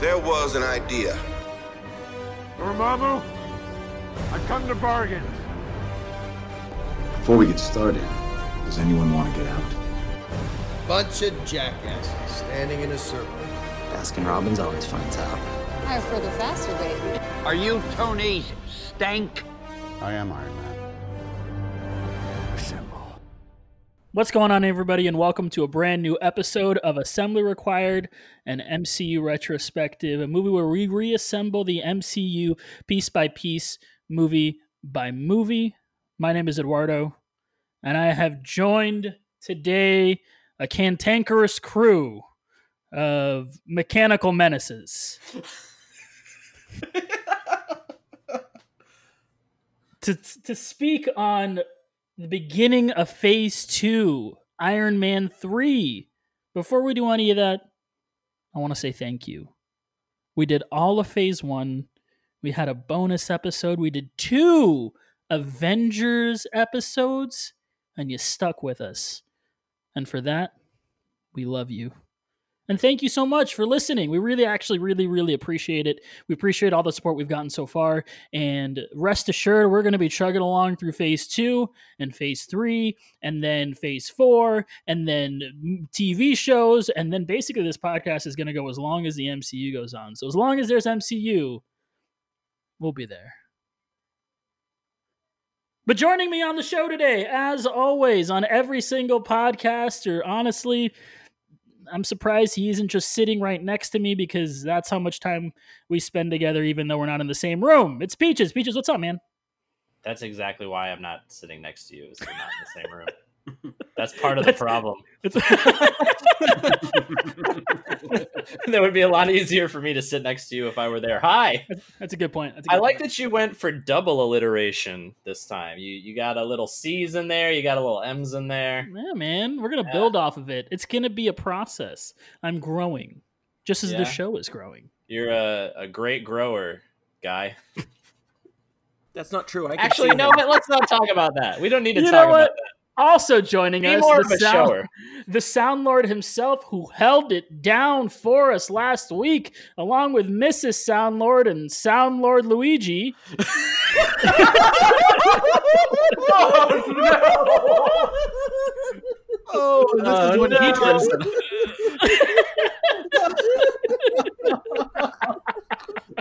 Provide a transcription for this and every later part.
There was an idea. Dormammu, I come to bargain. Before we get started, does anyone want to get out? Bunch of jackasses standing in a circle. Baskin Robbins always finds out. I prefer the faster baby. Are you Tony Stank? I am Iron Man. What's going on, everybody, and welcome to a brand new episode of Assembly Required, an MCU retrospective, a movie where we reassemble the MCU piece by piece, movie by movie. My name is Eduardo, and I have joined today a cantankerous crew of mechanical menaces. to, to speak on the beginning of phase two, Iron Man 3. Before we do any of that, I want to say thank you. We did all of phase one. We had a bonus episode. We did two Avengers episodes, and you stuck with us. And for that, we love you. And thank you so much for listening. We really, actually, really, really appreciate it. We appreciate all the support we've gotten so far. And rest assured, we're going to be chugging along through phase two and phase three, and then phase four, and then TV shows. And then basically, this podcast is going to go as long as the MCU goes on. So, as long as there's MCU, we'll be there. But joining me on the show today, as always, on every single podcast, or honestly, I'm surprised he isn't just sitting right next to me because that's how much time we spend together, even though we're not in the same room. It's Peaches. Peaches, what's up, man? That's exactly why I'm not sitting next to you. Is we're not in the same room. That's part of That's- the problem. That would be a lot easier for me to sit next to you if I were there. Hi. that's a good point. That's a I good like point. that you went for double alliteration this time. You you got a little C's in there, you got a little M's in there. Yeah, man. We're gonna Yeah. build off of it. It's gonna be a process. I'm growing, just as Yeah. the show is growing. You're a, a great grower, guy. That's not true. I Actually, no, him. but let's not talk about that. We don't need to You talk know about what? Also joining. Be us, more the of a sound, shower. the Sound Lord himself, who held it down for us last week, along with Mrs. Sound Lord and Sound Lord Luigi. Oh, no! Oh, this Uh, is when no. he turns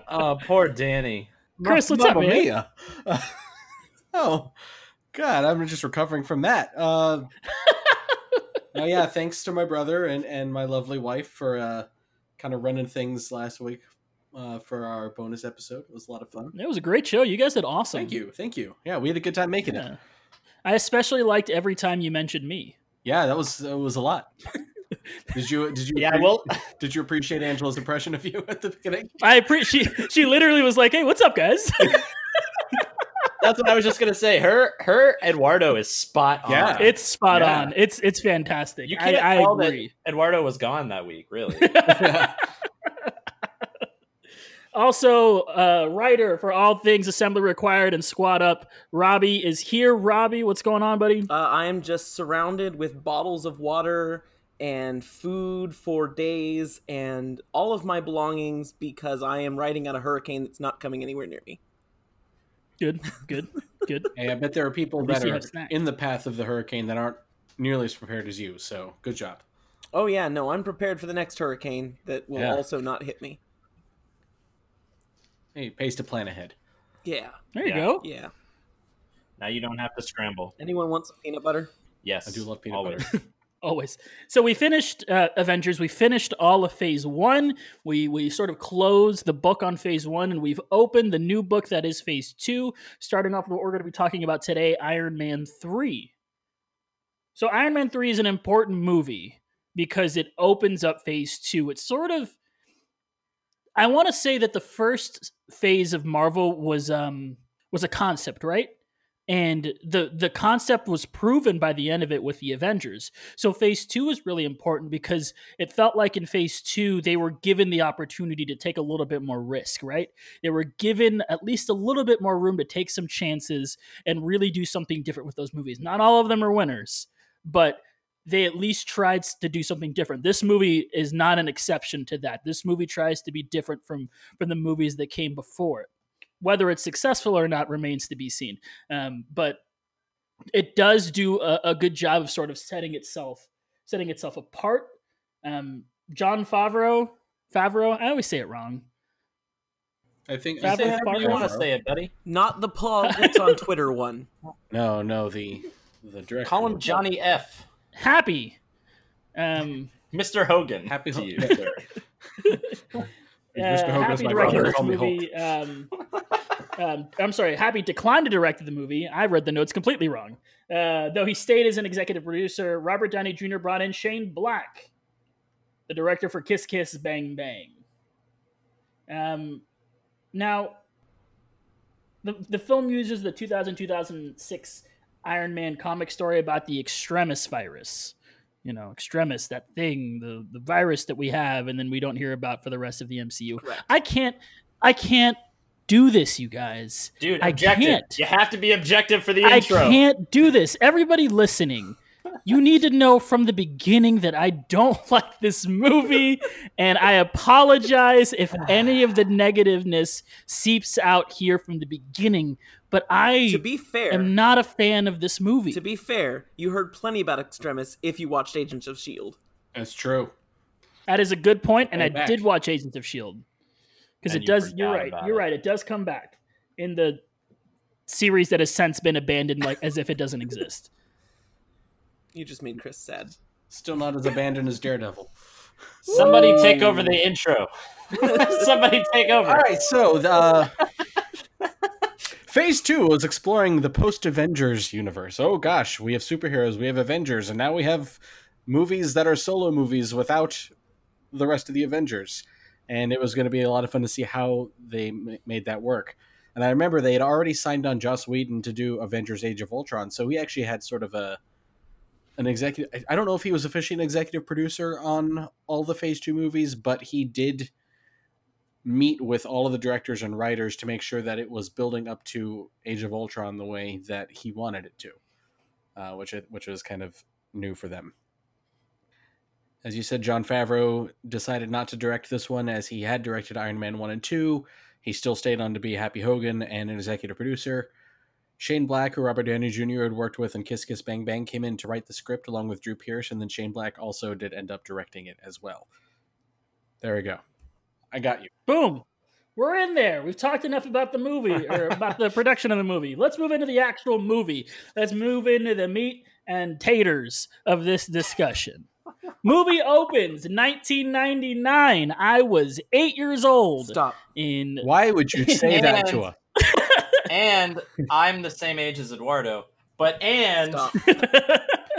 Oh, poor Danny. Chris, what's up, Mamma man? mia. Uh, oh, God, I'm just recovering from that. Uh, oh, yeah, thanks to my brother and, and my lovely wife for uh, kind of running things last week uh, for our bonus episode. It was a lot of fun. It was a great show. You guys did awesome. Thank you. Thank you. Yeah, we had a good time making it. I especially liked every time you mentioned me. Yeah, that was that was a lot. Did you did you Yeah, well, did you appreciate Angela's impression of you at the beginning? I appreciate. She, she literally was like, "Hey, what's up, guys?" That's what I was just gonna say. Her her Eduardo is spot on. Yeah. it's spot Yeah. on. It's it's fantastic. You I, can't I tell that agree. Eduardo was gone that week, really. Also, uh, writer for all things assembly required and squad up. Robbie is here. Robbie, what's going on, buddy? Uh, I am just surrounded with bottles of water and food for days and all of my belongings because I am riding on a hurricane that's not coming anywhere near me. Good, good, good. Hey, I bet there are people At that are in the path of the hurricane that aren't nearly as prepared as you. So good job. Oh yeah, no, I'm prepared for the next hurricane that will Yeah. also not hit me. Hey, pays to plan ahead. Yeah, There you Yeah. go. yeah. now you don't have to scramble. Anyone want some peanut butter? Yes, I do love peanut always. butter. Always. So we finished uh, Avengers. We finished all of Phase One. We we sort of closed the book on Phase One, and we've opened the new book that is Phase Two. Starting off with what we're going to be talking about today, Iron Man Three. So Iron Man Three is an important movie because it opens up Phase Two. It's sort of I want to say that the first phase of Marvel was um was a concept, right? And the the concept was proven by the end of it with the Avengers. So phase 2 is really important because it felt like in phase 2 they were given the opportunity to take a little bit more risk, right? They were given at least a little bit more room to take some chances and really do something different with those movies. Not all of them are winners, but they at least tried to do something different. This movie is not an exception to that. This movie tries to be different from from the movies that came before it. Whether it's successful or not remains to be seen. Um, but it does do a, a, good job of sort of setting itself setting itself apart. Um, Jon Favreau, Favreau, I always say it wrong. I think Favreau, Say however you want to say it, buddy. Not the Paul that's on Twitter one. no, no, the the director. Call him Johnny F. Happy. Um, Mr. Hogan. Happy to Ho- you, Uh, Mr. Happy my brother. Call me movie. Um, um, I'm sorry, Happy declined to direct the movie. I read the notes completely wrong. Uh, though he stayed as an executive producer, Robert Downey Jr. brought in Shane Black, the director for Kiss Kiss Bang Bang. Um, now, the, the film uses the 2000 2006 Iron Man comic story about the Extremis virus. You know, Extremis, that thing, the, the virus that we have, and then we don't hear about for the rest of the MCU. Correct. I can't, I can't do this, you guys. Dude, I objective. can't. You have to be objective for the intro. I can't do this. Everybody listening, you need to know from the beginning that I don't like this movie, and I apologize if any of the negativeness seeps out here from the beginning. But I To be fair, am not a fan of this movie. to be fair, you heard plenty about Extremis if you watched Agents of Shield. That's true. That is a good point, and Hey, I back. did watch Agents of Shield because it does. You're right. You're it. right. It does come back in the series that has since been abandoned, like as if it doesn't exist. You just made Chris sad. Still not as abandoned as Daredevil. Somebody take over the intro. Somebody take over. All right, so the uh, Phase Two was exploring the post Avengers universe. Oh gosh, we have superheroes, we have Avengers, and now we have movies that are solo movies without the rest of the Avengers. And it was going to be a lot of fun to see how they m- made that work. And I remember they had already signed on Joss Whedon to do Avengers: Age of Ultron, so he actually had sort of a an executive. I- don't know if he was officially an executive producer on all the Phase Two movies, but he did meet with all of the directors and writers to make sure that it was building up to Age of Ultron the way that he wanted it to, uh, which it, which was kind of new for them. As you said, Jon Favreau decided not to direct this one as he had directed Iron Man 1 and 2. He still stayed on to be Happy Hogan and an executive producer. Shane Black, who Robert Downey Jr. had worked with in Kiss Kiss Bang Bang, came in to write the script along with Drew Pearce, and then Shane Black also did end up directing it as well. There we go. I got you. Boom. We're in there. We've talked enough about the movie or about the production of the movie. Let's move into the actual movie. Let's move into the meat and taters of this discussion. movie opens 1999. I was eight years old. Stop. In Why would you say that to us? and I'm the same age as Eduardo. But and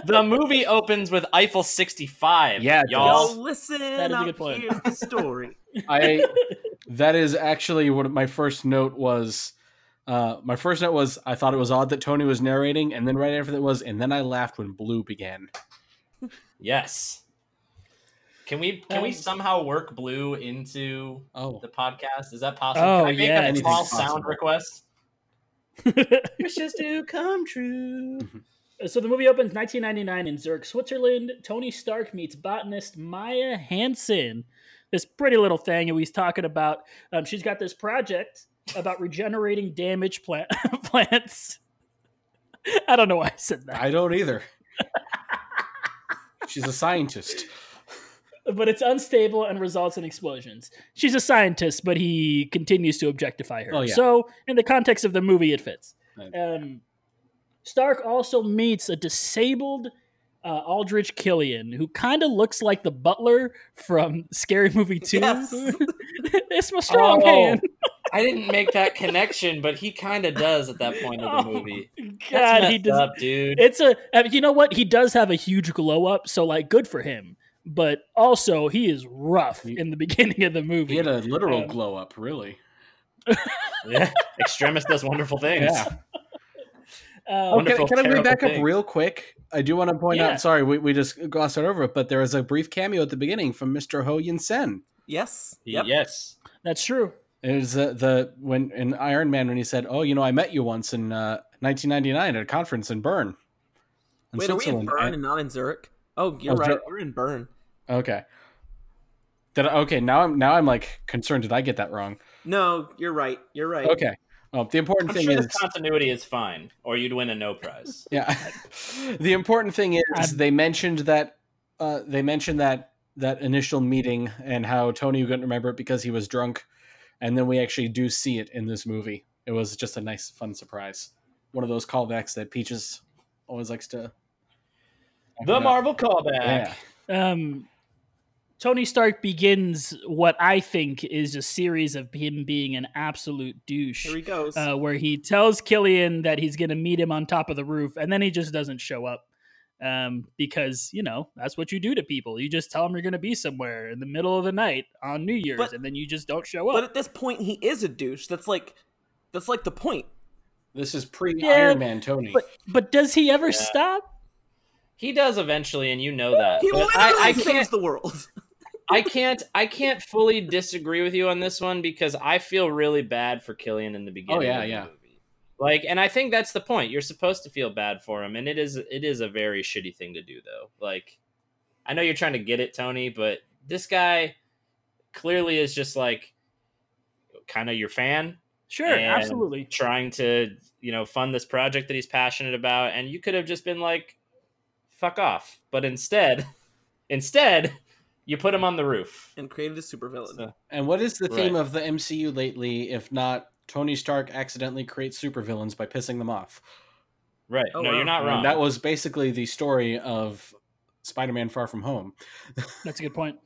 the movie opens with Eiffel 65. Yeah, it y'all. Yo, listen That is a up. good point. Here's the story. I that is actually what my first note was. Uh, my first note was I thought it was odd that Tony was narrating, and then right after that was, and then I laughed when Blue began. Yes. Can we can we Um, somehow work Blue into Oh, the podcast? Is that possible? Oh, Can I make yeah, that a anything's small possible. sound request? Wishes do come true. So the movie opens 1999 in Zurich, Switzerland. Tony Stark meets botanist Maya Hansen. This pretty little thing, and he's talking about. Um, she's got this project about regenerating damaged plant plants. I don't know why I said that, I don't either. She's a scientist. but it's unstable and results in explosions. She's a scientist, but he continues to objectify her. Oh, yeah. So, in the context of the movie, it fits. Um, Stark also meets a disabled uh, Aldrich Killian, who kind of looks like the butler from Scary Movie 2. Yes. it's my strong Oh, hand. I didn't make that connection, but he kind of does at that point of the Oh, movie. God, That's he does. up, dude. It's a you know what? He does have a huge glow up, so like, good for him. But also, he is rough He- in the beginning of the movie. He had a literal Um, glow up, really. yeah, Extremis does wonderful things. Yeah. Um, Oh, can, can I bring terrible back up real quick? I do want to point Yeah. out. Sorry, we, we just glossed right over it, but there was a brief cameo at the beginning from Mr. Ho Yinsen. Yes. Yep. Yes. that's true. It was uh, the when in Iron Man when he said, "Oh, you know, I met you once in uh, 1999 at a conference in Bern." In Wait, are we in Bern And- and not in Zurich? Oh, you're Oh, right. Jer- You're in Bern. Okay. Did I, okay now I'm now I'm like concerned. Did I get that wrong? No, you're right. You're right. Okay. Well, the important I'm thing sure is the continuity is fine, or you'd win a no prize. Yeah. the important thing is I'm- they mentioned that uh, they mentioned that that initial meeting and how Tony couldn't remember it because he was drunk, and then we actually do see it in this movie. It was just a nice, fun surprise. One of those callbacks that Peaches always likes to. The Marvel callback. Yeah. um, Tony Stark begins what I think is a series of him being an absolute douche. Here he goes. uh, where he tells Killian that he's going to meet him on top of the roof, and then he just doesn't show up um, because you know that's what you do to people. You just tell them you're going to be somewhere in the middle of the night on New Year's, But- and then you just don't show up. but at this point, he is a douche. That's like, that's like the point. This is pre Yeah, Iron Man Tony. but but does he ever Yeah. stop? He does eventually, and you know that. He But literally I, I saves can't. the world. I can't. I can't fully disagree with you on this one because I feel really bad for Killian in the oh, beginning. Oh yeah, of the yeah. Movie. Like, and I think that's the point. You're supposed to feel bad for him, and it is. It is a very shitty thing to do, though. Like, I know you're trying to get it, Tony, but this guy clearly is just like kind of your fan. Sure, absolutely. Trying to, you know, fund this project that he's passionate about, and you could have just been like, "Fuck off," but instead, instead, you put him on the roof. and created a supervillain. So- and what is the theme Right. of the MCU lately, if not Tony Stark accidentally creates supervillains by pissing them off? Right? Oh, no, wow. you're not And wrong. that was basically the story of Spider-Man: Far From Home. That's a good point.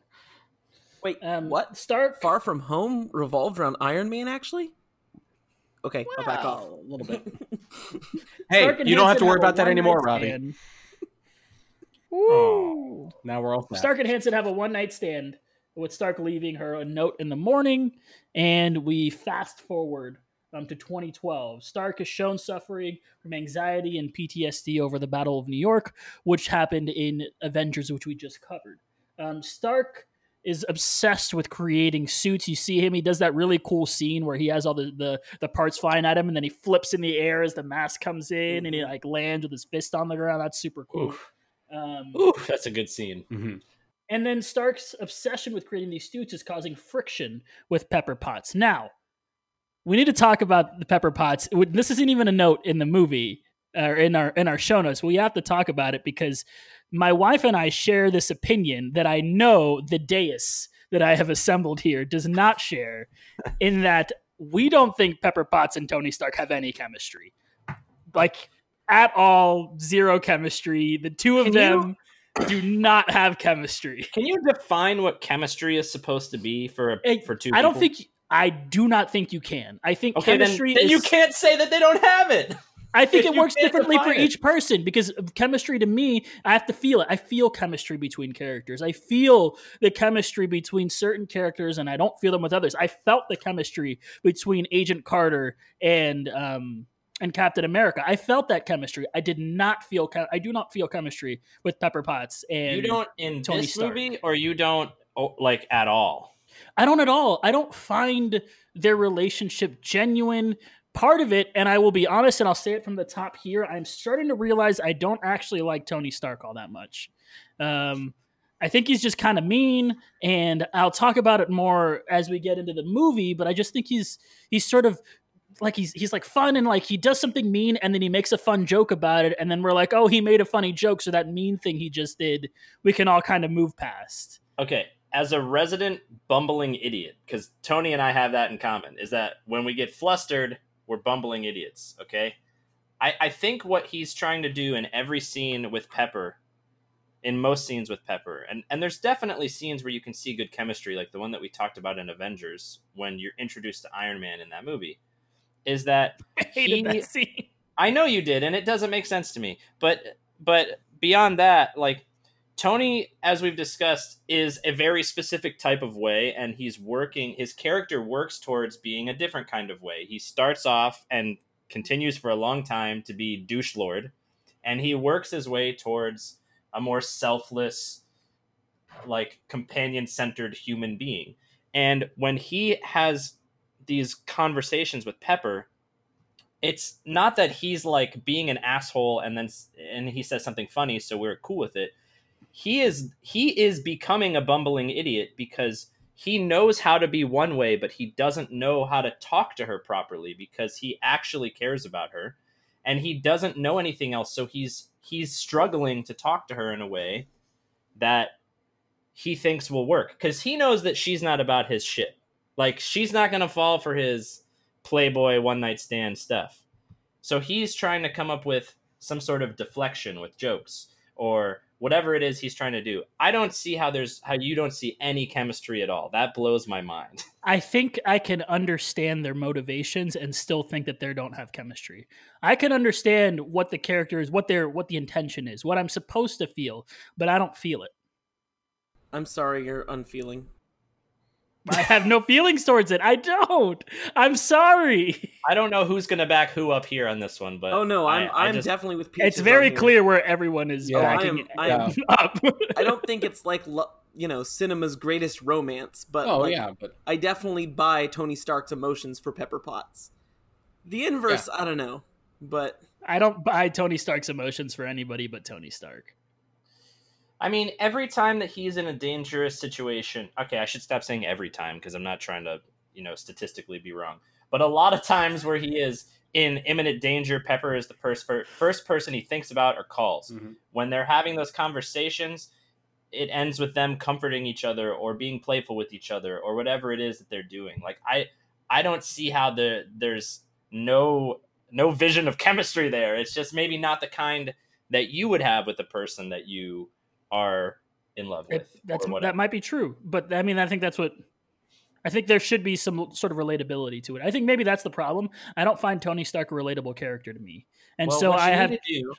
Wait, Um, what? Stark? Far From Home revolved around Iron Man, actually? Okay, I'll back off. A little bit. hey, Stark you don't have to worry about that anymore, Robbie. stand. Woo. Now we're all set. Stark and Hansen have a one night stand with Stark leaving her a note in the morning, and we fast forward um, to 2012. Stark is shown suffering from anxiety and PTSD over the Battle of New York, which happened in Avengers, which we just covered. Um, Stark is obsessed with creating suits. You see him; he does that really cool scene where he has all the, the the parts flying at him, and then he flips in the air as the mask comes in, and he like lands with his fist on the ground. That's super cool. Oof. Um, Ooh, that's a good scene. Mhm. and then Stark's obsession with creating these suits is causing friction with Pepper Potts. Now, we need to talk about the Pepper Potts. This isn't even a note in the movie or in our in our show notes. We have to talk about it because my wife and I share this opinion that I know the dais that I have assembled here does not share, in that we don't think Pepper Potts and Tony Stark have any chemistry, like at all, zero chemistry. The two of Can you- them do not have chemistry. Can you define what chemistry is supposed to be for a, Hey, for two? I don't think I do not think you can. I think Okay, chemistry then is you can't say that they don't have it. I think it works differently for it. each person because chemistry to me, I have to feel it. I feel chemistry between characters. I feel the chemistry between certain characters, and I don't feel them with others. I felt the chemistry between Agent Carter and um, and Captain America. I felt that chemistry. I did not feel. I do not feel chemistry with Pepper Potts. And you don't in Tony this Stark. movie, or you don't oh, like at all. I don't at all. I don't find their relationship genuine. Part of it, and I will be honest, and I'll say it from the top here, I'm starting to realize I don't actually like Tony Stark all that much. Um, I think he's just kind of mean, and I'll talk about it more as we get into the movie. But I just think he's he's sort of like he's he's like fun and like he does something mean, and then he makes a fun joke about it, and then we're like, oh, he made a funny joke, so that mean thing he just did, we can all kind of move past. Okay, as a resident bumbling idiot, because Tony and I have that in common, is that when we get flustered, we're bumbling idiots. Okay, I, I think what he's trying to do in every scene with Pepper, in most scenes with Pepper, and and there's definitely scenes where you can see good chemistry, like the one that we talked about in Avengers when you're introduced to Iron Man in that movie, is that I hated He- that scene. I know you did, and it doesn't make sense to me. But but beyond that, like Tony, as we've discussed, is a very specific type of way, and he's working. His character works towards being a different kind of way. He starts off and continues for a long time to be douche lord, and he works his way towards a more selfless, like companion centered human being. And when he has these conversations with Pepper, it's not that he's like being an asshole and then and he says something funny so we're cool with it. He is he is becoming a bumbling idiot because he knows how to be one way but he doesn't know how to talk to her properly because he actually cares about her and he doesn't know anything else so he's he's struggling to talk to her in a way that he thinks will work because he knows that she's not about his shit like she's not going to fall for his playboy one night stand stuff so he's trying to come up with some sort of deflection with jokes or whatever it is he's trying to do. I don't see how there's how you don't see any chemistry at all. That blows my mind. I think I can understand their motivations and still think that they don't have chemistry. I can understand what the character is, what their what the intention is, what I'm supposed to feel, but I don't feel it. I'm sorry you're unfeeling. I have no feelings towards it. I don't. I'm sorry. I don't know who's going to back who up here on this one, but Oh no, I'm I, I I'm just, definitely with Peaches It's very clear where everyone is Yeah. backing I am- it I am- up. I don't think it's like you know cinema's greatest romance, but Oh like, yeah, but I definitely buy Tony Stark's emotions for Pepper Potts. The inverse, I don't know, but I don't buy Tony Stark's emotions for anybody but Tony Stark. I mean, every time that he's in a dangerous situation, okay, I should stop saying every time because I'm not trying to, you know, statistically be wrong. But a lot of times where he is in imminent danger, Pepper is the first first person he thinks about or calls. Mhm. When they're having those conversations, it ends with them comforting each other or being playful with each other or whatever it is that they're doing. Like I, I don't see how the there's no no vision of chemistry there. It's just maybe not the kind that you would have with a person that you are in love with. It, that's that might be true, but I mean, I think that's what I think there should be some sort of relatability to it. I think maybe that's the problem. I don't find Tony Stark a relatable character to me, and Well, so what I you have to do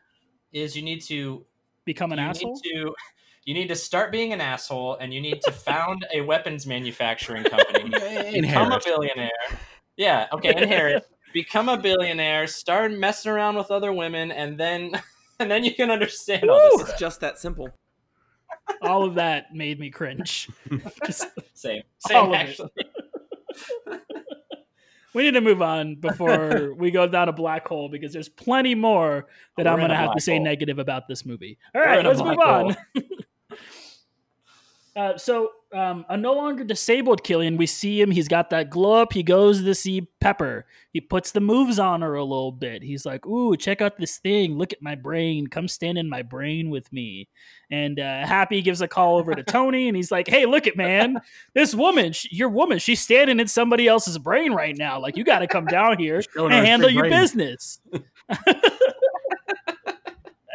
is you need to become an you asshole. Need to, you need to start being an asshole, and you need to found a weapons manufacturing company, become a billionaire. Yeah, okay, inherit, become a billionaire, start messing around with other women, and then and then you can understand all this. it's just that simple. All of that made me cringe. Just, Same, same actually. we need to move on before we go down a black hole because there's plenty more that We're I'm going to have to say hole. negative about this movie. All We're right, in a let's move black on. Uh, so, um, a no longer disabled Killian, we see him. He's got that glow up. He goes to see Pepper. He puts the moves on her a little bit. He's like, "Ooh, check out this thing. Look at my brain. Come stand in my brain with me." And uh, Happy gives a call over to Tony, and he's like, "Hey, look at man. This woman, sh- your woman, she's standing in somebody else's brain right now. Like, you got to come down here and handle your brain. business."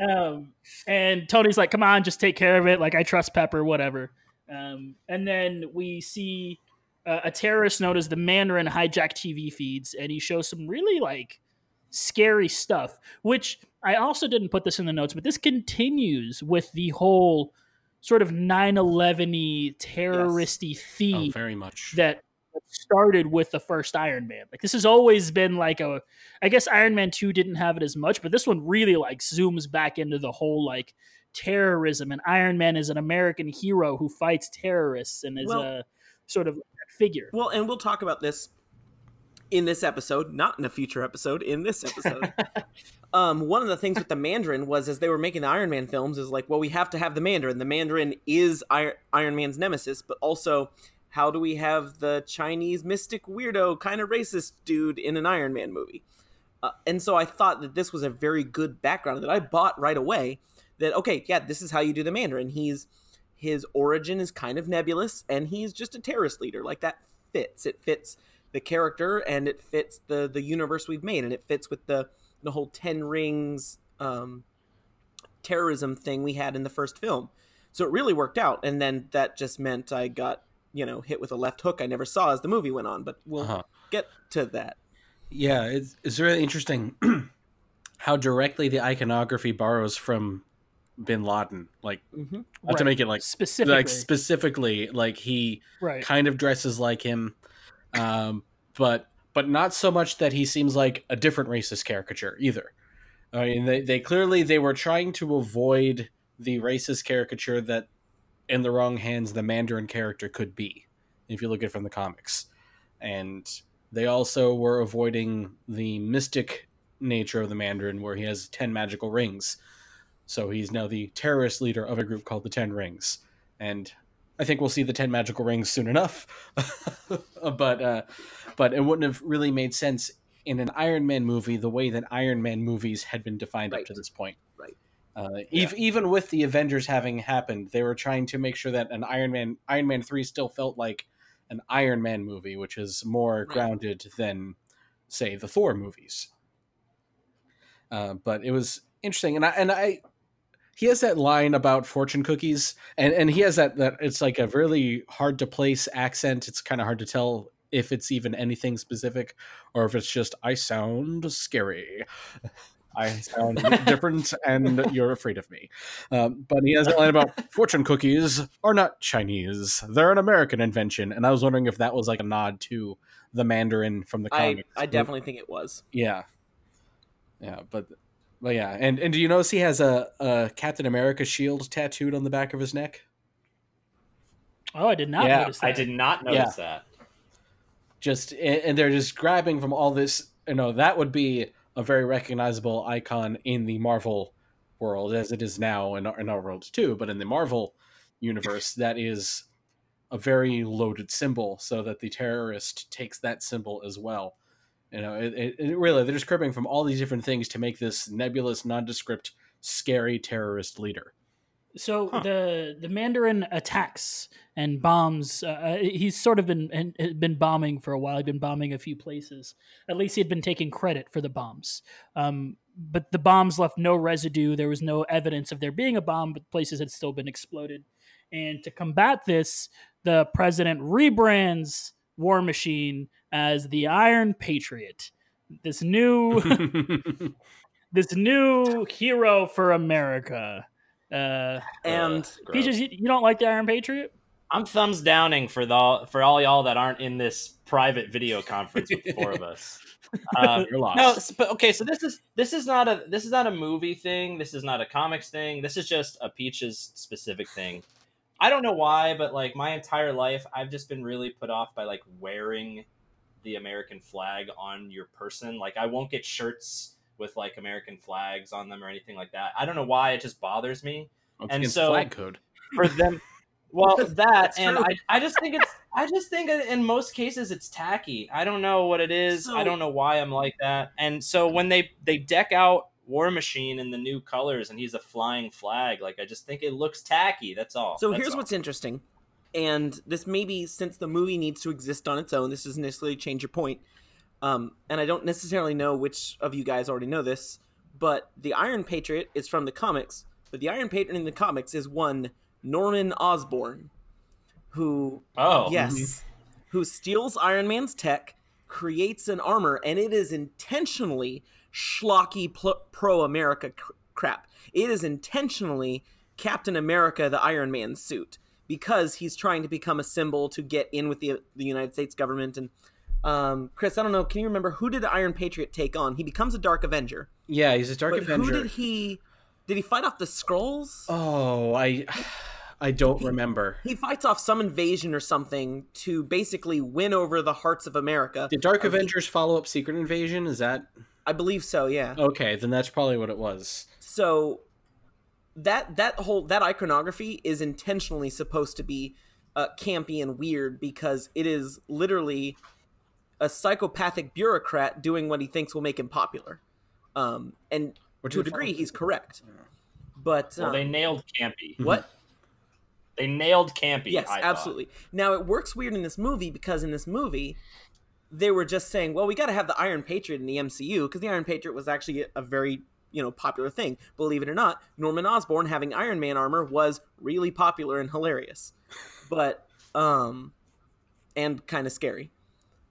um, and Tony's like, "Come on, just take care of it. Like, I trust Pepper, whatever." Um, and then we see uh, a terrorist known as the Mandarin hijack TV feeds, and he shows some really like scary stuff. Which I also didn't put this in the notes, but this continues with the whole sort of 9/11y terroristy Oh, theme very much. that started with the first Iron Man. Like this has always been like a I guess Iron Man 2 didn't have it as much, but this one really like zooms back into the whole like terrorism and Iron Man is an American hero who fights terrorists and is Well- a sort of figure. Well, and we'll talk about this in this episode, not in a future episode, in this episode. um, one of the things with the Mandarin was as they were making the Iron Man films is like, well, we have to have the Mandarin. The Mandarin is Iron, Iron Man's nemesis, but also how do we have the Chinese mystic weirdo kind of racist dude in an Iron Man movie? Uh, and so I thought that this was a very good background that I bought right away. That okay, yeah, this is how you do the Mandarin. He's his origin is kind of nebulous, and he's just a terrorist leader. Like that fits. It fits the character, and it fits the the universe we've made, and it fits with the the whole Ten Rings um, terrorism thing we had in the first film. So it really worked out, and then that just meant I got you know hit with a left hook I never saw as the movie went on. But we'll Uh-huh. get to that. Yeah, it's it's really interesting how directly the iconography borrows from Bin Laden. Like Mm-hmm. not to make it like specifically, like specifically like he right. kind of dresses like him, um, but but not so much that he seems like a different racist caricature either. I mean, they, they clearly they were trying to avoid the racist caricature that, in the wrong hands, the Mandarin character could be, if you look at it from the comics, and they also were avoiding the mystic nature of the Mandarin, where he has ten magical rings. So he's now the terrorist leader of a group called the Ten Rings, and I think we'll see the Ten Magical Rings soon enough. but uh, but it wouldn't have really made sense in an Iron Man movie the way that Iron Man movies had been defined up to this point. Right. Uh, ev- even with the Avengers having happened, they were trying to make sure that an Iron Man Iron Man three still felt like an Iron Man movie, which is more Right. grounded than say the Thor movies. Uh, but it was interesting, and I and I he has that line about fortune cookies, and and he has that that it's like a really hard to place accent. It's kind of hard to tell if it's even anything specific or if it's just I sound scary. I sound different, and you're afraid of me. Um, but he has a line about fortune cookies are not Chinese; they're an American invention. And I was wondering if that was like a nod to the Mandarin from the I. I definitely think it was. Yeah. Yeah, but but yeah, and and do you notice he has a, a Captain America shield tattooed on the back of his neck? Oh, I did not Yeah, notice that. I did not notice that. Just and and they're just grabbing from all this. You know, that would be a very recognizable icon in the Marvel world as it is now in our, in our world too. But in the Marvel universe, that is a very loaded symbol, so that the terrorist takes that symbol as well. You know, it, it, it really they're just cribbing from all these different things to make this nebulous, nondescript, scary terrorist leader. So the the Mandarin attacks and bombs. Uh, he's sort of been and- and been bombing for a while. He'd been bombing a few places. At least he had been taking credit for the bombs. Um, but the bombs left no residue. There was no evidence of there being a bomb, but places had still been exploded. And to combat this, the president rebrands War Machine as the Iron Patriot. This new this new hero for America. Uh, And Ugh. Peaches, you, you don't like the Iron Patriot? I'm thumbs downing for the for all y'all that aren't in this private video conference with the four of us. Um, You're lost. no, but okay, so this is this is not a this is not a movie thing. This is not a comics thing. This is just a Peaches specific thing. I don't know why, but like my entire life, I've just been really put off by like wearing the American flag on your person. Like I won't get shirts with like American flags on them or anything like that. I don't know why it just bothers me It's and so- flag code. for them. Well, that and. I, I just think it's I just think in most cases it's tacky. I don't know what it is. So- I don't know why I'm like that. And so when they they deck out War Machine in the new colors and he's a flying flag, like I just think it looks tacky. That's all. So That's here's all. what's interesting, and this maybe since the movie needs to exist on its own, this doesn't necessarily change your point. Um, and I don't necessarily know which of you guys already know this, but the Iron Patriot is from the comics. But the Iron Patriot in the comics is one Norman Osborn, who oh yes, who steals Iron Man's tech, creates an armor, and it is intentionally schlocky pro America cr- crap. It is intentionally Captain America, the Iron Man suit, because he's trying to become a symbol to get in with the the United States government. And um, Chris, I don't know, can you remember who did the Iron Patriot take on? He becomes a Dark Avenger. Yeah, he's a Dark but Avenger. who did he? Did he fight off the Skrulls? Oh, I I don't remember. He fights off some invasion or something to basically win over the hearts of America. Did Dark he- Avengers follow up Secret Invasion? Is that I believe so. Yeah. okay? Then that's probably what it was. So that that whole that iconography is intentionally supposed to be uh, campy and weird because it is literally a psychopathic bureaucrat doing what he thinks will make him popular. Um, and Or to a degree, follow- he's correct. But Well, um, they nailed Campy. what? They nailed Campy. Yes, I thought. absolutely. Now it works weird in this movie because in this movie they were just saying, "Well, we got to have the Iron Patriot in the MCU because the Iron Patriot was actually a, a very you know popular thing. Believe it or not, Norman Osborn having Iron Man armor was really popular and hilarious, but um, and kind of scary.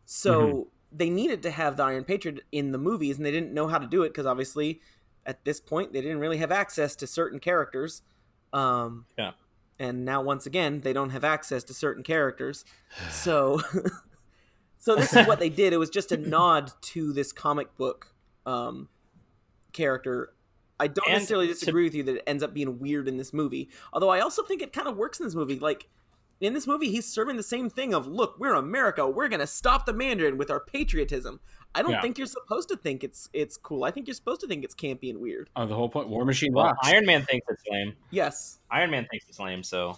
So they needed to have the Iron Patriot in the movies, and they didn't know how to do it because obviously at this point they didn't really have access to certain characters. Um, Yeah. and now once again they don't have access to certain characters so so this is what they did it was just a nod to this comic book um character i don't And necessarily to- disagree with you that it ends up being weird in this movie although i also think it kind of works in this movie like in this movie, he's serving the same thing of look, we're America, we're gonna stop the Mandarin with our patriotism. I don't Yeah. think you're supposed to think it's it's cool. I think you're supposed to think it's campy and weird. Oh, the whole point. War Machine Well, rocks. Iron Man thinks it's lame. Yes. Iron Man thinks it's lame, so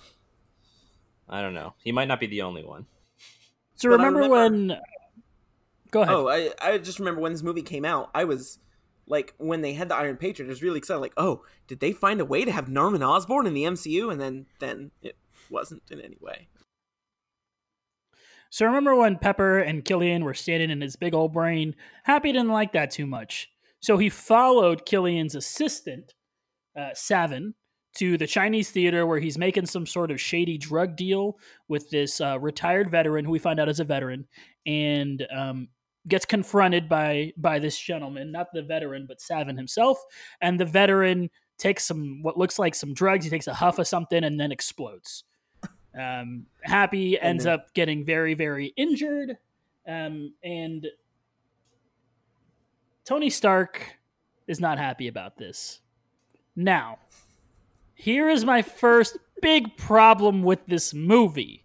I don't know. He might not be the only one. So remember, remember- when? Go ahead. Oh, I I just remember when this movie came out, I was like when they had the Iron Patriot, I was really excited. Like, oh, did they find a way to have Norman Osborn in the MCU? And then then it wasn't in any way. So remember when Pepper and Killian were standing in his big old brain? Happy didn't like that too much. So he followed Killian's assistant, uh, Savin, to the Chinese theater where he's making some sort of shady drug deal with this uh, retired veteran who we find out is a veteran and um, gets confronted by by this gentleman, not the veteran, but Savin himself. And the veteran takes some what looks like some drugs. He takes a huff of something and then explodes. Um, Happy ends up getting very, very injured. Um, and Tony Stark is not happy about this. Now, here is my first big problem with this movie.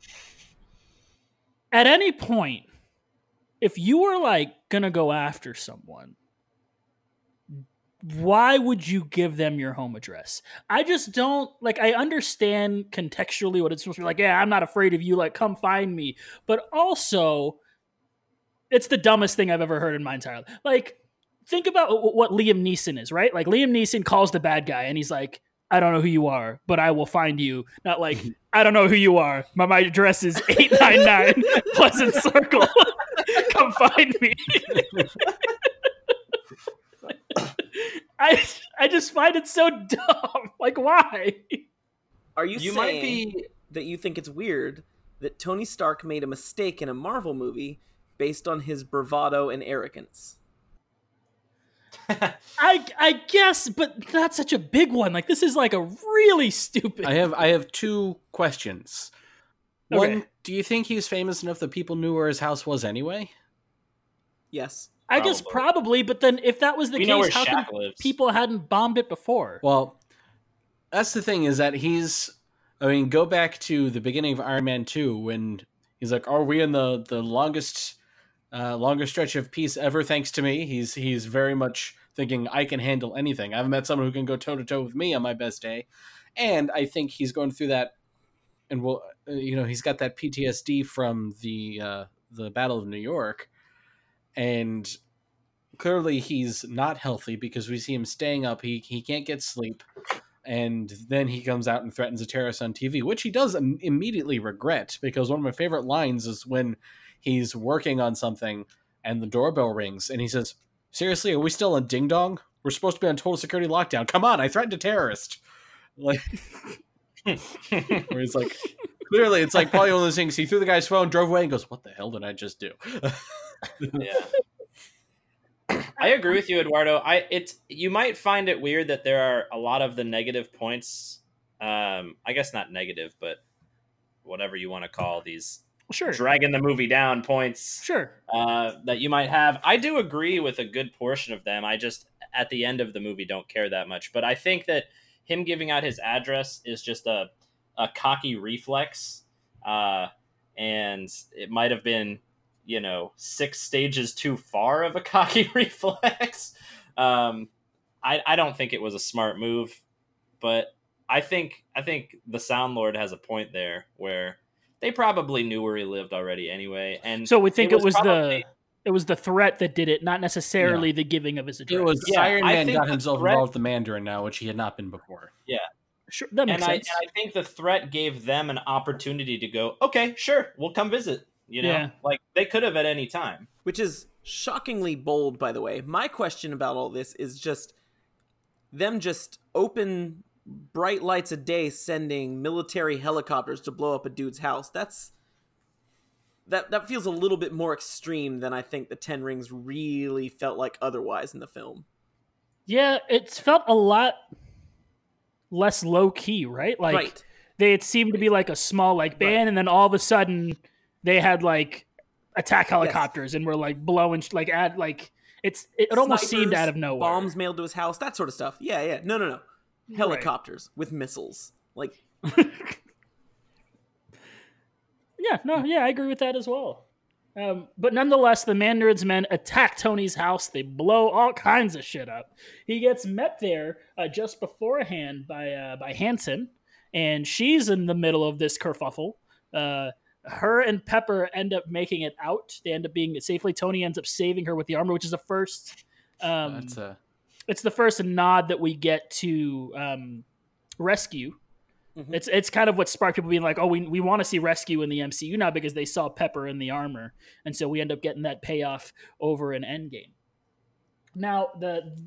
At any point, if you were like gonna go after someone, why would you give them your home address? I just don't like I understand contextually what it's supposed to be like, yeah, I'm not afraid of you, like come find me. But also it's the dumbest thing I've ever heard in my entire life. Like think about what Liam Neeson is, right? Like Liam Neeson calls the bad guy and he's like, I don't know who you are, but I will find you. Not like, I don't know who you are. My, my address is 899 Pleasant Circle. Come find me. I I just find it so dumb. Like why? Are you, You saying might be that you think it's weird that Tony Stark made a mistake in a Marvel movie based on his bravado and arrogance? I I guess, but not such a big one. Like this is like a really stupid. I have I have two questions. One, Okay. Do you think he's famous enough that people knew where his house was anyway? Yes. I guess Probably. probably, but then if that was the we know where case, how come lives. people hadn't bombed it before? Well, that's the thing is that he's. I mean, go back to the beginning of Iron Man Two when he's like, "Are we in the the longest, uh, longest stretch of peace ever?" Thanks to me, he's he's very much thinking I can handle anything. I haven't met someone who can go toe to toe with me on my best day, and I think he's going through that, and will uh, you know he's got that PTSD from the uh, the Battle of New York, and clearly he's not healthy because we see him staying up. He he can't get sleep, and then he comes out and threatens a terrorist on TV, which he does im- immediately regret because one of my favorite lines is when he's working on something and the doorbell rings and he says, "Seriously, are we still on Ding Dong? We're supposed to be on total security lockdown. Come on, I threatened a terrorist." Like, where he's like, clearly, it's like probably one of those things. He threw the guy's phone, drove away, and goes, "What the hell did I just do?" yeah. I agree with you, Eduardo. I it's you might find it weird that there are a lot of the negative points. Um, I guess not negative, but whatever you want to call these sure, dragging the movie down points sure. uh, that you might have. I do agree with a good portion of them. I just at the end of the movie don't care that much. But I think that him giving out his address is just a a cocky reflex, uh, and it might have been you know six stages too far of a cocky reflex. Um, I I don't think it was a smart move, but I think I think the Sound Lord has a point there where they probably knew where he lived already anyway, and So we think it was, probably- the it was the threat that did it, not necessarily the giving of his address. It was Yeah, Iron I Man got the himself threat- involved with the Mandarin now, which he had not been before. Yeah. Sure that makes and I, sense. and I think the threat gave them an opportunity to go, okay, sure, we'll come visit. You know, Yeah. like they could have at any time. Which is shockingly bold, by the way. My question about all this is just them just open bright lights a day sending military helicopters to blow up a dude's house. That's that that feels a little bit more extreme than I think the Ten Rings really felt like otherwise in the film. yeah, it's felt a lot less low key, right? Like right. they it seemed to be like a small like band, and then all of a sudden they had like attack helicopters and were like blowing like at like it's it, it almost seemed out of nowhere. Bombs mailed to his house, that sort of stuff. Yeah, yeah. No, no, no. Helicopters with missiles. Like Yeah, no, yeah, I agree with that as well. Um, but nonetheless, the Mandarin's men attack Tony's house. They blow all kinds of shit up. He gets met there uh, just beforehand by uh, by Hansen, and she's in the middle of this kerfuffle. Uh, her and Pepper end up making it out. They end up being safely. Tony ends up saving her with the armor, which is the first. Um, That's a it's the first nod that we get to um, rescue. Mhm. It's it's kind of what sparked people being like, oh, we, we want to see rescue in the MCU now because they saw Pepper in the armor, and so we end up getting that payoff over in Endgame. Now the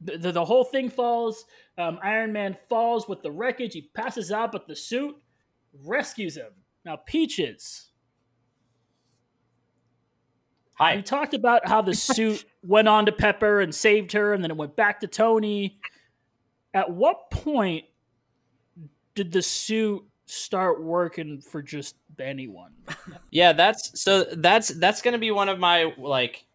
the, the whole thing falls. Um, Iron Man falls with the wreckage. He passes out, but the suit rescues him. Now Peaches, we Hi. talked about how the suit went on to Pepper and saved her, and then it went back to Tony. At what point did the suit start working for just anyone? Yeah, that's so that's that's gonna be one of my like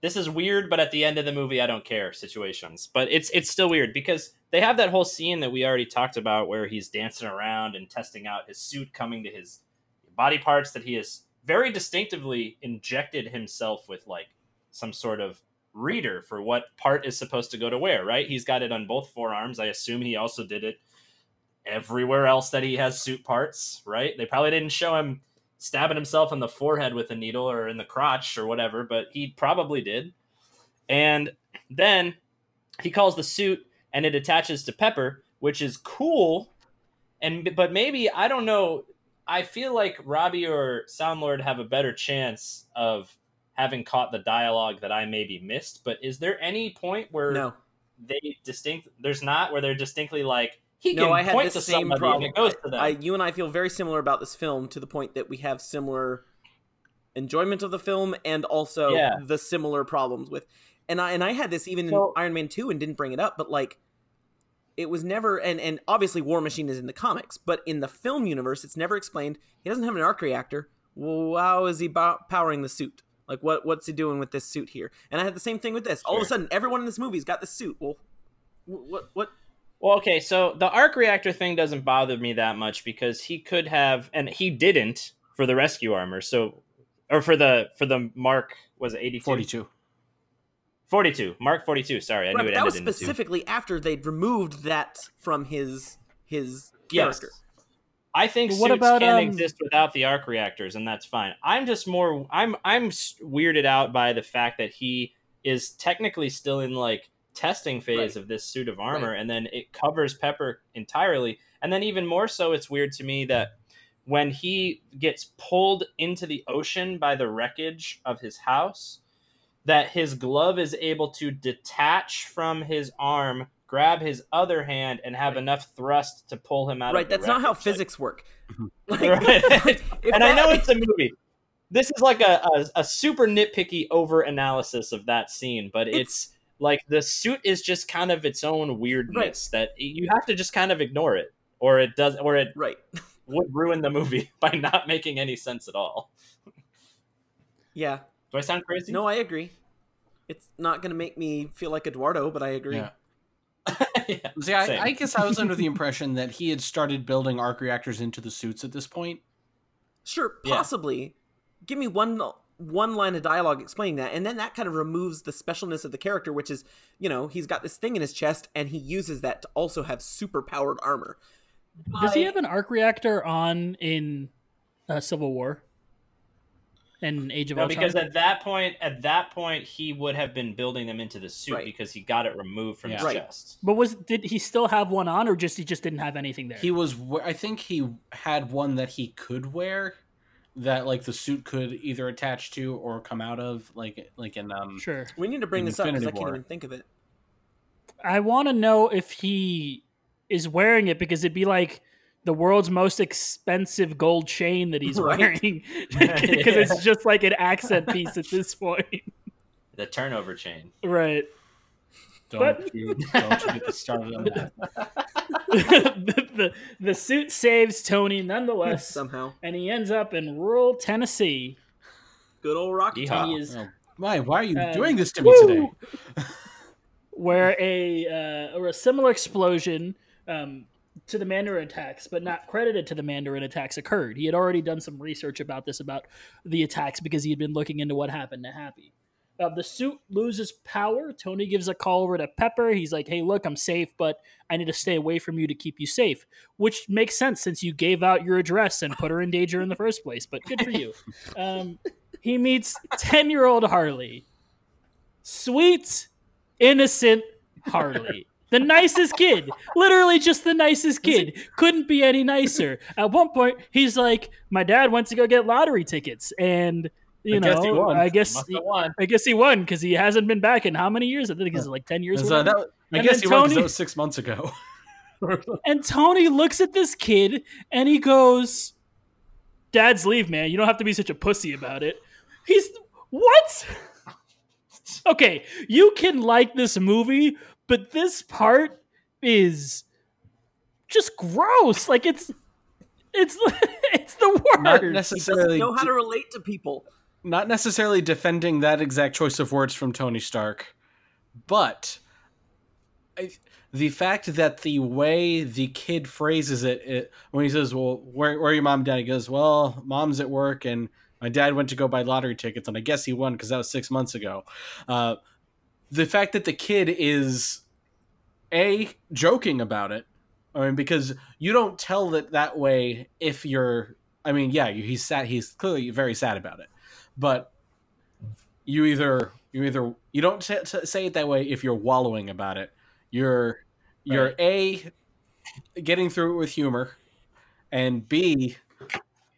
this is weird, but at the end of the movie I don't care situations. But it's it's still weird because they have that whole scene that we already talked about where he's dancing around and testing out his suit coming to his body parts that he has very distinctively injected himself with like some sort of reader for what part is supposed to go to where, right? He's got it on both forearms. I assume he also did it everywhere else that he has suit parts, right? They probably didn't show him stabbing himself in the forehead with a needle or in the crotch or whatever, but he probably did. And then he calls the suit and it attaches to Pepper, which is cool. And but maybe I don't know. I feel like Robbie or Soundlord have a better chance of having caught the dialogue that I maybe missed. But is there any point where No, they distinct? There's not where they're distinctly like he no, can I had point the to same problem. and it goes to them. I, you and I feel very similar about this film to the point that we have similar enjoyment of the film and also Yeah. the similar problems with. And I and I had this even So- in Iron Man two and didn't bring it up, but like it was never and and obviously War Machine is in the comics, but in the film universe, it's never explained. He doesn't have an arc reactor. Well, how is he bo- powering the suit? Like what what's he doing with this suit here? And I had the same thing with this. All of a sudden, everyone in this movie's got the suit. Well, wh- what what Well, okay, so the arc reactor thing doesn't bother me that much because he could have, and he didn't for the rescue armor. So, or for the for the Mark was it 82? 42. 42. Mark 42. Sorry, I Right, knew it that was ended in two. specifically after they'd removed that from his his Yes. character. I think But what suits about, can um, exist without the arc reactors, and that's fine. I'm just more. I'm I'm weirded out by the fact that he is technically still in like testing phase Right. of this suit of armor, and then it covers Pepper entirely. And then even more so, it's weird to me that when he gets pulled into the ocean by the wreckage of his house, that his glove is able to detach from his arm, grab his other hand, and have Right. enough thrust to pull him out. Right, of the that's not how. Like, physics work. Mm-hmm. Like, Right. if and I know it's a movie. This is like a, a, a super nitpicky over analysis of that scene, but it's, like the suit is just kind of its own weirdness that you have to just kind of ignore it, or it does, or it right. would ruin the movie by not making any sense at all. Yeah. Do I sound crazy? No, I agree. It's not going to make me feel like Eduardo, but I agree. Yeah. yeah. See, I, I guess I was under the impression that he had started building arc reactors into the suits at this point. Sure, Yeah. possibly. Give me one one line of dialogue explaining that, and then that kind of removes the specialness of the character, which is, you know, he's got this thing in his chest, and he uses that to also have super powered armor. Does he have an arc reactor on in uh, Civil War and Age of No, Ultron? because at that point, at that point, he would have been building them into the suit Right. because he got it removed from Yeah. his Right. chest. but was did he still have one on, or just he just didn't have anything there? He was, I think he had one that he could wear, that like the suit could either attach to or come out of, like like in um. sure. We need to bring this up because I can't even think of it. I want to know if he is wearing it because it'd be like the world's most expensive gold chain that he's Right. wearing because it's just like an accent piece at this point. The turnover chain. right. Don't But- you don't you get started on that? the, the, the suit saves Tony nonetheless, Somehow. and he ends up in rural Tennessee. Good old Rocky Yeehaw. Top. He is Oh, why? Why are you Um, doing this to me woo! today? where a uh, or a similar explosion um, to the Mandarin attacks, but not credited to the Mandarin attacks occurred. He had already done some research about this, about the attacks, because he had been looking into what happened to Happy. Uh, the suit loses power. Tony gives a call over to Pepper. He's like, "Hey, look, I'm safe, but I need to stay away from you to keep you safe," which makes sense since you gave out your address and put her in danger in the first place. But good for you. Um, he meets ten-year-old Harley, sweet, innocent Harley. The nicest kid. Literally just the nicest kid. Couldn't be any nicer. At one point, he's like, My dad went to go get lottery tickets. And, you I guess he know, won. I guess he, won. I guess he won because he hasn't been back in how many years? I think it's like 10 years. And or so whatever. that, I And guess then he won because that was six months ago. And Tony looks at this kid and he goes, Dad's leave, man. You don't have to be such a pussy about it. He's what? Okay, you can like this movie, but this part is just gross. Like it's it's it's the worst. Not worst. necessarily, know how to relate to people. Not necessarily defending that exact choice of words from Tony Stark, but I, the fact that the way the kid phrases it, it when he says, "Well, where, where are your mom and dad?" He goes, "Well, mom's at work, and my dad went to go buy lottery tickets, and I guess he won because that was six months ago." Uh, the fact that the kid is a joking about it, I mean, because you don't tell it that way if you're. I mean, yeah, he's sad. He's clearly very sad about it, but you either you either you don't say it that way if you're wallowing about it. You're you're Right. a getting through it with humor, and b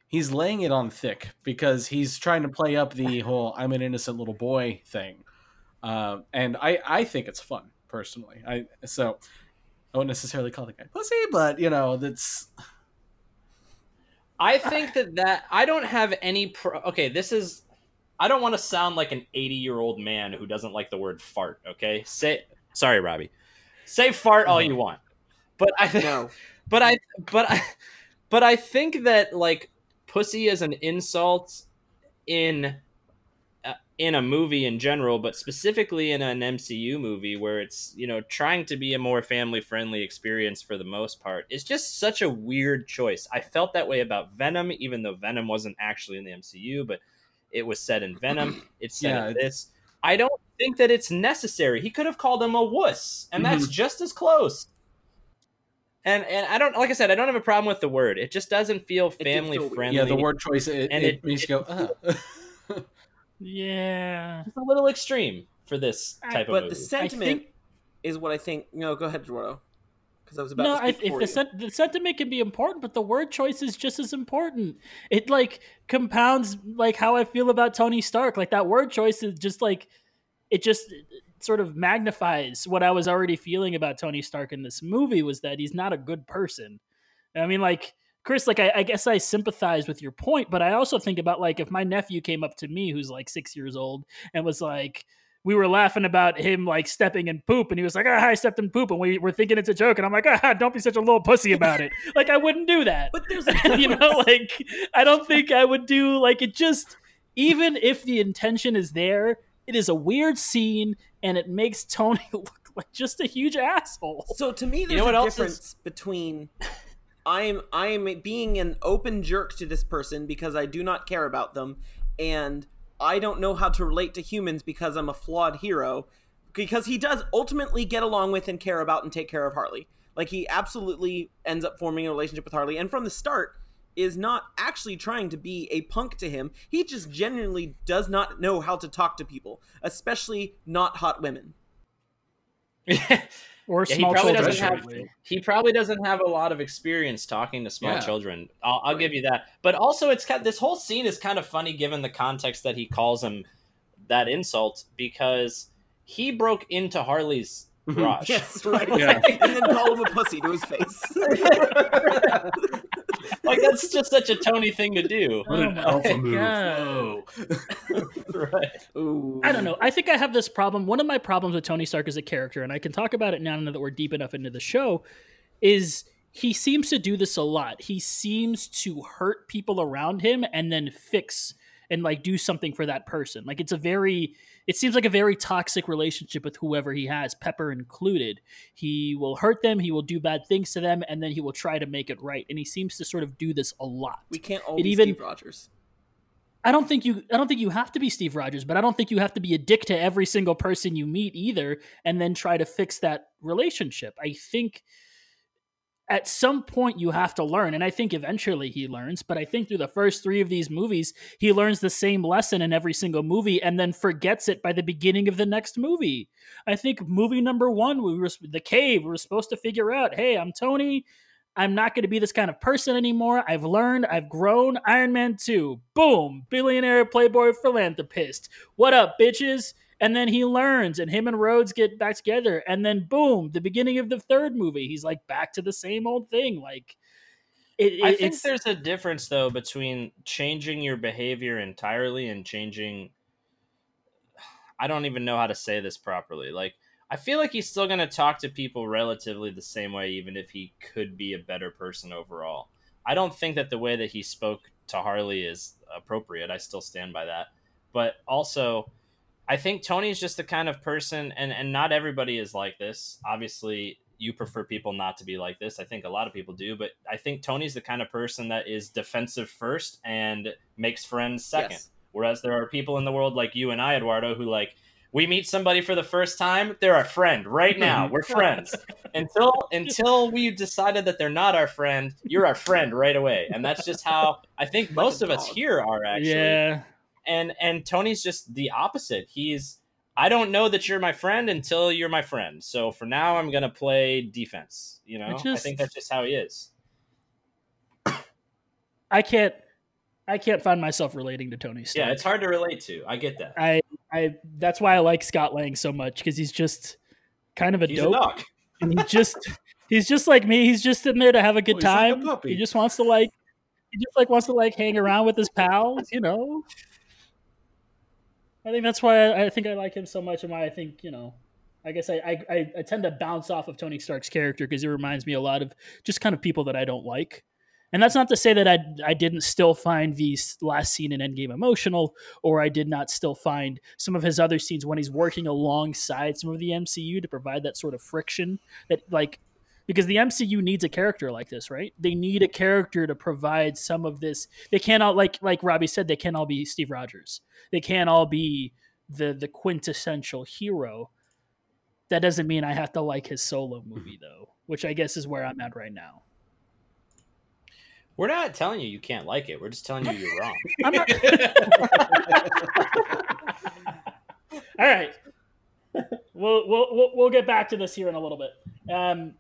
he's laying it on thick because he's trying to play up the whole "I'm an innocent little boy" thing, uh, and I I think it's fun personally. I so I wouldn't necessarily call the guy pussy, but you know that's I think that that I don't have any pro. Okay, this is. I don't want to sound like an 80 year old man who doesn't like the word fart. Okay, say sorry, Robbie. Say fart all you want, but I think. No. But I, but I, but I think that like pussy is an insult in uh, in a movie in general, but specifically in an MCU movie where it's you know trying to be a more family friendly experience for the most part. It's just such a weird choice. I felt that way about Venom, even though Venom wasn't actually in the MCU, but it was said in Venom. It's said Yeah, in this. I don't think that it's necessary. He could have called him a wuss, and that's just as close. And and I don't like I said I don't have a problem with the word. It just doesn't feel family feel friendly. yeah the word choice. It, And it, it- makes you go. Uh. yeah. It's a little extreme for this I- type of But movie. the sentiment think- is what I think. No, go ahead, Eduardo. Because I was about no, to I, speak if the, sen- the sentiment can be important, but the word choice is just as important. It like compounds like how I feel about Tony Stark. Like that word choice is just like it just sort of magnifies what I was already feeling about Tony Stark in this movie was that he's not a good person. I mean, like Chris, like I, I guess I sympathize with your point, but I also think about like if my nephew came up to me who's like six years old and was like, we were laughing about him like stepping in poop, and he was like, "Ah, I stepped in poop," and we were thinking it's a joke, and I'm like, "Ah, don't be such a little pussy about it." like I wouldn't do that. But there's you know, like I don't think I would do like it. Just even if the intention is there, it is a weird scene, and it makes Tony look like just a huge asshole. So to me, there's know what a else is- between I'm I'm being an open jerk to this person because I do not care about them, and I don't know how to relate to humans because I'm a flawed hero. Because he does ultimately get along with and care about and take care of Harley. Like he absolutely ends up forming a relationship with Harley, and from the start is not actually trying to be a punk to him. He just genuinely does not know how to talk to people, especially not hot women. Or Yeah, he probably children. doesn't have he probably doesn't have a lot of experience talking to small Yeah. children. I'll, I'll give you that. But also, it's kind this whole scene is kind of funny given the context that he calls him that insult because he broke into Harley's garage. Yes, right. Yeah. and then call him a pussy to his face. like that's just such a Tony thing to do. What an Oh alpha move! God. Whoa. right. Ooh. I don't know. I think I have this problem. One of my problems with Tony Stark as a character, and I can talk about it now that we're deep enough into the show, is he seems to do this a lot. He seems to hurt people around him and then fix and like do something for that person. Like it's a very it seems like a very toxic relationship with whoever he has, Pepper included. He will hurt them, he will do bad things to them, and then he will try to make it right. And he seems to sort of do this a lot. We can't It even- Steve Rogers. I don't think you I don't think you have to be Steve Rogers, but I don't think you have to be a dick to every single person you meet either and then try to fix that relationship. I think at some point you have to learn and I think eventually he learns, but I think through the first 3 of these movies he learns the same lesson in every single movie and then forgets it by the beginning of the next movie. I think movie number 1 we were the cave we were supposed to figure out, "Hey, I'm Tony, I'm not going to be this kind of person anymore. I've learned, I've grown. Iron Man 2. Boom. Billionaire playboy philanthropist. What up, bitches? And then he learns, and him and Rhodes get back together. And then, boom, the beginning of the third movie, he's like back to the same old thing. Like, it, I think there's a difference though between changing your behavior entirely and changing I don't even know how to say this properly. Like I feel like he's still going to talk to people relatively the same way even if he could be a better person overall. I don't think that the way that he spoke to Harley is appropriate. I still stand by that. But also I think Tony's just the kind of person and and not everybody is like this. Obviously, you prefer people not to be like this. I think a lot of people do, but I think Tony's the kind of person that is defensive first and makes friends second. Yes. Whereas there are people in the world like you and I, Eduardo, who like we meet somebody for the first time, they're our friend right now. We're friends. until until we decided that they're not our friend, you're our friend right away. And that's just how I think most of us here are actually yeah. And and Tony's just the opposite. He's I don't know that you're my friend until you're my friend. So for now, I'm gonna play defense. You know, I just- think that's just how he is. I can't, I can't find myself relating to Tony Stark. Yeah, it's hard to relate to. I get that. I, I, that's why I like Scott Lang so much because he's just kind of a He's a dope. dog. and he just he's just like me. He's just sitting there to have a good Oh, he's like a time. he just wants to like he just like wants to like hang around with his pals, you know. I think that's why I, I think I like him so much, and why I think you know. I guess I I, I, tend to bounce off of Tony Stark's character because he reminds me a lot of just kind of people that I don't like. And that's not to say that I I didn't still find the last scene in Endgame emotional, or I did not still find some of his other scenes when he's working alongside some of the MCU to provide that sort of friction that like because the MCU needs a character like this, right? They need a character to provide some of this. They can't all like like Robbie said, they can't all be Steve Rogers. They can't all be the the quintessential hero. That doesn't mean I have to like his solo movie though, which I guess is where I'm at right now. We're not telling you you can't like it. We're just telling you you're wrong. Not. All right, we'll, we'll we'll we'll get back to this here in a little bit. Um,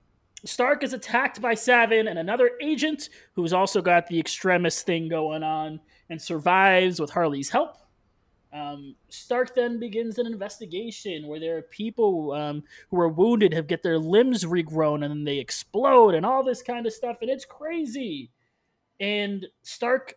Stark is attacked by Savin and another agent who's also got the extremist thing going on and survives with Harley's help. Um, Stark then begins an investigation where there are people um, who are wounded, have get their limbs regrown, and then they explode, and all this kind of stuff, and it's crazy. And Stark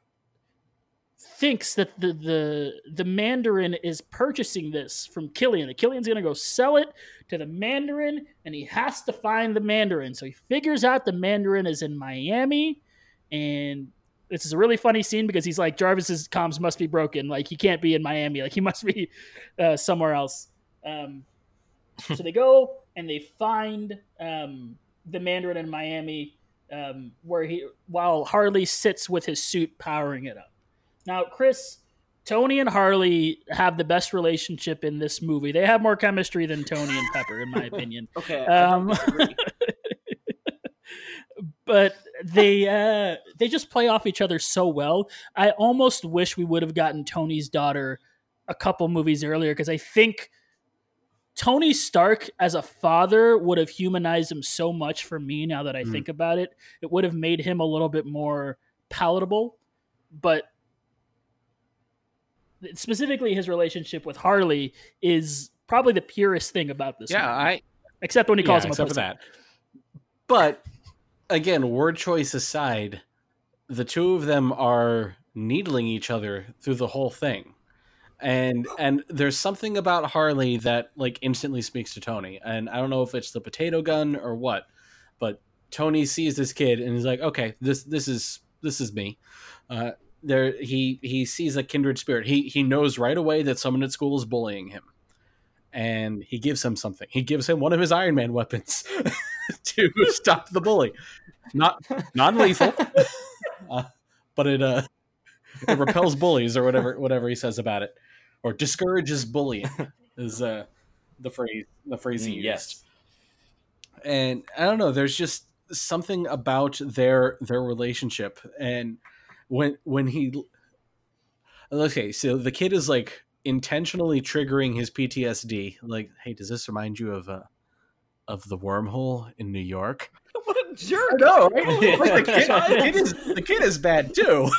thinks that the the the Mandarin is purchasing this from Killian. The Killian's gonna go sell it to the Mandarin, and he has to find the Mandarin. So he figures out the Mandarin is in Miami, and this is a really funny scene because he's like Jarvis's comms must be broken. Like he can't be in Miami. Like he must be uh, somewhere else. Um, so they go and they find um, the Mandarin in Miami, um, where he while Harley sits with his suit powering it up. Now, Chris, Tony and Harley have the best relationship in this movie. They have more chemistry than Tony and Pepper, in my opinion. Okay. Um, but they uh, they just play off each other so well. I almost wish we would have gotten Tony's daughter a couple movies earlier because I think Tony Stark as a father would have humanized him so much for me. Now that I Mm. think about it, it would have made him a little bit more palatable. But specifically, his relationship with Harley is probably the purest thing about this. yeah, movie. I except when he calls yeah, him a except for that. But again, word choice aside, the two of them are needling each other through the whole thing. And and there's something about Harley that like instantly speaks to Tony. And I don't know if it's the potato gun or what, but Tony sees this kid and he's like, "Okay, this this is this is me." Uh, there he he sees a kindred spirit. He he knows right away that someone at school is bullying him, and he gives him something. He gives him one of his Iron Man weapons to stop the bully. Not non lethal, uh, but it uh it repels bullies or whatever whatever he says about it, or discourages bullying is uh the phrase the phrase he Mm, used. yes. And I don't know. There's just something about their their relationship, and when when he okay, so the kid is like intentionally triggering his PTSD. Like, hey, does this remind you of uh of the wormhole in New York? what a jerk! No, right? Like, the, kid, the kid is the kid is bad too.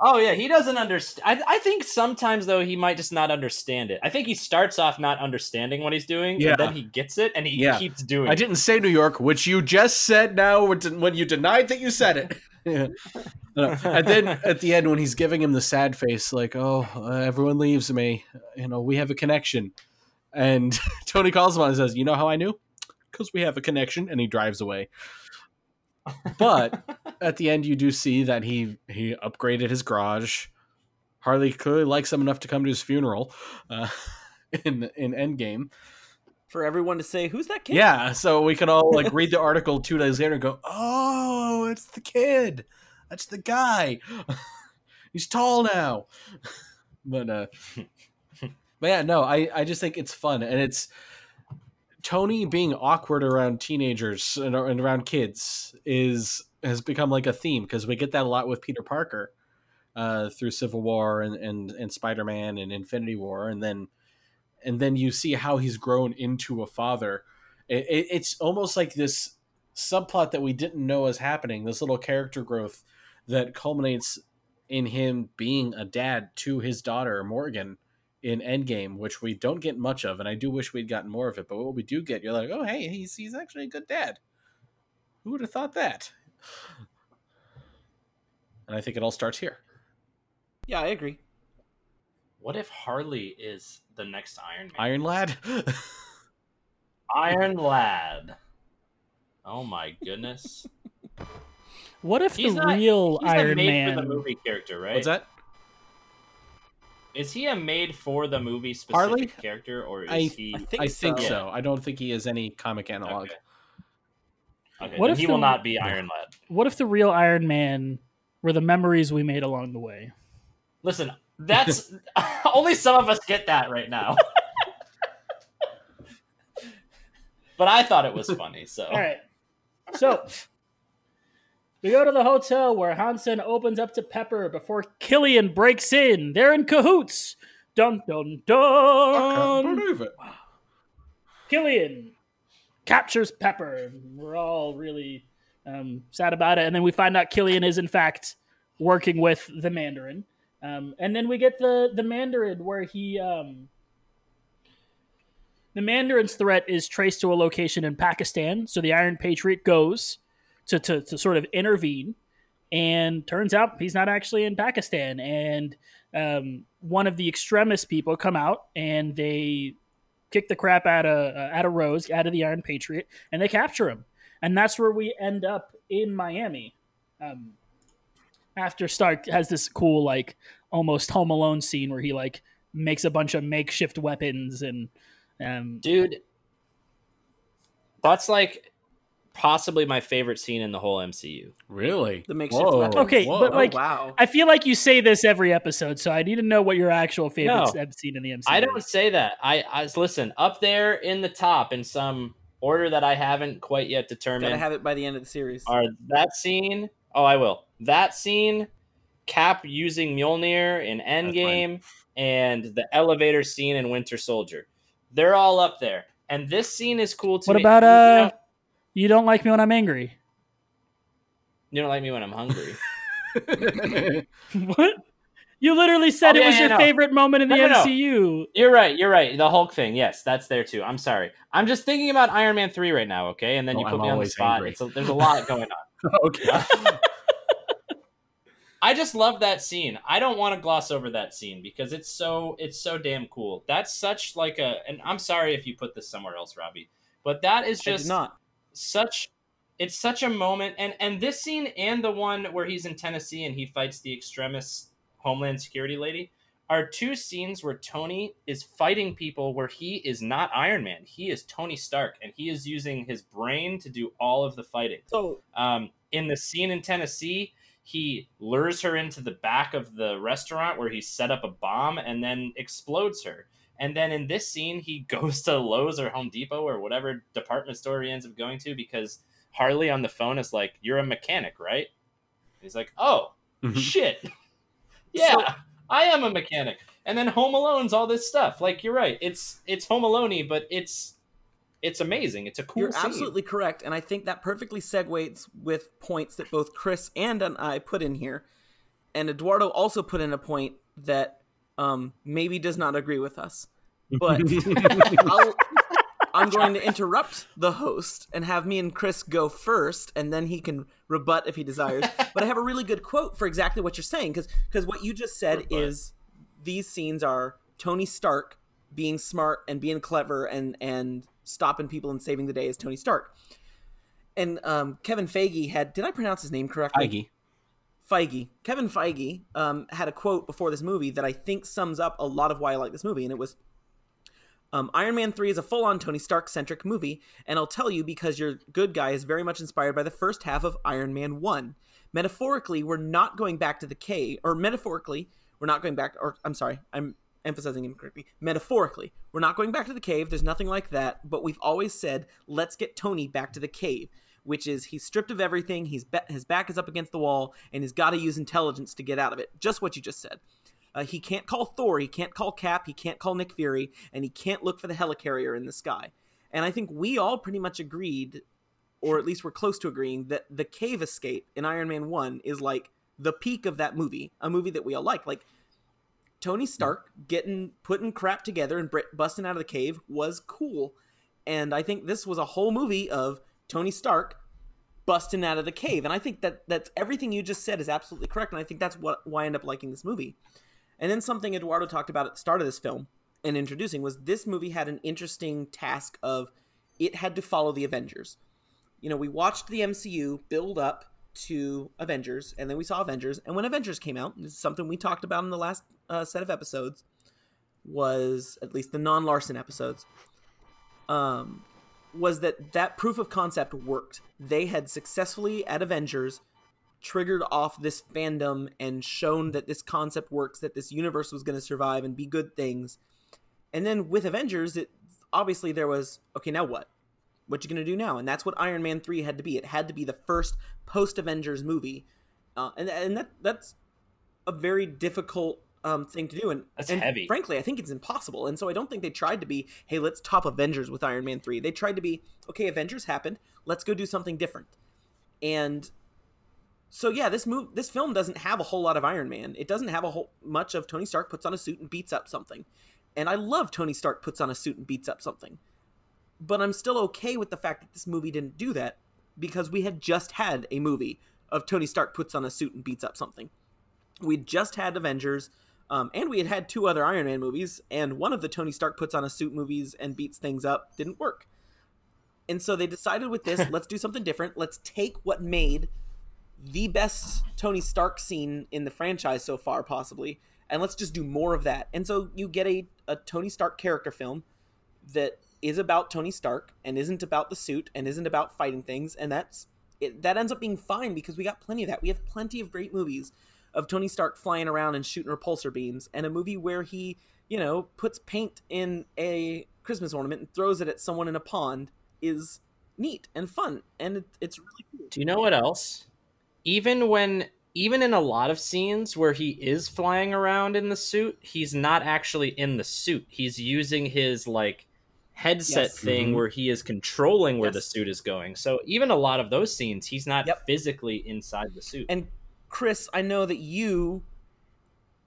Oh yeah, he doesn't understand. I, I think sometimes though he might just not understand it. I think he starts off not understanding what he's doing, Yeah. and then he gets it, and he Yeah. keeps doing. I it. didn't say New York, which you just said now when when you denied that you said it. Yeah. And then at the end, when he's giving him the sad face, like, "Oh, uh, everyone leaves me. You know, we have a connection." And Tony calls him on and says, "You know how I knew? Because we have a connection." And he drives away. But at the end, you do see that he he upgraded his garage. Harley clearly likes him enough to come to his funeral uh, in in Endgame. For everyone to say, "Who's that kid?" Yeah, so we can all like read the article two days later and go, "Oh, it's the kid. That's the guy. He's tall now." but uh, but yeah, no, I I just think it's fun and it's Tony being awkward around teenagers and, and around kids is has become like a theme because we get that a lot with Peter Parker uh, through Civil War and and, and Spider Man and Infinity War, and then and then you see how he's grown into a father. It, it, it's almost like this subplot that we didn't know was happening. This little character growth that culminates in him being a dad to his daughter Morgan in Endgame, which we don't get much of, and I do wish we'd gotten more of it. But what we do get, you're like, oh hey, he's he's actually a good dad. Who would have thought that? And I think it all starts here. Yeah, I agree. What if Harley is the next Iron Man? Iron Lad. Iron Lad. Oh my goodness. What if He's the not- real He's Iron a made for the movie character, right? What's that? Is he a made for the movie specific Harley? character, or is I- he? I think I think so. so. I don't think he has any comic analog. Okay. Okay, What if he the- will not be Iron Lad. What if the real Iron Man were the memories we made along the way? Listen, that's only some of us get that right now. but I thought it was funny, so All right. So we go to the hotel where Hansen opens up to Pepper before Killian breaks in. They're in cahoots. Dun dun dun. believe it. Killian captures Pepper. We're all really um, sad about it. And then we find out Killian is, in fact, working with the Mandarin. Um, and then we get the, the Mandarin where he. Um, the Mandarin's threat is traced to a location in Pakistan. So the Iron Patriot goes to, to, to sort of intervene. And turns out he's not actually in Pakistan. And um, one of the extremist people come out and they kick the crap out of uh, out of Rhodes, out of the Iron Patriot, and they capture him. And that's where we end up in Miami. Um, after Stark has this cool, like almost Home Alone scene where he like makes a bunch of makeshift weapons and um, dude, that's like possibly my favorite scene in the whole MCU. Really? The makeshift Whoa. weapon. Okay, Whoa. but like oh, wow. I feel like you say this every episode, so I need to know what your actual favorite No. scene in the MCU. I don't is. say that. I, I listen up there in the top in some order that I haven't quite yet determined. Gotta have it by the end of the series. are that scene? Oh, I will. That scene, Cap using Mjolnir in Endgame, and the elevator scene in Winter Soldier. They're all up there, and this scene is cool to What me. about You uh? know- You don't like me when I'm angry. You don't like me when I'm hungry. what? You literally said Oh, it was yeah, your no. favorite moment in the No, no, no. MCU. You're right. You're right. The Hulk thing. Yes, that's there too. I'm sorry. I'm just thinking about Iron Man three right now. Okay, and then Oh, you put I'm me on the spot. It's a, there's a lot going on. okay. I just love that scene. I don't want to gloss over that scene because it's so it's so damn cool. That's such like a and I'm sorry if you put this somewhere else, Robbie, but that is just not. such it's such a moment and and this scene and the one where he's in Tennessee and he fights the extremist Homeland Security lady are two scenes where Tony is fighting people where he is not Iron Man. He is Tony Stark and he is using his brain to do all of the fighting. So Um, in the scene in Tennessee, he lures her into the back of the restaurant where he set up a bomb and then explodes her. And then in this scene, he goes to Lowe's or Home Depot or whatever department store he ends up going to because Harley on the phone is like, "You're a mechanic, right?" He's like, "Oh, Mhm. shit, yeah, I am a mechanic." And then Home Alone's all this stuff. Like you're right, it's it's Home Alone, but it's it's amazing. It's a cool. You're scene. absolutely correct, and I think that perfectly segues with points that both Chris and I put in here, and Eduardo also put in a point that um, maybe does not agree with us, but I'll, I'm going to interrupt the host and have me and Chris go first, and then he can rebut if he desires. but I have a really good quote for exactly what you're saying, because because what you just said Rebut. is these scenes are Tony Stark being smart and being clever and and stopping people and saving the day as Tony Stark. And um, Kevin Feige had did I pronounce his name correctly? Feige. Feige. Kevin Feige um, had a quote before this movie that I think sums up a lot of why I like this movie, and it was um, Iron Man 3 is a full on Tony Stark centric movie, and I'll tell you because your good guy is very much inspired by the first half of Iron Man 1. Metaphorically, we're not going back to the cave, or metaphorically, we're not going back, or I'm sorry, I'm emphasizing incorrectly. Metaphorically, we're not going back to the cave, there's nothing like that, but we've always said, let's get Tony back to the cave which is he's stripped of everything. He's be- his back is up against the wall, and he's got to use intelligence to get out of it. Just what you just said. Uh, he can't call Thor, he can't call Cap, he can't call Nick Fury, and he can't look for the helicarrier in the sky. And I think we all pretty much agreed, or at least we're close to agreeing, that the cave escape in Iron Man One is like the peak of that movie, a movie that we all like. Like Tony Stark getting putting crap together and busting out of the cave was cool, and I think this was a whole movie of Tony Stark busting out of the cave. And I think that that's everything you just said is absolutely correct. And I think that's what why I end up liking this movie. And then something Eduardo talked about at the start of this film and introducing was this movie had an interesting task of it had to follow the Avengers. You know, we watched the MCU build up to Avengers, and then we saw Avengers. And when Avengers came out, this is something we talked about in the last uh, set of episodes, was at least the non Larson episodes. Um, was that that proof of concept worked. They had successfully at Avengers triggered off this fandom and shown that this concept works, that this universe was going to survive and be good things. And then with Avengers, it obviously there was okay, now what? What you going to do now? And that's what Iron Man 3 had to be. It had to be the first post Avengers movie. Uh, and and that that's a very difficult um, thing to do. And That's and heavy. Frankly, I think it's impossible. And so I don't think they tried to be, hey, let's top Avengers with Iron Man 3. They tried to be, okay, Avengers happened. Let's go do something different. And so yeah, this move this film doesn't have a whole lot of Iron Man. It doesn't have a whole much of Tony Stark puts on a suit and beats up something. And I love Tony Stark puts on a suit and beats up something. But I'm still okay with the fact that this movie didn't do that because we had just had a movie of Tony Stark puts on a suit and beats up something. We'd just had Avengers, um, and we had had two other Iron Man movies, and one of the Tony Stark puts on a suit movies and beats things up didn't work. And so they decided with this, let's do something different. Let's take what made the best Tony Stark scene in the franchise so far, possibly, and let's just do more of that. And so you get a, a Tony Stark character film that is about Tony Stark and isn't about the suit and isn't about fighting things, and that's it, that ends up being fine because we got plenty of that. We have plenty of great movies of Tony Stark flying around and shooting repulsor beams, and a movie where he, you know, puts paint in a Christmas ornament and throws it at someone in a pond is neat and fun, and it, it's really cool. Do you know what else? Even when even in a lot of scenes where he is flying around in the suit, he's not actually in the suit. He's using his like headset Yes. thing Mhm. where he is controlling where the suit is going. So even a lot of those scenes, he's not Yep. physically inside the suit. And Chris, I know that you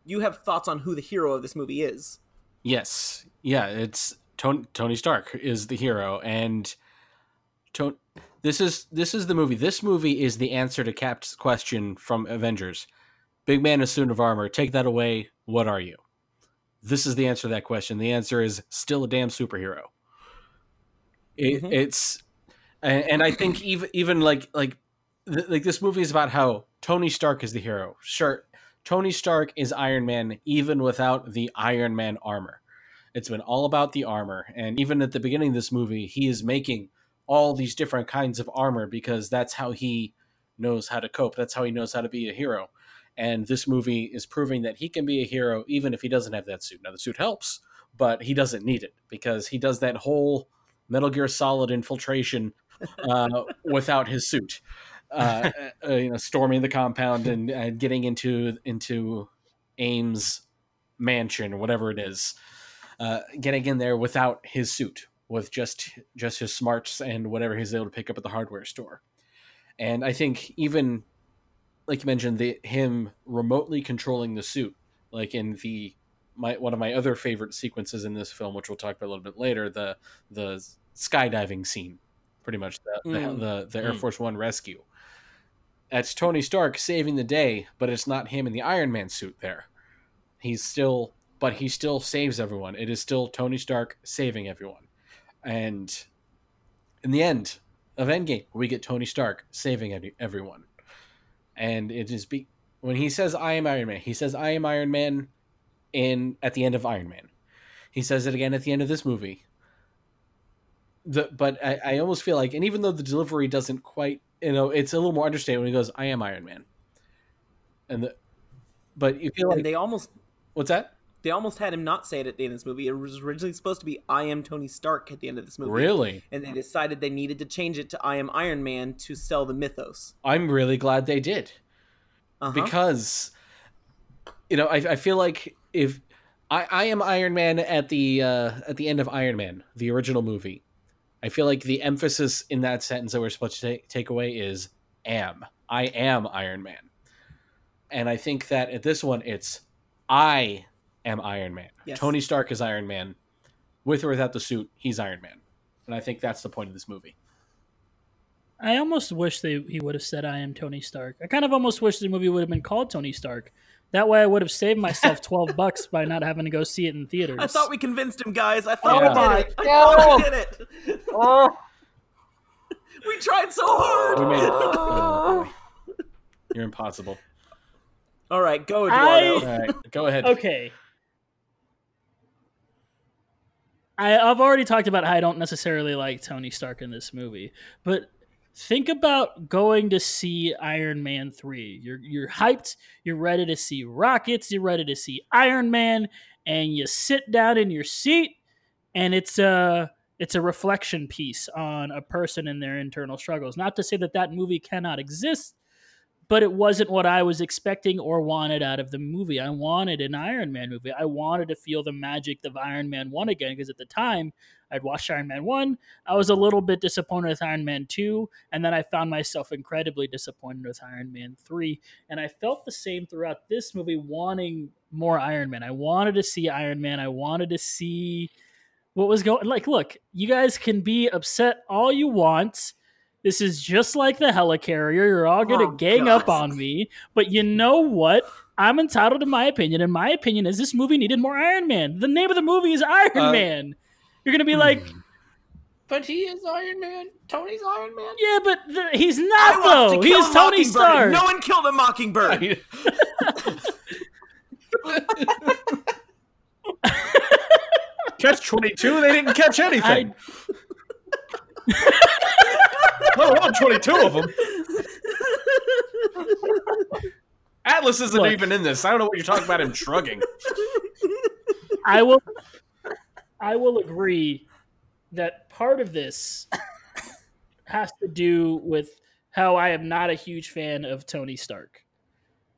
you have thoughts on who the hero of this movie is. Yes, yeah, it's Tony, Tony Stark is the hero, and Tony. This is this is the movie. This movie is the answer to Cap's question from Avengers. Big man in a suit of armor. Take that away. What are you? This is the answer to that question. The answer is still a damn superhero. It, Mhm. It's and, and I think even even like like th- like this movie is about how Tony Stark is the hero. Sure, Tony Stark is Iron Man even without the Iron Man armor. It's been all about the armor, and even at the beginning of this movie, he is making all these different kinds of armor because that's how he knows how to cope. That's how he knows how to be a hero. And this movie is proving that he can be a hero even if he doesn't have that suit. Now the suit helps, but he doesn't need it because he does that whole Metal Gear Solid infiltration uh, without his suit. Uh, uh, you know, storming the compound and, getting into into Ames mansion or whatever it is, uh, getting in there without his suit, with just just his smarts and whatever he's able to pick up at the hardware store. And I think even like you mentioned, the him remotely controlling the suit, like in the my one of my other favorite sequences in this film, which we'll talk about a little bit later, the the skydiving scene, pretty much the Mm. the, the, the Air Mm. Force One rescue. That's Tony Stark saving the day, but it's not him in the Iron Man suit there. He's still, but he still saves everyone. It is still Tony Stark saving everyone, and in the end of Endgame, we get Tony Stark saving everyone, and it is be when he says "I am Iron Man." He says "I am Iron Man" in at the end of Iron Man. He says it again at the end of this movie. The but I, I almost feel like, and even though the delivery doesn't quite, you know, it's a little more understated when he goes, "I am Iron Man," and the, but you feel like they almost what's that? They almost had him not say it at the end of this movie. It was originally supposed to be "I am Tony Stark" at the end of this movie. Really, And they decided they needed to change it to "I am Iron Man" to sell the mythos. I'm really glad they did. Uh-huh. because you know I, I feel like if I, I am Iron Man at the uh, at the end of Iron Man, the original movie, I feel like the emphasis in that sentence that we're supposed to take, take away is am. I am Iron Man. And I think that at this one it's I am Iron Man. Yes. Tony Stark is Iron Man. With or without the suit, he's Iron Man. And I think that's the point of this movie. I almost wish they he would have said I am Tony Stark. I kind of almost wish the movie would have been called Tony Stark. That way I would have saved myself 12 bucks by not having to go see it in theaters. I thought we convinced him, guys. I thought Yeah. we Oh did it. I thought we did it. Oh, We tried so hard. We made it. Oh. You're impossible. All right, go I- Eduardo. All right, go ahead. Okay. I, I've already talked about how I don't necessarily like Tony Stark in this movie, but think about going to see Iron Man 3. You're you're hyped, you're ready to see rockets, you're ready to see Iron Man, and you sit down in your seat and it's a it's a reflection piece on a person and their internal struggles. Not to say that that movie cannot exist, but it wasn't what I was expecting or wanted out of the movie. I wanted an Iron Man movie. I wanted to feel the magic of Iron Man 1 again because at the time I'd watched Iron Man 1. I was a little bit disappointed with Iron Man 2, and then I found myself incredibly disappointed with Iron Man 3. And I felt the same throughout this movie, wanting more Iron Man. I wanted to see Iron Man. I wanted to see what was going like look you guys can be upset all you want this is just like the helicarrier you're all gonna Oh, gang God. up on me but you know what i'm entitled to my opinion and my opinion is this movie needed more iron man the name of the movie is iron Uh, man you're gonna be like But he is Iron Man. Tony's Iron Man. yeah but the, he's not want though to he's tony stark No one killed a mockingbird. Catch 22, they didn't catch anything. I, Let alone 22 of them. Atlas isn't Look. even in this. I don't know what you're talking about him shrugging. I will I will agree that part of this has to do with how I am not a huge fan of Tony Stark.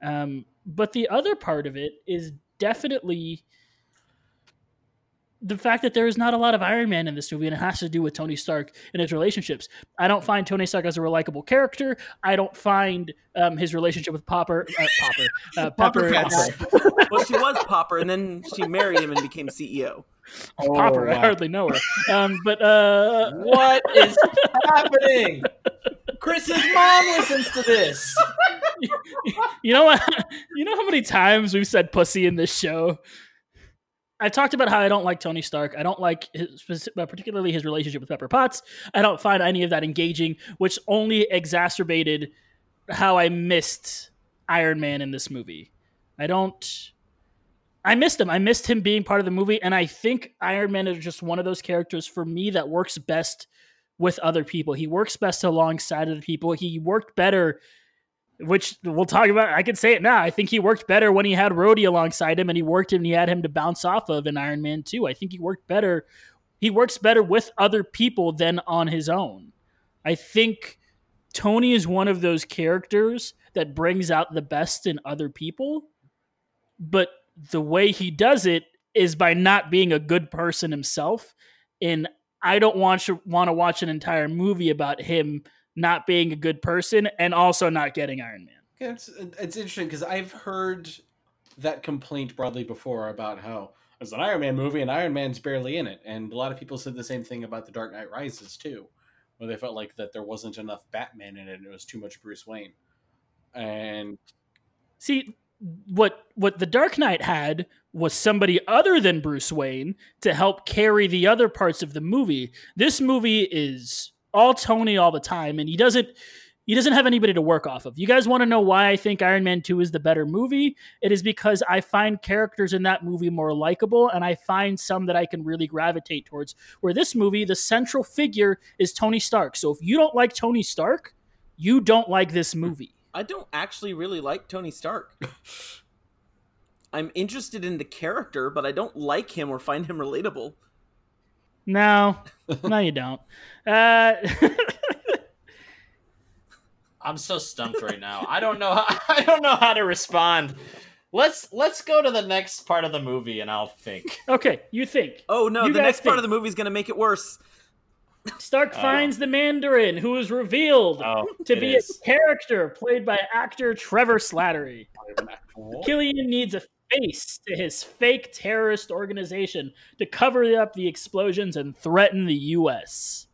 Um, but the other part of it is definitely the fact that there is not a lot of Iron Man in this movie, and it has to do with Tony Stark and his relationships. I don't find Tony Stark as a likable character. I don't find um, his relationship with Popper, uh, Popper, uh, Popper Pepper, Potts. well, she was Popper, and then she married him and became CEO. Popper. I hardly know her. Um, but uh, What is happening? Chris's mom listens to this. you know what? You know how many times we've said pussy in this show? I talked about how I don't like Tony Stark. I don't like his, particularly his relationship with Pepper Potts. I don't find any of that engaging, which only exacerbated how I missed Iron Man in this movie. I don't. I missed him. I missed him being part of the movie, and I think Iron Man is just one of those characters for me that works best with other people. He works best alongside other people. He worked better, which we'll talk about. I can say it now. I think he worked better when he had Rhodey alongside him, and he worked and he had him to bounce off of in Iron Man 2. I think he worked better. He works better with other people than on his own. I think Tony is one of those characters that brings out the best in other people, but the way he does it is by not being a good person himself. And I don't want to want to watch an entire movie about him not being a good person and also not getting Iron Man. It's it's interesting because I've heard that complaint broadly before about how it's an Iron Man movie and Iron Man's barely in it, and a lot of people said the same thing about The Dark Knight Rises too, where they felt like that there wasn't enough Batman in it and it was too much Bruce Wayne. And See, what what the Dark Knight had was somebody other than Bruce Wayne to help carry the other parts of the movie. This movie is all Tony all the time, and he doesn't he doesn't have anybody to work off of. You guys want to know why I think Iron Man 2 is the better movie? It is because I find characters in that movie more likable and I find some that I can really gravitate towards. Where this movie, the central figure is Tony Stark. So if you don't like Tony Stark, you don't like this movie. I don't actually really like Tony Stark. I'm interested in the character, but I don't like him or find him relatable. No, no, you don't. Uh, I'm so stumped right now. I don't know. How, I don't know how to respond. Let's let's go to the next part of the movie, and I'll think. okay, you think. Oh no, You the guys next part of the movie is going to make it worse. Stark finds the Mandarin, who is revealed Oh, to be is. a character played by actor Trevor Slattery. Killian needs a face to his fake terrorist organization to cover up the explosions and threaten the U.S.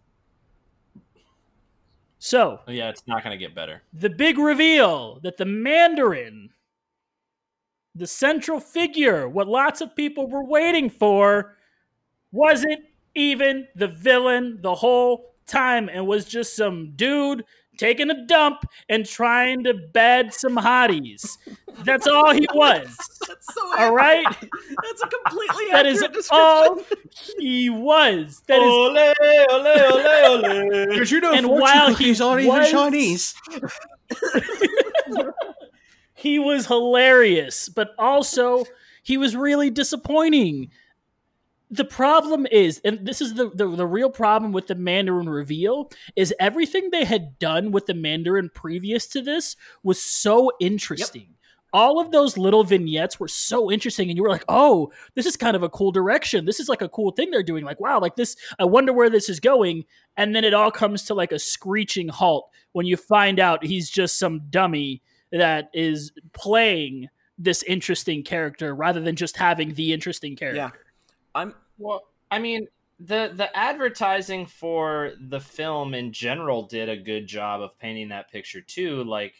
So, oh, Yeah, it's not going to get better. the big reveal that the Mandarin, the central figure, what lots of people were waiting for, wasn't even the villain the whole time and was just some dude taking a dump and trying to bed some hotties. That's all he was. That's so All right? That's a completely That is accurate description. all he was. That is Ole, ole, ole, ole. because you know, And fortune while he cookies aren't even was- Chinese. he was hilarious, but also he was really disappointing. The problem is, and this is the, the, the real problem with the Mandarin reveal, is everything they had done with the Mandarin previous to this was so interesting. All of those little vignettes were so interesting, and you were like, oh, this is kind of a cool direction. This is like a cool thing they're doing. Like, wow, like this, I wonder where this is going. And then it all comes to like a screeching halt when you find out he's just some dummy that is playing this interesting character rather than just having the interesting character. Yeah. I'm Well, I mean, the the advertising for the film in general did a good job of painting that picture too. Like,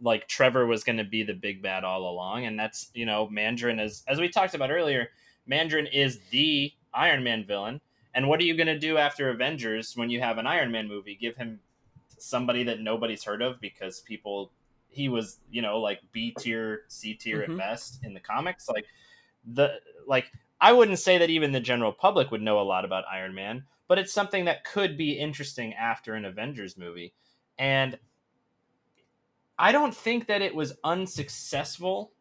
like Trevor was going to be the big bad all along, and that's you know Mandarin is as we talked about earlier. Mandarin is the Iron Man villain, and what are you going to do after Avengers when you have an Iron Man movie? Give him somebody that nobody's heard of because people he was you know like B tier, C tier Mhm. at best in the comics. Like the like I wouldn't say that even the general public would know a lot about Iron Man, but it's something that could be interesting after an Avengers movie. And I don't think that it was unsuccessful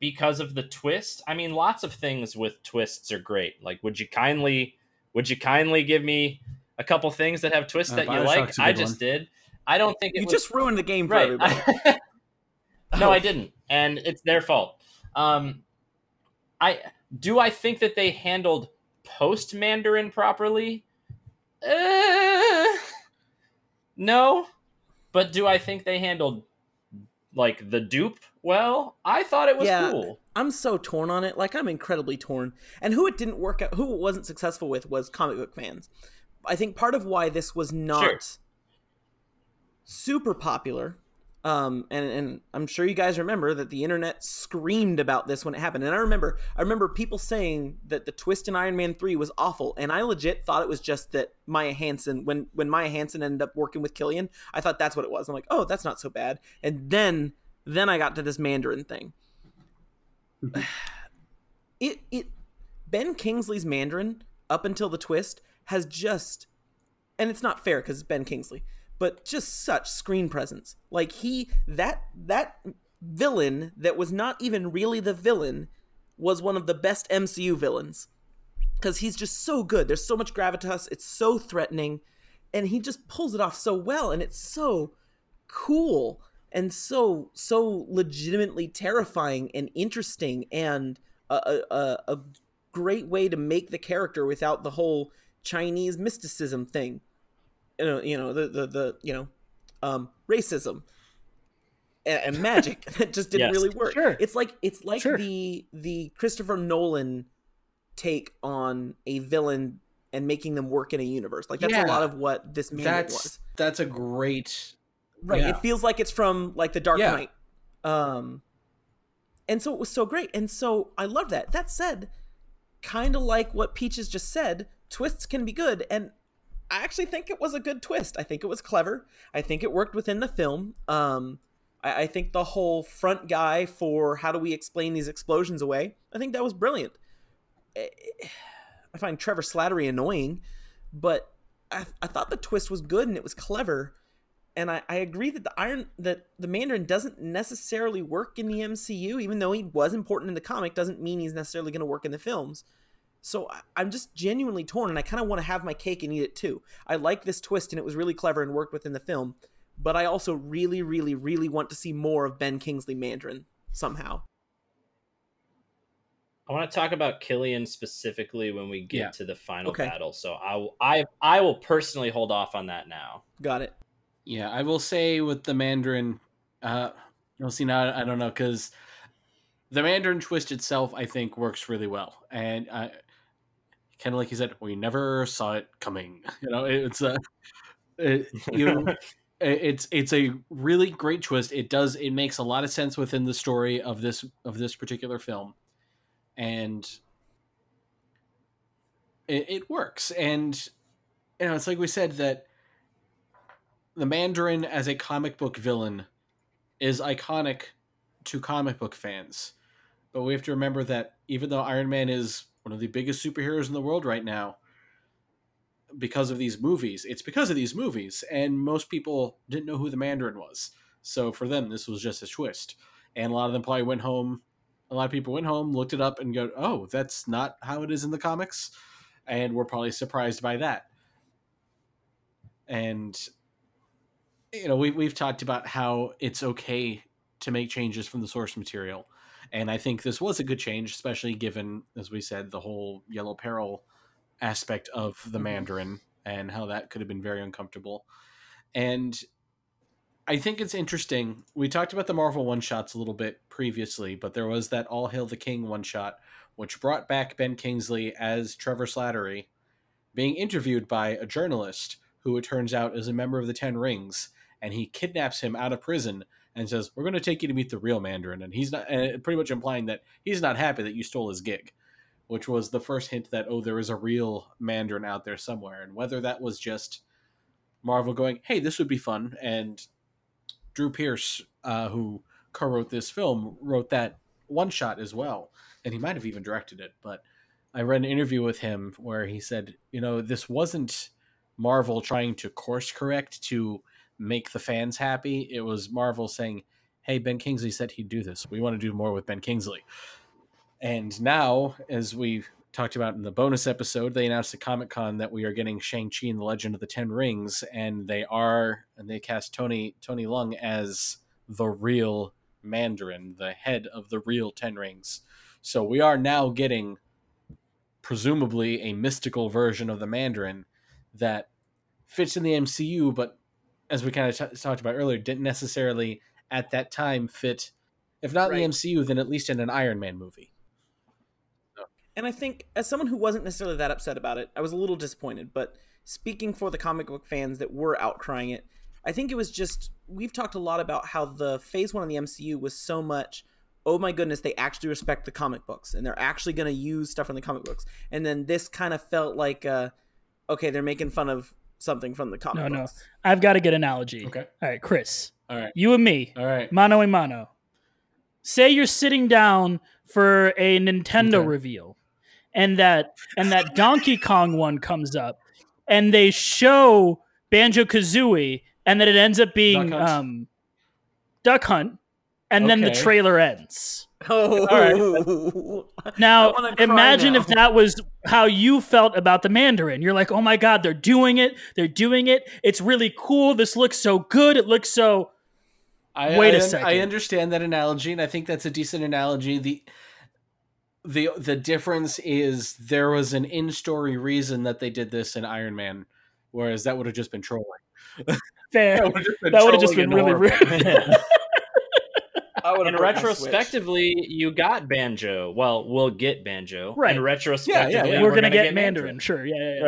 because of the twist. I mean, lots of things with twists are great. Like, would you kindly would you kindly give me a couple things that have twists Uh, that you like? I just one. did. I don't think it you was just ruined the game for right. everybody. no, I didn't, and it's their fault. Um, I do. I think that they handled post Mandarin properly. Uh, no, but do I think they handled like the dupe well? I thought it was Yeah. cool. I'm so torn on it. Like I'm incredibly torn. And who it didn't work out, who it wasn't successful with, was comic book fans. I think part of why this was not Sure. super popular Um, and and I'm sure you guys remember that the internet screamed about this when it happened. And I remember I remember people saying that the twist in Iron Man three was awful, and I legit thought it was just that Maya Hansen when when Maya Hansen ended up working with Killian, I thought that's what it was. I'm like, oh, that's not so bad. And then then I got to this Mandarin thing. it it Ben Kingsley's Mandarin up until the twist has just and it's not fair because it's Ben Kingsley, but just such screen presence. Like he that that villain that was not even really the villain was one of the best MCU villains because he's just so good. There's so much gravitas. It's so threatening, and he just pulls it off so well, and it's so cool and so so legitimately terrifying and interesting and a, a, a great way to make the character without the whole Chinese mysticism thing. You know, you know the the, the you know um, racism and, and magic that just didn't Yes. really work. Sure. It's like it's like Sure. the the Christopher Nolan take on a villain and making them work in a universe. Like that's Yeah. a lot of what this movie That's was. that's a great Right. Yeah. It feels like it's from like the Dark Yeah. Knight. Um and so it was so great. And so I love that. That said, kind of like what Peaches just said, twists can be good and I actually think it was a good twist. I think it was clever. I think it worked within the film. Um I, I think the whole front guy for how do we explain these explosions away, I think that was brilliant. Eh, I find Trevor Slattery annoying, but I, I thought the twist was good and it was clever and I, I agree that the iron that the mandarin doesn't necessarily work in the mcu even though he was important in the comic doesn't mean he's necessarily going to work in the films so I, i'm just genuinely torn and i kind of want to have my cake and eat it too i like this twist and it was really clever and worked within the film but i also really really really want to see more of ben kingsley mandarin somehow I want to talk about Killian specifically when we get Yeah. to the final Okay. battle. So I, will- I I will personally hold off on that now. got it Yeah, I will say with the Mandarin, uh, you'll see now. I don't know because the Mandarin twist itself, I think, works really well, and I kind of like you said, we never saw it coming. You know, it's a it, you. It's it's a really great twist. It does it makes a lot of sense within the story of this of this particular film, and it, it works. And you know, it's like we said that the Mandarin as a comic book villain is iconic to comic book fans. But we have to remember that even though Iron Man is one of the biggest superheroes in the world right now, because of these movies, it's because of these movies, and most people didn't know who the Mandarin was. So for them, this was just a twist. And a lot of them probably went home. A lot of people went home, looked it up, and go, "Oh, that's not how it is in the comics," and were probably surprised by that. And you know, we we've talked about how it's okay to make changes from the source material, and I think this was a good change, especially given, as we said, the whole Yellow Peril aspect of the mm-hmm. Mandarin and how that could have been very uncomfortable. And I think it's interesting. We talked about the Marvel one shots a little bit previously, but there was that All Hail the King one shot, which brought back Ben Kingsley as Trevor Slattery, being interviewed by a journalist who it turns out is a member of the Ten Rings, and he kidnaps him out of prison and says, "We're going to take you to meet the real Mandarin," and he's not, and pretty much implying that he's not happy that you stole his gig, which was the first hint that oh, there is a real Mandarin out there somewhere, and whether that was just Marvel going, "Hey, this would be fun," and Drew Pearce, uh, who co-wrote this film, wrote that one shot as well, and he might have even directed it. But I read an interview with him where he said, you know, this wasn't Marvel trying to course correct to make the fans happy. It was Marvel saying, "Hey, Ben Kingsley said he'd do this. We want to do more with Ben Kingsley." And now, as we talked about in the bonus episode, they announced at Comic Con that we are getting Shang Chi and the Legend of the Ten Rings, and they are and they cast Tony Tony Leung as the real Mandarin, the head of the real Ten Rings. So we are now getting presumably a mystical version of the Mandarin that fits in the MCU, but as we kind of t- talked about earlier, didn't necessarily at that time fit, if not in the MCU, then at least in an Iron Man movie. And I think, as someone who wasn't necessarily that upset about it, I was a little disappointed. But speaking for the comic book fans that were outcrying it, I think it was just we've talked a lot about how the Phase One of the MCU was so much. Oh my goodness, they actually respect the comic books and they're actually going to use stuff from the comic books. And then this kind of felt like, uh, okay, they're making fun of something from the comic No, no. I've got a good analogy. Okay. All right, Chris. All right. You and me, All right. mano a mano. Say you're sitting down for a Nintendo Okay. reveal, and that and that Donkey Kong one comes up, and they show Banjo Kazooie, and then it ends up being Duck Hunt? um, Duck Hunt, and then the trailer ends. Oh, Now, I wanna cry imagine now. if that was how you felt about the Mandarin. You're like, oh my God, they're doing it. They're doing it. It's really cool. This looks so good. It looks so. I, Wait I a second. I understand that analogy, and I think that's a decent analogy. the the The difference is there was an in story reason that they did this in Iron Man, whereas that would have just been trolling. Fair. That would have just been, would have just been really rude. I would've and broken the switch. retrospectively, you got Banjo. Well, we'll get Banjo. Right. And retrospectively, Yeah, yeah, yeah. we're, we're, gonna, gonna, get, Mandarin. Sure. Yeah. yeah, yeah.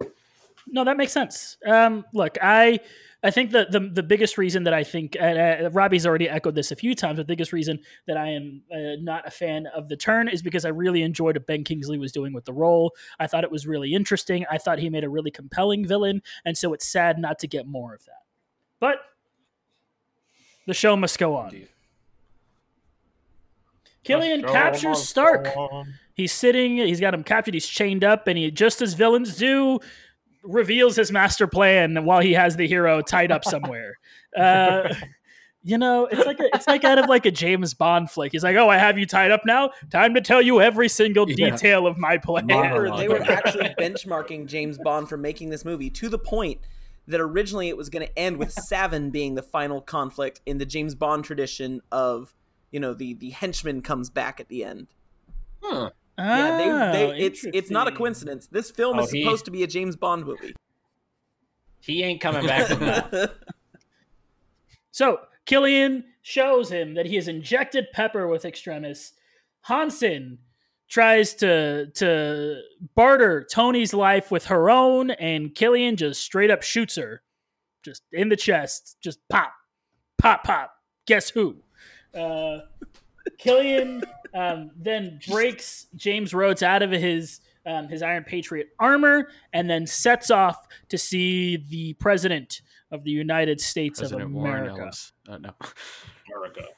Right. No, that makes sense. Um, look, I I think that the the biggest reason that I think uh, uh, Robbie's already echoed this a few times. The biggest reason that I am uh, not a fan of the turn is because I really enjoyed what Ben Kingsley was doing with the role. I thought it was really interesting. I thought he made a really compelling villain, and so it's sad not to get more of that. But the show must go on. Indeed. Killian captures Stark. He's sitting, he's got him captured, he's chained up, and he, just as villains do, reveals his master plan while he has the hero tied up somewhere. Uh, you know, it's like a, it's like out of like a James Bond flick. He's like, "Oh, I have you tied up now. Time to tell you every single Yeah. detail of my plan." They they were actually benchmarking James Bond for making this movie to the point that originally it was going to end with Savin being the final conflict in the James Bond tradition of, you know, the the henchman comes back at the end. Huh. Yeah, they, Oh, they, it's it's not a coincidence. This film Oh, is he- supposed to be a James Bond movie. He ain't coming back from that. So Killian shows him that he has injected Pepper with Extremis. Hansen tries to to barter Tony's life with her own, and Killian just straight up shoots her, just in the chest, just pop, pop, pop. Guess who? Uh, Killian um, then breaks James Rhodes out of his um, his Iron Patriot armor, and then sets off to see the president of the United States President of Warren Ellis. Uh, no. America.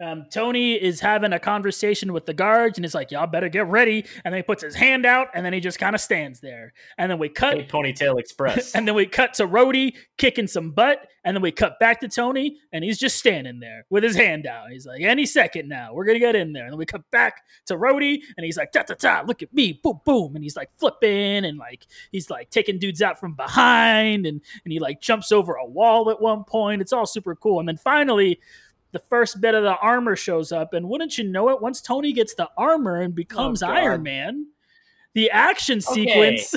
Um, Tony is having a conversation with the guards and is like, "Y'all better get ready." And then he puts his hand out, and then he just kind of stands there. And then we cut, Hey, Ponytail Express. and then we cut to Rhodey kicking some butt, and then we cut back to Tony, and he's just standing there with his hand out. He's like, "Any second now, we're gonna get in there." And then we cut back to Rhodey, and he's like, "Ta ta ta! Look at me, boom boom!" And he's like flipping, and like he's like taking dudes out from behind, and and he like jumps over a wall at one point. It's all super cool. And then finally the first bit of the armor shows up, and wouldn't you know it, once Tony gets the armor and becomes Oh, Iron Man, the action Okay. sequence.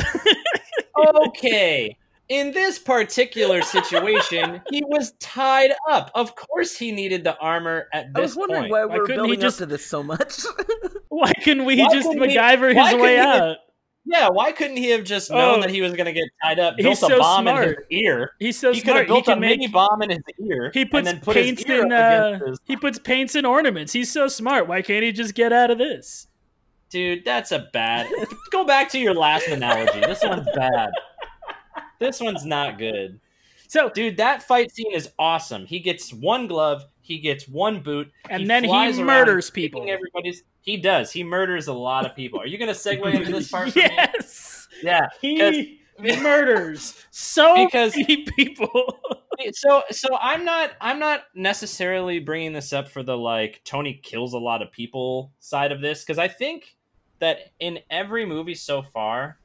okay. In this particular situation, he was tied up. Of course, he needed the armor at I this was wondering point. why Why we were couldn't he building just- up to this so much. why can we Why just couldn't MacGyver why his way couldn't he- out? Yeah, why couldn't he have just known Oh. that he was going to get tied up, He's built a so bomb in his ear? He's so he could smart. have built he a make. mini bomb in his ear. he puts and then put paints his ear in. Uh, his... he puts paints in ornaments. He's so smart. Why can't he just get out of this? Dude, that's a bad. Go back to your last analogy. This one's bad. This one's not good. So Dude, that fight scene is awesome. He gets one glove, he gets one boot, And he then he murders people. Everybody's. He does. He murders a lot of people. Are you going to segue into this part? yes, Yeah. he murders so Because- many people. so so i'm not i'm not necessarily bringing this up for the like tony kills a lot of people side of this because i think that in every movie so far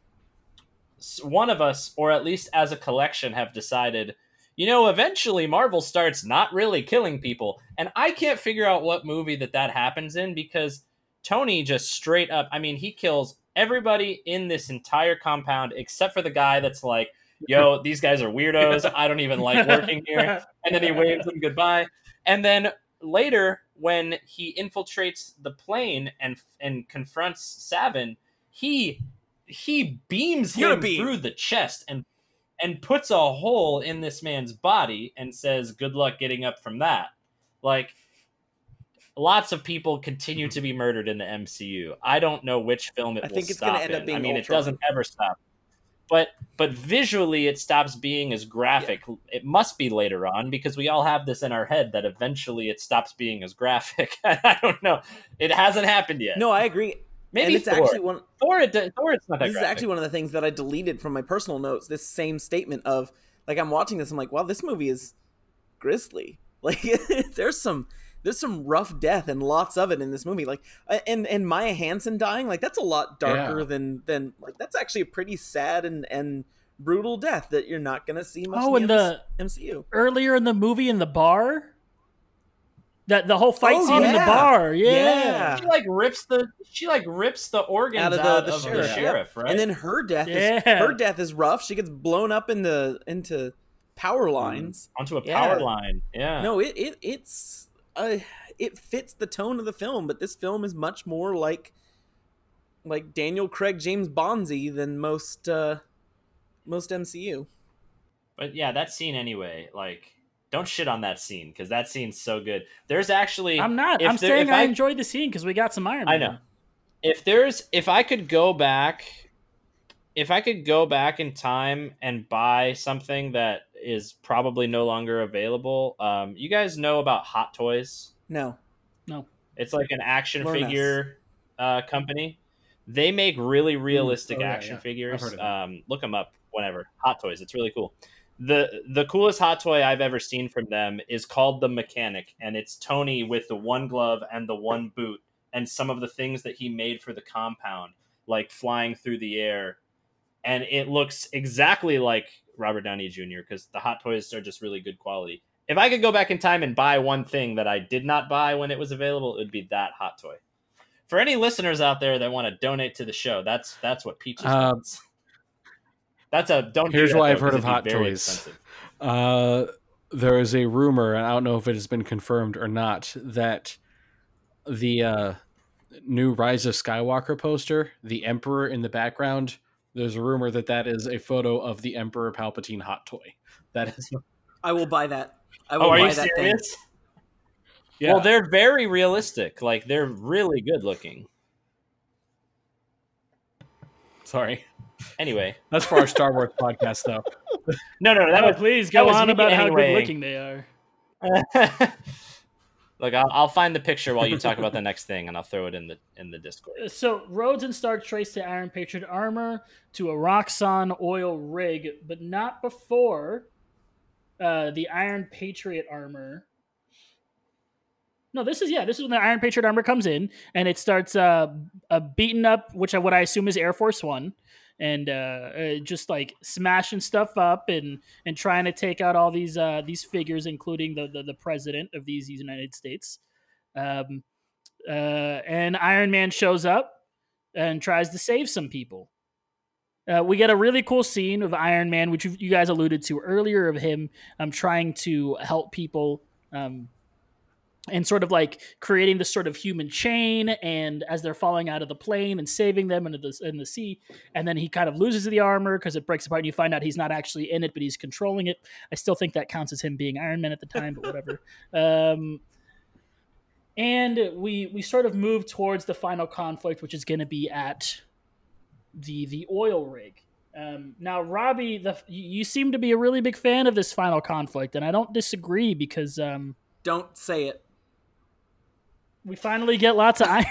one of us or at least as a collection have decided you know eventually marvel starts not really killing people and i can't figure out what movie that that happens in because tony just straight up i mean he kills everybody in this entire compound except for the guy that's like yo these guys are weirdos i don't even like working here and then he waves them goodbye. And then later, when he infiltrates the plane and and confronts Savin, he he beams him Unibeam. through the chest and and puts a hole in this man's body and says, "Good luck getting up from that." Like lots of people continue to be murdered in the MCU. I don't know which film it I will think it's stop gonna end up being I mean, Ultron. it doesn't ever stop. But but visually, it stops being as graphic. It must be later on because we all have this in our head that eventually it stops being as graphic. I don't know. It hasn't happened yet. No, I agree. Maybe and it's Thor. actually one. Thor, it, Thor, it's not that This is actually one of the things that I deleted from my personal notes. This same statement of like I'm watching this, I'm like, wow, this movie is grisly. Like there's some there's some rough death and lots of it in this movie. Like uh, and and Maya Hansen dying, like that's a lot darker Yeah. than than like that's actually a pretty sad and and brutal death that you're not gonna see much. Oh, in the the MCU. earlier in the movie in the bar, that the whole fight Oh, scene in the bar, yeah. Yeah. She like rips the she like rips the organs out of the, the sheriff, sheriff, right? And then her death Yeah. is her death is rough. She gets blown up in the into power lines. onto a Yeah. power line. Yeah. No, it, it it's uh, it fits the tone of the film, but this film is much more like like Daniel Craig James Bondsy than most uh most MCU. But yeah, that scene anyway, like don't shit on that scene because that scene's so good. There's actually I'm not. I'm there- saying I, I- enjoyed the scene because we got some Iron Man. I know. if there's if I could go back if I could go back in time and buy something that is probably no longer available, um, you guys know about Hot Toys? No. No. It's like an action Learn figure uh, company. They make really realistic Oh, yeah, action yeah. Figures. heard of them. Um, look them up whenever. Hot Toys. It's really cool. The The coolest hot toy I've ever seen from them is called the Mechanic, and it's Tony with the one glove and the one boot, and some of the things that he made for the compound, like flying through the air, and it looks exactly like Robert Downey Jr. because the hot toys are just really good quality. If I could go back in time and buy one thing that I did not buy when it was available, it would be that hot toy. For any listeners out there that want to donate to the show, that's that's what Peaches Uh, wants. That's a don't. Here's that, why though, I've heard of hot toys. Uh, there is a rumor, and I don't know if it has been confirmed or not, that the uh, new Rise of Skywalker poster, the Emperor in the background, there's a rumor that that is a photo of the Emperor Palpatine hot toy. That is, I will buy that. I will Oh, are buy you that serious? yeah. Well, they're very realistic. Like they're really good looking. Sorry, Anyway, that's for our Star Wars podcast, though. no, no, no. That Oh, was please go on about how good looking they are. Look, I'll, I'll find the picture while you talk about the next thing, and I'll throw it in the in the Discord. So Rhodes and Stark trace the Iron Patriot armor to a Roxxon oil rig, but not before uh, the Iron Patriot armor. No, this is yeah. This is when the Iron Patriot armor comes in and it starts uh, uh beating up, which I, what I assume is Air Force One, and uh, uh, just like smashing stuff up and and trying to take out all these uh these figures, including the the, the president of these United States. Um, uh, and Iron Man shows up and tries to save some people. Uh, we get a really cool scene of Iron Man, which you you guys alluded to earlier, of him um, trying to help people um, and sort of like creating this sort of human chain. And as they're falling out of the plane and saving them into the in the sea, and then he kind of loses the armor because it breaks apart, and you find out he's not actually in it, but he's controlling it. I still think that counts as him being Iron Man at the time, but whatever. um, and we we sort of move towards the final conflict, which is going to be at the the oil rig. Um, now, Robbie, the you seem to be a really big fan of this final conflict, and I don't disagree because um, Don't say it. We finally get lots of Iron.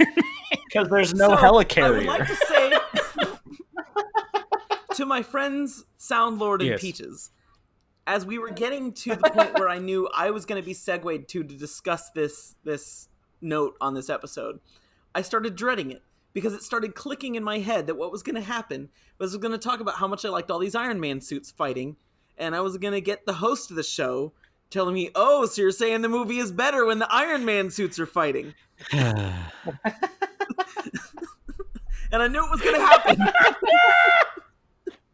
Because there's no So, helicarrier. I would like to say to my friends Soundlord and Yes. Peaches, as we were getting to the point where I knew I was going to be segued to to discuss this this note on this episode, I started dreading it because it started clicking in my head that what was going to happen was I was going to talk about how much I liked all these Iron Man suits fighting, and I was going to get the host of the show telling me, "Oh, so you're saying the movie is better when the Iron Man suits are fighting?" and I knew it was going to happen.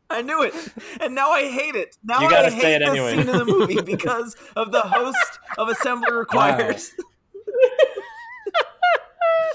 I knew it, and now I hate it. Now You gotta I say hate it this anyway. scene in the movie because of the host of Assembly Requires.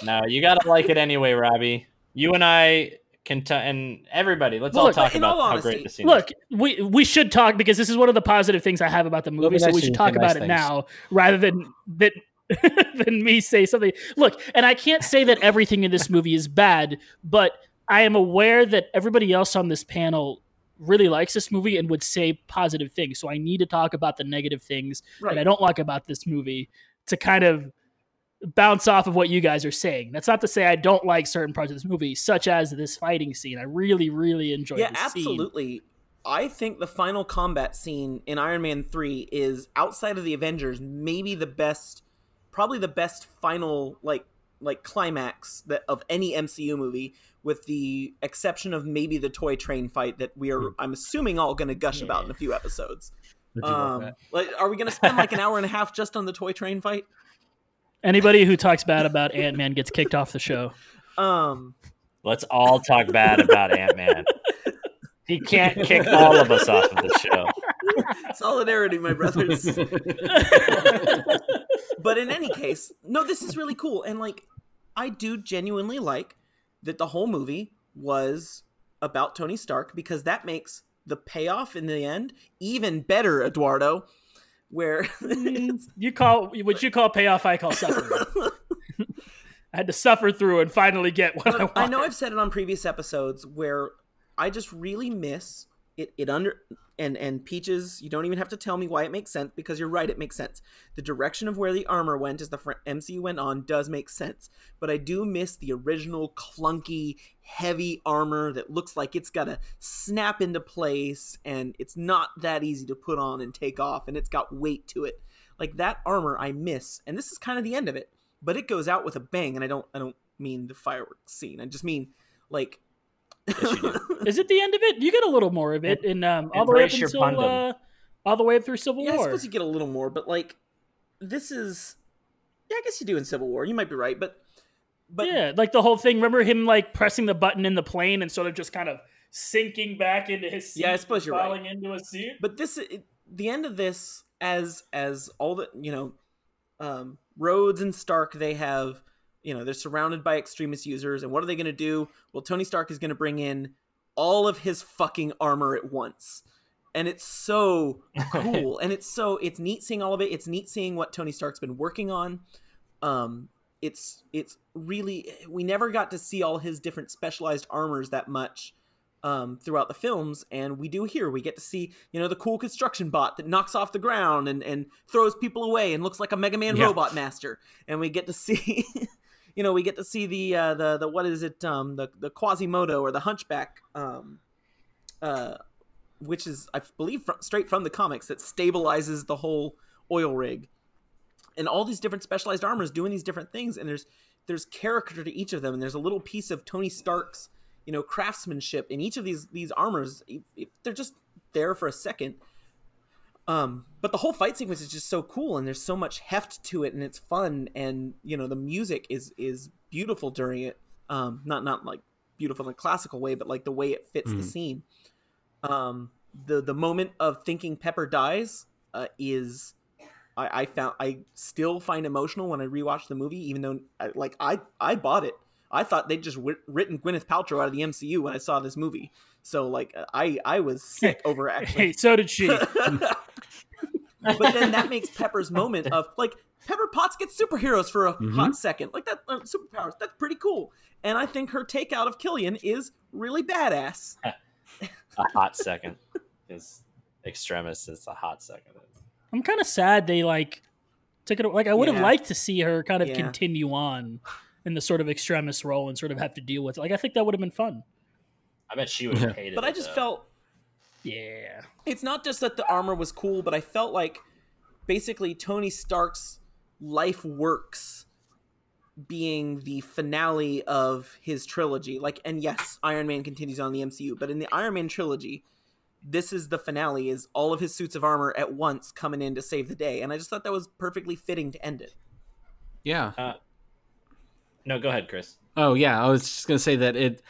No, you gotta like it anyway, Robbie. You and I can t- and everybody, let's Well, all look, talk about all how honesty, great the scene Look, we we should talk because this is one of the positive things I have about the It'll be movie. So we should say talk nice about it things. now rather than that than me say something. Look, and I can't say that everything in this movie is bad, but I am aware that everybody else on this panel really likes this movie and would say positive things. So I need to talk about the negative things Right. that I don't like about this movie to kind of bounce off of what you guys are saying. That's not to say I don't like certain parts of this movie, such as this fighting scene. I really, really enjoyed. yeah, this scene. absolutely. I think the final combat scene in Iron Man 3 is outside of the Avengers maybe the best probably the best final like like climax that of any MCU movie with the exception of maybe the toy train fight that we are I'm assuming all going to gush about in a few episodes. Um, like are we going to spend like an hour and a half just on the toy train fight? Anybody who talks bad about Ant Man gets kicked off the show. Um Let's all talk bad about Ant Man. He can't kick all of us off of the show. solidarity my brothers. but in any case, no, this is really cool. And like, I do genuinely like that the whole movie was about Tony Stark because that makes the payoff in the end even better, Eduardo. Where mm, You call what you call payoff, I call suffering. I had to suffer through and finally get what I want. I know I've said it on previous episodes where I just really miss it. It under and and peaches. You don't even have to tell me why it makes sense because you're right. It makes sense. The direction of where the armor went as the fr- MCU went on does make sense. But I do miss the original clunky, heavy armor that looks like it's gotta snap into place and it's not that easy to put on and take off and it's got weight to it. Like that armor I miss, and this is kind of the end of it. But it goes out with a bang, and I don't I don't mean the fireworks scene. I just mean like Is it the end of it? You get a little more of it in um, all the way up until uh, all the way up through Civil War. Yeah, I suppose you get a little more, but like this is yeah, I guess you do in Civil War. You might be right, but but yeah, like the whole thing. Remember him like pressing the button in the plane and sort of just kind of sinking back into his seat. Yeah, I suppose you're right. falling into a seat. but this it, the end of this as as all the you know um Rhodes and Stark they have you know they're surrounded by Extremis users and what are they going to do? Well, Tony Stark is going to bring in all of his fucking armor at once. And it's so cool and it's so it's neat seeing all of it. It's neat seeing what Tony Stark's been working on. Um it's it's really we never got to see all his different specialized armors that much um, throughout the films, and we do here. We get to see, you know, the cool construction bot that knocks off the ground and, and throws people away and looks like a Mega Man Yeah. robot master. And we get to see, you know, we get to see the uh, the the what is it, um, the the Quasimodo or the Hunchback, um, uh, which is I believe fr- straight from the comics that stabilizes the whole oil rig. And all these different specialized armors doing these different things and there's there's character to each of them and there's a little piece of tony stark's you know craftsmanship in each of these these armors. They're just there for a second um but the whole fight sequence is just so cool and there's so much heft to it and it's fun and you know the music is is beautiful during it um not not like beautiful in a classical way but like the way it fits the scene um the the moment of thinking pepper dies uh, is I, I found I still find emotional when I rewatch the movie, even though I, like I I bought it. I thought they'd just writ- written Gwyneth Paltrow out of the MCU when I saw this movie. So like I I was sick over Hey, actually. so did she. but then that makes Pepper's moment of like Pepper Potts gets superheroes for a hot second, like that uh, superpowers. That's pretty cool. And I think her takeout of Killian is really badass. A hot second is extremis is a hot second. I'm kind of sad they like took it. Like I would have liked to see her kind of Yeah. continue on in the sort of extremis role and sort of have to deal with. it. Like I think that would have been fun. I bet she would have hated it. But it. I just though. felt Yeah. it's not just that the armor was cool, but I felt like basically Tony Stark's life works being the finale of his trilogy. Like, and yes, Iron Man continues on the MCU, but in the Iron Man trilogy, this is the finale: is all of his suits of armor at once coming in to save the day, and I just thought that was perfectly fitting to end it. Yeah. Uh, no. Go ahead, Chris. Oh yeah, I was just gonna say that it.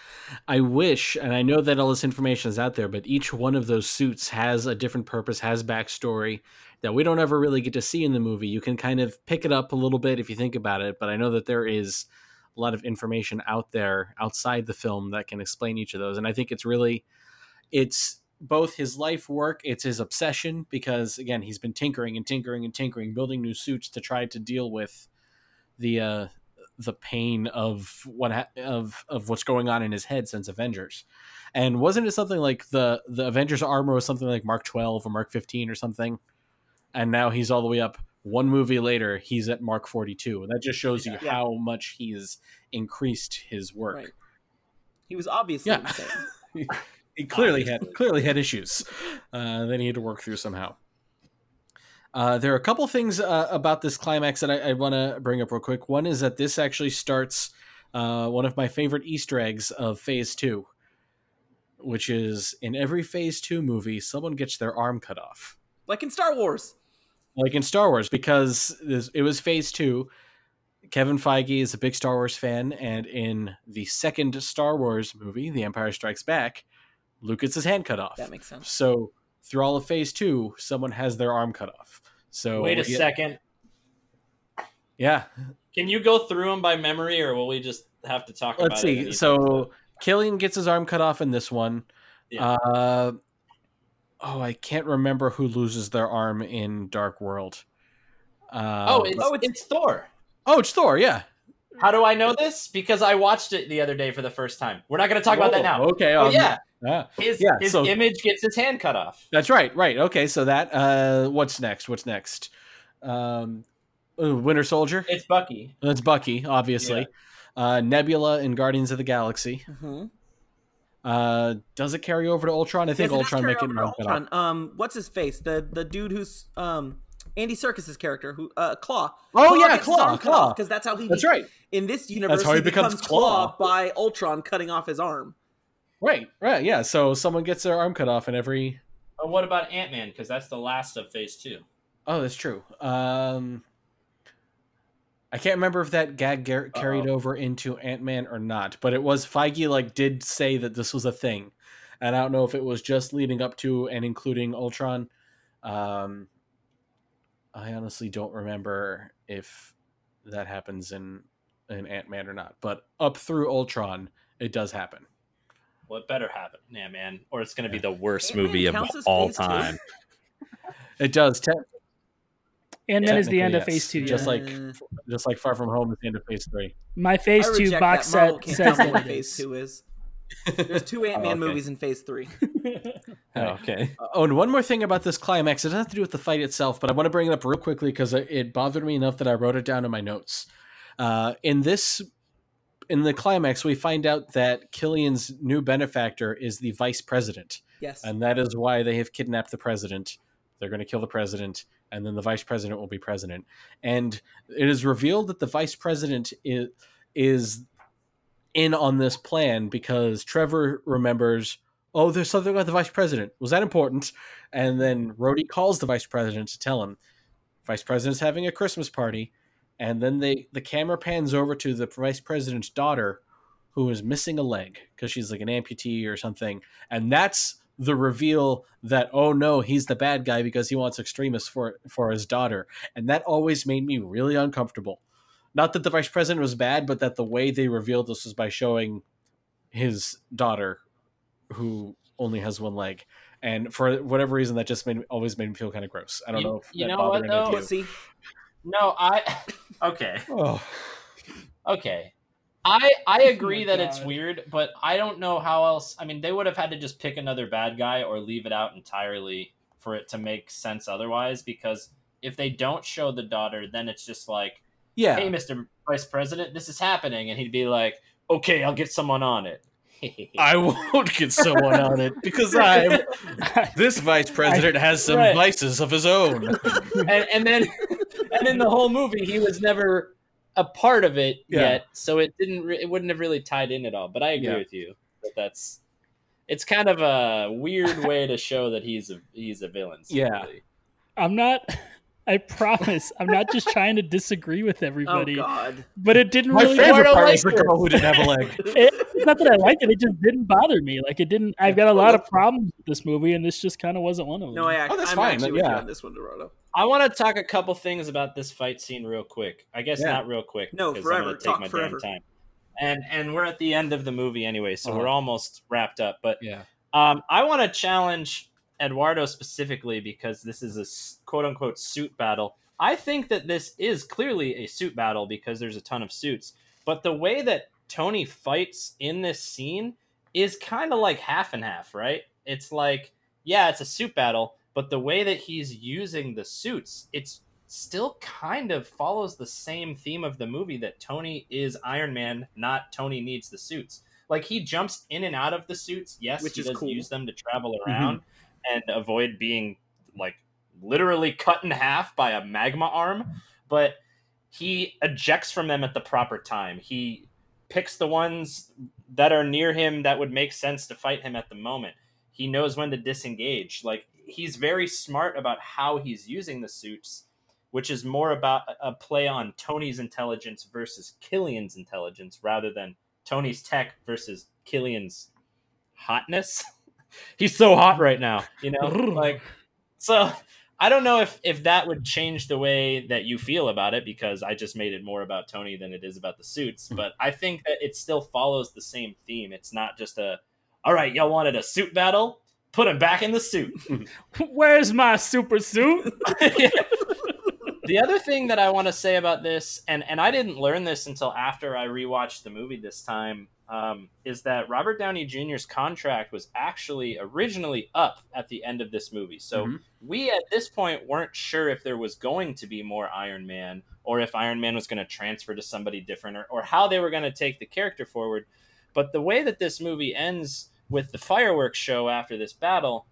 I wish, and I know that all this information is out there, but each one of those suits has a different purpose, has backstory that we don't ever really get to see in the movie. You can kind of pick it up a little bit if you think about it, but I know that there is a lot of information out there outside the film that can explain each of those. And I think it's really, it's both his life work, it's his obsession because again he's been tinkering and tinkering and tinkering, building new suits to try to deal with the uh, the pain of what ha- of of what's going on in his head since Avengers. And wasn't it something like the the Avengers armor was something like Mark 12 or Mark 15 or something? And now he's all the way up one movie later, he's at Mark 42. And that just shows you Yeah. how much he's increased his work. Right. He was obviously Yeah. insane. he clearly had clearly had issues uh, that he had to work through somehow. Uh, there are a couple things uh, about this climax that I, I want to bring up real quick. One is that this actually starts uh, one of my favorite Easter eggs of Phase Two, which is in every Phase Two movie, someone gets their arm cut off, Like in Star Wars. like in Star Wars, because this, it was Phase Two. Kevin Feige is a big Star Wars fan, and in the second Star Wars movie, The Empire Strikes Back, Luke gets his hand cut off. That makes sense. So through all of phase two, someone has their arm cut off. So Wait a yeah, second. Yeah. Can you go through them by memory, or will we just have to talk Let's about it? see. So Killian gets his arm cut off in this one. Yeah. Uh, oh, I can't remember who loses their arm in Dark World. Uh, oh, it's, it's, Thor. oh, it's Thor. Yeah. How do I know this? Because I watched it the other day for the first time. We're not going to talk about that now. Whoa, Okay. Oh um, yeah, yeah. his Yeah, his so- image gets his hand cut off. That's right. Right. Okay. So that. Uh, what's next? What's next? Um, Winter Soldier. It's Bucky. That's Bucky, obviously. Uh, Nebula in Guardians of the Galaxy. Mm-hmm. Uh, does it carry over to Ultron? I think Yes, Ultron make it over to arm cut off. Ultron. Um, what's his face? The the dude who's um Andy Serkis's character, who uh Klaue. Oh, yeah, gets his Klaue, arm Klaue. because that's how he. That's right. In this universe, that's how he becomes Klaue. Klaue. by Ultron cutting off his arm. Right, right, yeah. So someone gets their arm cut off in every. But what about Ant Man? Because that's the last of Phase Two. Oh, that's true. Um, I can't remember if that gag gar- carried over into Ant Man or not, but it was Feige like did say that this was a thing, and I don't know if it was just leading up to and including Ultron. Um, I honestly don't remember if that happens in in Ant Man or not, but up through Ultron, it does happen. Well, it better happen, yeah, man, or it's going to be the worst Ant-Man movie of all time. It does. Te- And then is the end of phase two. yes. Just yeah. like just like Far From Home is the end of Phase Three. my phase two box set says tell me that what phase is. two is. There's two Ant Man Oh, okay. movies in phase three. Okay. Oh, and one more thing about this climax. It doesn't have to do with the fight itself, but I want to bring it up real quickly because it it bothered me enough that I wrote it down in my notes. Uh, in this, in the climax, we find out that Killian's new benefactor is the vice president, Yes. and that is why they have kidnapped the president. They're going to kill the president, and then the vice president will be president. And it is revealed that the vice president is is in on this plan because Trevor remembers, oh, there's something about the vice president. Was that important? And then Rhodey calls the vice president to tell him, vice president's having a Christmas party. And then they the camera pans over to the vice president's daughter, who is missing a leg because she's like an amputee or something. And that's the reveal that oh no, he's the bad guy because he wants Extremis for for his daughter. And that always made me really uncomfortable. Not that the vice president was bad, but that the way they revealed this was by showing his daughter, who only has one leg, and for whatever reason, that just made always made me feel kind of gross. I don't You- know if you know what, any of though? you. Pussy. No, I. Okay. Oh, Okay. I I oh agree my that it's weird, but I don't know how else. I mean, they would have had to just pick another bad guy or leave it out entirely for it to make sense otherwise. Because if they don't show the daughter, then it's just like, yeah. "Hey, Mister Vice President, this is happening," and he'd be like, "Okay, I'll get someone on it." I won't get someone on it because I'm this vice president has some Right. vices of his own. and, and then and in the whole movie he was never a part of it Yeah. yet so it didn't re- it wouldn't have really tied in at all but i agree Yeah. with you that that's it's kind of a weird way to show that he's a he's a villain Yeah. I'm not. I promise. I'm not just trying to disagree with Oh everybody, God. but it didn't My really. favorite don't part like was the girl who didn't have a leg. It, it's not that I liked it. It just didn't bother me. Like it didn't. I've got a lot of problems with this movie, and this just kind of wasn't one of them. No, I act- Oh, that's I'm fine, actually with you on this one, Dorado. i want to talk a couple things about this fight scene real quick i guess Yeah. not real quick No, 'cause I'm forever. gonna take Talk my forever. damn time and and we're at the end of the movie anyway, so Uh-huh. we're almost wrapped up. But Yeah. um, I want to challenge Eduardo specifically because this is a quote unquote suit battle. I think that this is clearly a suit battle because there's a ton of suits, but the way that Tony fights in this scene is kind of like half and half, right? It's like, yeah, it's a suit battle, but the way that he's using the suits, it's still kind of follows the same theme of the movie that Tony is Iron Man, not Tony needs the suits. Like he jumps in and out of the suits. Yes, Which he is does cool. use them to travel mm-hmm. around and avoid being like literally cut in half by a magma arm, but he ejects from them at the proper time. He picks the ones that are near him that would make sense to fight him at the moment. He knows when to disengage. Like he's very smart about how he's using the suits, which is more about a- play on Tony's intelligence versus Killian's intelligence rather than Tony's tech versus Killian's hotness. he's so hot right now, you know? like so I don't know if if that would change the way that you feel about it because I just made it more about Tony than it is about the suits, hmm. but I think that it still follows the same theme. It's not just a all right, y'all wanted a suit battle? Put him back in the suit. Where's my super suit? the other thing that I want to say about this, and and I didn't learn this until after I rewatched the movie this time, um, is that Robert Downey Jr.'s contract was actually originally up at the end of this movie. So Mhm. we at this point weren't sure if there was going to be more Iron Man or if Iron Man was going to transfer to somebody different or, or how they were going to take the character forward. But the way that this movie ends with the fireworks show after this battle,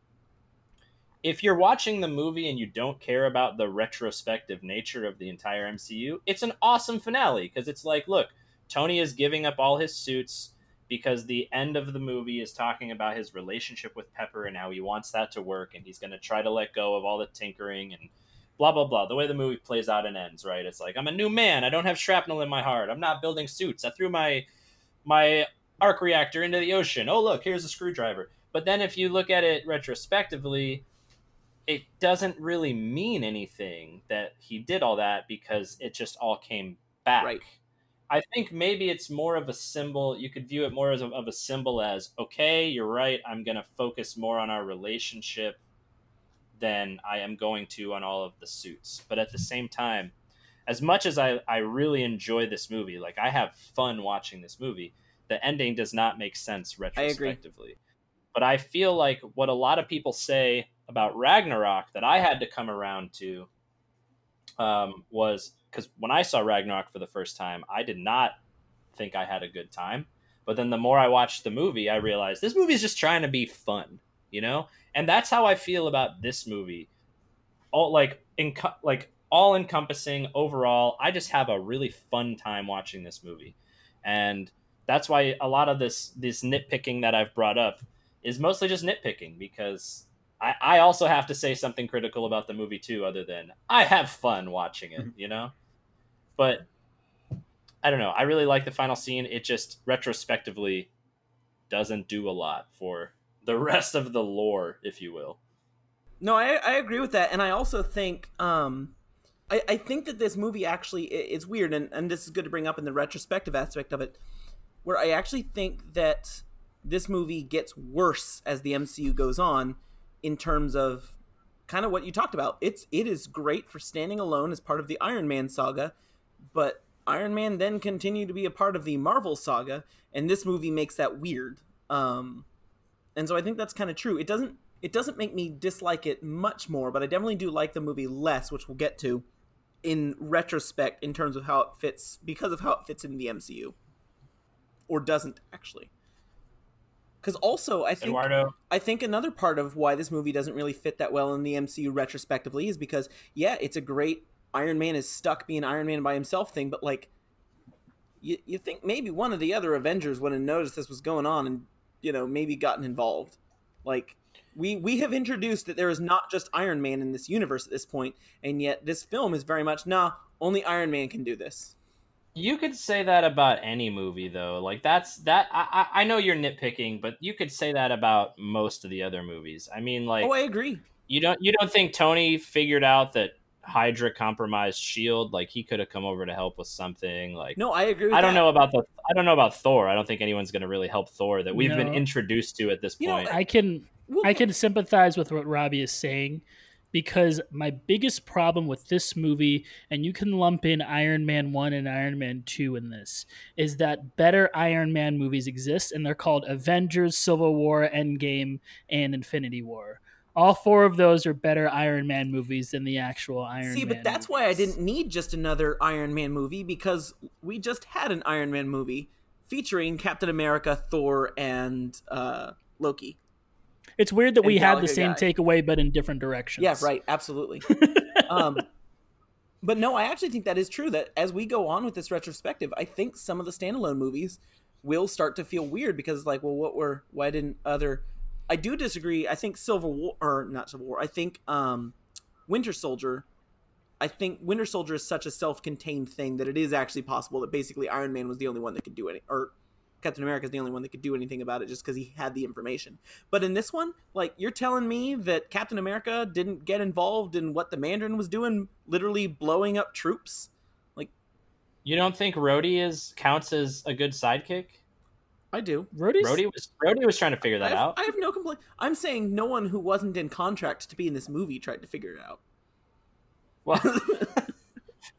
if you're watching the movie and you don't care about the retrospective nature of the entire MCU, it's an awesome finale because it's like, look, Tony is giving up all his suits because the end of the movie is talking about his relationship with Pepper and how he wants that to work and he's going to try to let go of all the tinkering and blah blah blah. The way the movie plays out and ends, right? It's like I'm a new man. I don't have shrapnel in my heart. I'm not building suits. I threw my my arc reactor into the ocean. Oh look, here's a screwdriver. But then if you look at it retrospectively, it doesn't really mean anything that he did all that because it just all came back. Right. I think maybe it's more of a symbol. You could view it more as a, of a symbol as, okay, you're right. I'm going to focus more on our relationship than I am going to on all of the suits. But at the same time, as much as I, I really enjoy this movie, like I have fun watching this movie, the ending does not make sense retrospectively. But I feel like what a lot of people say about Ragnarok that I had to come around to um, was because when I saw Ragnarok for the first time, I did not think I had a good time. But then the more I watched the movie, I realized this movie is just trying to be fun, you know. And that's how I feel about this movie. All like enco- like all encompassing overall. I just have a really fun time watching this movie, and that's why a lot of this this nitpicking that I've brought up is mostly just nitpicking because I, I also have to say something critical about the movie too, other than I have fun watching it, mm-hmm. you know. But I don't know. I really like the final scene. It just retrospectively doesn't do a lot for the rest of the lore, if you will. No, I, I agree with that, and I also think um, I, I think that this movie actually is weird, and, and this is good to bring up in the retrospective aspect of it, where I actually think that this movie gets worse as the MCU goes on, in terms of kind of what you talked about. It's it is great for standing alone as part of the Iron Man saga, but Iron Man then continued to be a part of the Marvel saga, and this movie makes that weird. Um, and so I think that's kind of true. It doesn't it doesn't make me dislike it much more, but I definitely do like the movie less, which we'll get to in retrospect in terms of how it fits because of how it fits in the MCU, or doesn't actually. Because also, I think Eduardo, I think another part of why this movie doesn't really fit that well in the MCU retrospectively is because yeah, it's a great Iron Man is stuck being Iron Man by himself thing, but like you you think maybe one of the other Avengers would have noticed this was going on and you know maybe gotten involved. Like we we have introduced that there is not just Iron Man in this universe at this point, and yet this film is very much nah. Only Iron Man can do this. you could say that about any movie, though. Like that's that. I I I know you're nitpicking, but you could say that about most of the other movies. I mean, like oh, I agree. you don't you don't think Tony figured out that Hydra compromised Shield. Like he could have come over to help with something. Like No, I agree. With I don't that. know about the I don't know about Thor. I don't think anyone's going to really help Thor that we've been introduced to at this You know, point. I can Well, I can sympathize with what Robbie is saying because my biggest problem with this movie, and you can lump in Iron Man 1 and Iron Man 2 in this, is that better Iron Man movies exist, and they're called Avengers, Civil War, Endgame, and Infinity War. All four of those are better Iron Man movies than the actual Iron See, Man. See, but that's why I didn't need just another Iron Man movie because we just had an Iron Man movie featuring Captain America, Thor, and uh, Loki. It's weird that and we had the same guy. takeaway, but in different directions. Yeah, right. Absolutely. um, but no, I actually think that is true. That as we go on with this retrospective, I think some of the standalone movies will start to feel weird because, like, well, what were? Why didn't other? I do disagree. I think Civil War or not Civil War. I think um, Winter Soldier. I think Winter Soldier is such a self-contained thing that it is actually possible that basically Iron Man was the only one that could do it, or Captain America is the only one that could do anything about it just because he had the information. But in this one, like you're telling me that Captain America didn't get involved in what the Mandarin was doing, literally blowing up troops. Like, you don't think Rhodey is counts as a good sidekick? I do. Rhodey's- Rhodey was Rhodey was trying to figure I that have, out. I have no complaint. I'm saying no one who wasn't in contract to be in this movie tried to figure it out. Well,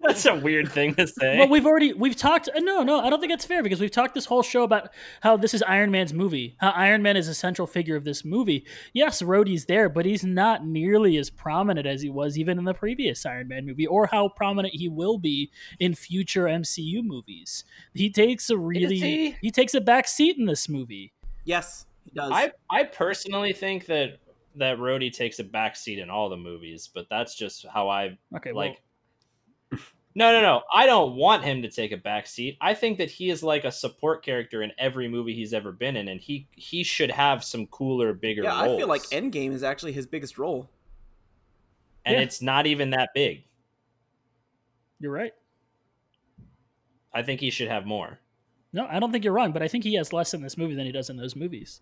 that's a weird thing to say. Well, we've already we've talked. uh, No, no, I don't think that's fair because we've talked this whole show about how this is Iron Man's movie. How Iron Man is a central figure of this movie. Yes, Rhodey's there, but he's not nearly as prominent as he was even in the previous Iron Man movie, or how prominent he will be in future MCU movies. He takes a really he? he takes a back seat in this movie. Yes, he does. I I personally think that that Rhodey takes a backseat in all the movies, but that's just how I Okay, well, like. No, no, no. I don't want him to take a back seat. I think that he is like a support character in every movie he's ever been in, and he he should have some cooler, bigger yeah, roles. I feel like Endgame is actually his biggest role. and Yeah. it's not even that big. you're right. I think he should have more. No, I don't think you're wrong, but I think he has less in this movie than he does in those movies.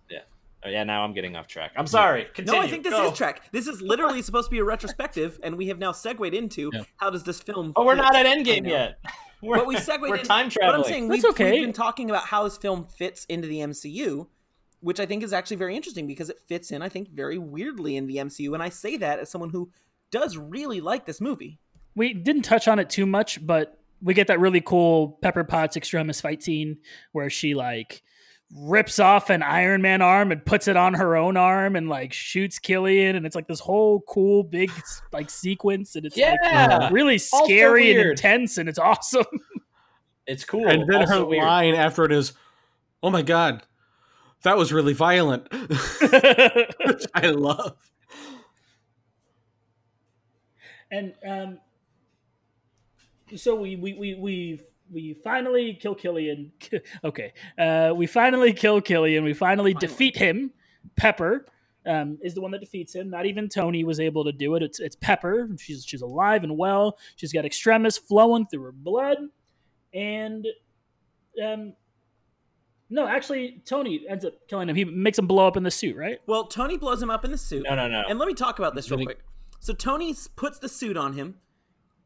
Oh yeah, now I'm getting off track. I'm sorry. Continue. No, I think this Go. is track. This is literally supposed to be a retrospective, and we have now segued into Yeah. how does this film. Oh, we're fit? not at Endgame yet. We're, but we segued we're in, time But traveling. I'm saying That's we've, okay. we've been talking about how this film fits into the MCU, which I think is actually very interesting because it fits in, I think, very weirdly in the MCU. And I say that as someone who does really like this movie. we didn't touch on it too much, but we get that really cool Pepper Potts extremis fight scene where she like rips off an Iron Man arm and puts it on her own arm and like shoots Killian, and it's like this whole cool big like sequence, and it's like, Yeah. really scary and intense, and it's awesome. it's cool. and then also her weird. line after it is, "Oh my god, that was really violent." Which I love. and um, so we we we we we finally kill Killian. okay, uh, we finally kill Killian. We finally, defeat him. Pepper um, is the one that defeats him. Not even Tony was able to do it. It's it's Pepper. She's she's alive and well. She's got extremis flowing through her blood, and um. No, actually, Tony ends up killing him. He makes him blow up in the suit, right? Well, Tony blows him up in the suit. No, no, no. And let me talk about this real quick. So Tony puts the suit on him.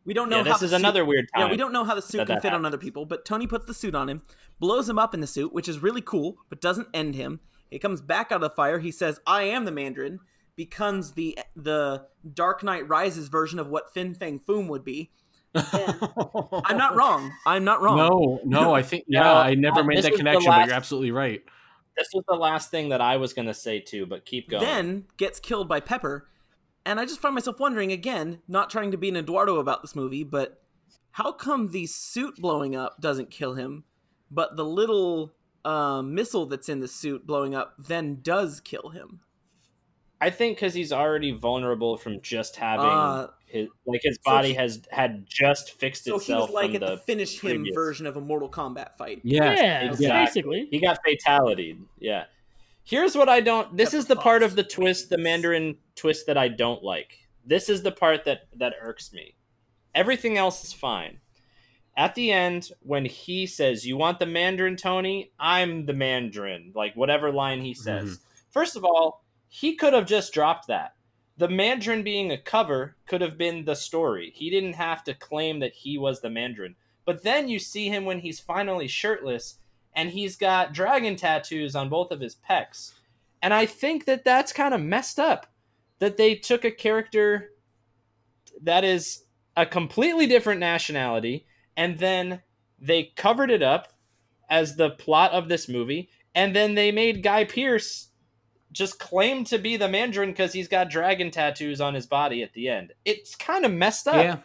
We don't know yeah, how this the is suit- another weird time. Yeah, we don't know how the suit that can that fit on other people, but Tony puts the suit on him, blows him up in the suit, which is really cool, but doesn't end him. He comes back out of the fire. He says, "I am the Mandarin," becomes the the Dark Knight Rises version of what Fin Fang Foom would be. I'm not wrong. I'm not wrong. No, no, I think yeah, No, I never uh, made that was the connection, but you're absolutely right. This was the last thing that I was going to say too, but keep going. Then gets killed by Pepper, and I just find myself wondering again, not trying to be an Eduardo about this movie, but how come the suit blowing up doesn't kill him, but the little um, missile that's in the suit blowing up then does kill him? I think because he's already vulnerable from just having Uh, his like his so body he- has had just fixed So he itself was like at the, the finish him version of a Mortal Kombat fight. Yes, yeah, exactly. basically. He got fatality. Yeah. Here's what I don't. This Pepper is the part of the twist, the Mandarin twist that I don't like. This is the part that that irks me. Everything else is fine. At the end, when he says, "You want the Mandarin, Tony? I'm the Mandarin." Like whatever line he says. Mm-hmm. First of all, he could have just dropped that. the Mandarin being a cover could have been the story. He didn't have to claim that he was the Mandarin. But then you see him when he's finally shirtless and he's got dragon tattoos on both of his pecs. And I think that that's kind of messed up that they took a character that is a completely different nationality and then they covered it up as the plot of this movie and then they made Guy Pearce just claim to be the Mandarin because he's got dragon tattoos on his body at the end. It's kind of messed up. Yeah,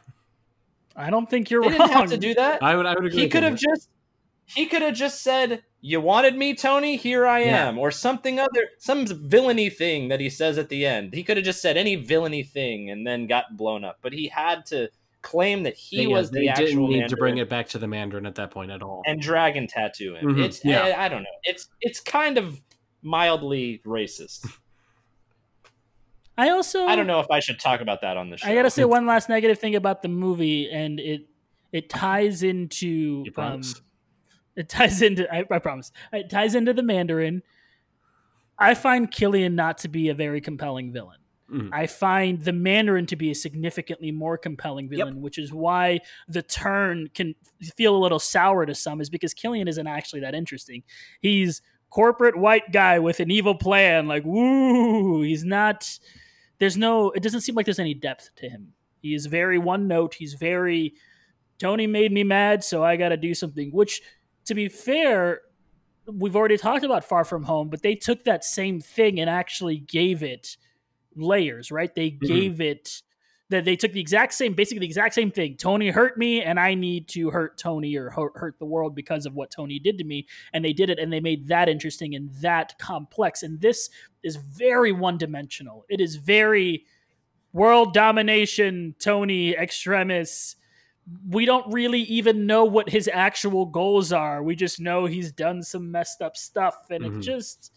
I don't think you're They wrong. didn't have to do that. I would. I would agree. he could have just he could have just said, "You wanted me, Tony. Here I Yeah. am," or something other, some villainy thing that he says at the end. He could have just said any villainy thing and then got blown up. But he had to claim that he Yeah, was they the actual didn't need Mandarin to bring it back to the Mandarin at that point at all. and dragon tattoo him. Mhm, It's yeah. I, I don't know. It's it's kind of mildly racist. I also I don't know if I should talk about that on the show. I gotta say one last negative thing about the movie, and it it ties into You um, promise? It ties into I, I promise it ties into the Mandarin. I find Killian not to be a very compelling villain. Mhm. I find the Mandarin to be a significantly more compelling villain, which is why the turn can feel a little sour to some, is because Killian isn't actually that interesting. He's corporate white guy with an evil plan, like woo. He's not. There's no. It doesn't seem like there's any depth to him. He is very one note. He's very. Tony made me mad, so I got to do something. Which, to be fair, we've already talked about Far From Home, but they took that same thing and actually gave it layers, right? They mm-hmm. gave it that they took the exact same, basically the exact same thing. Tony hurt me, and I need to hurt Tony or hurt, hurt the world because of what Tony did to me. And they did it, and they made that interesting and that complex. And this is very one dimensional. It is very world domination, Tony extremis. We don't really even know what his actual goals are. We just know he's done some messed up stuff, and it Mhm. just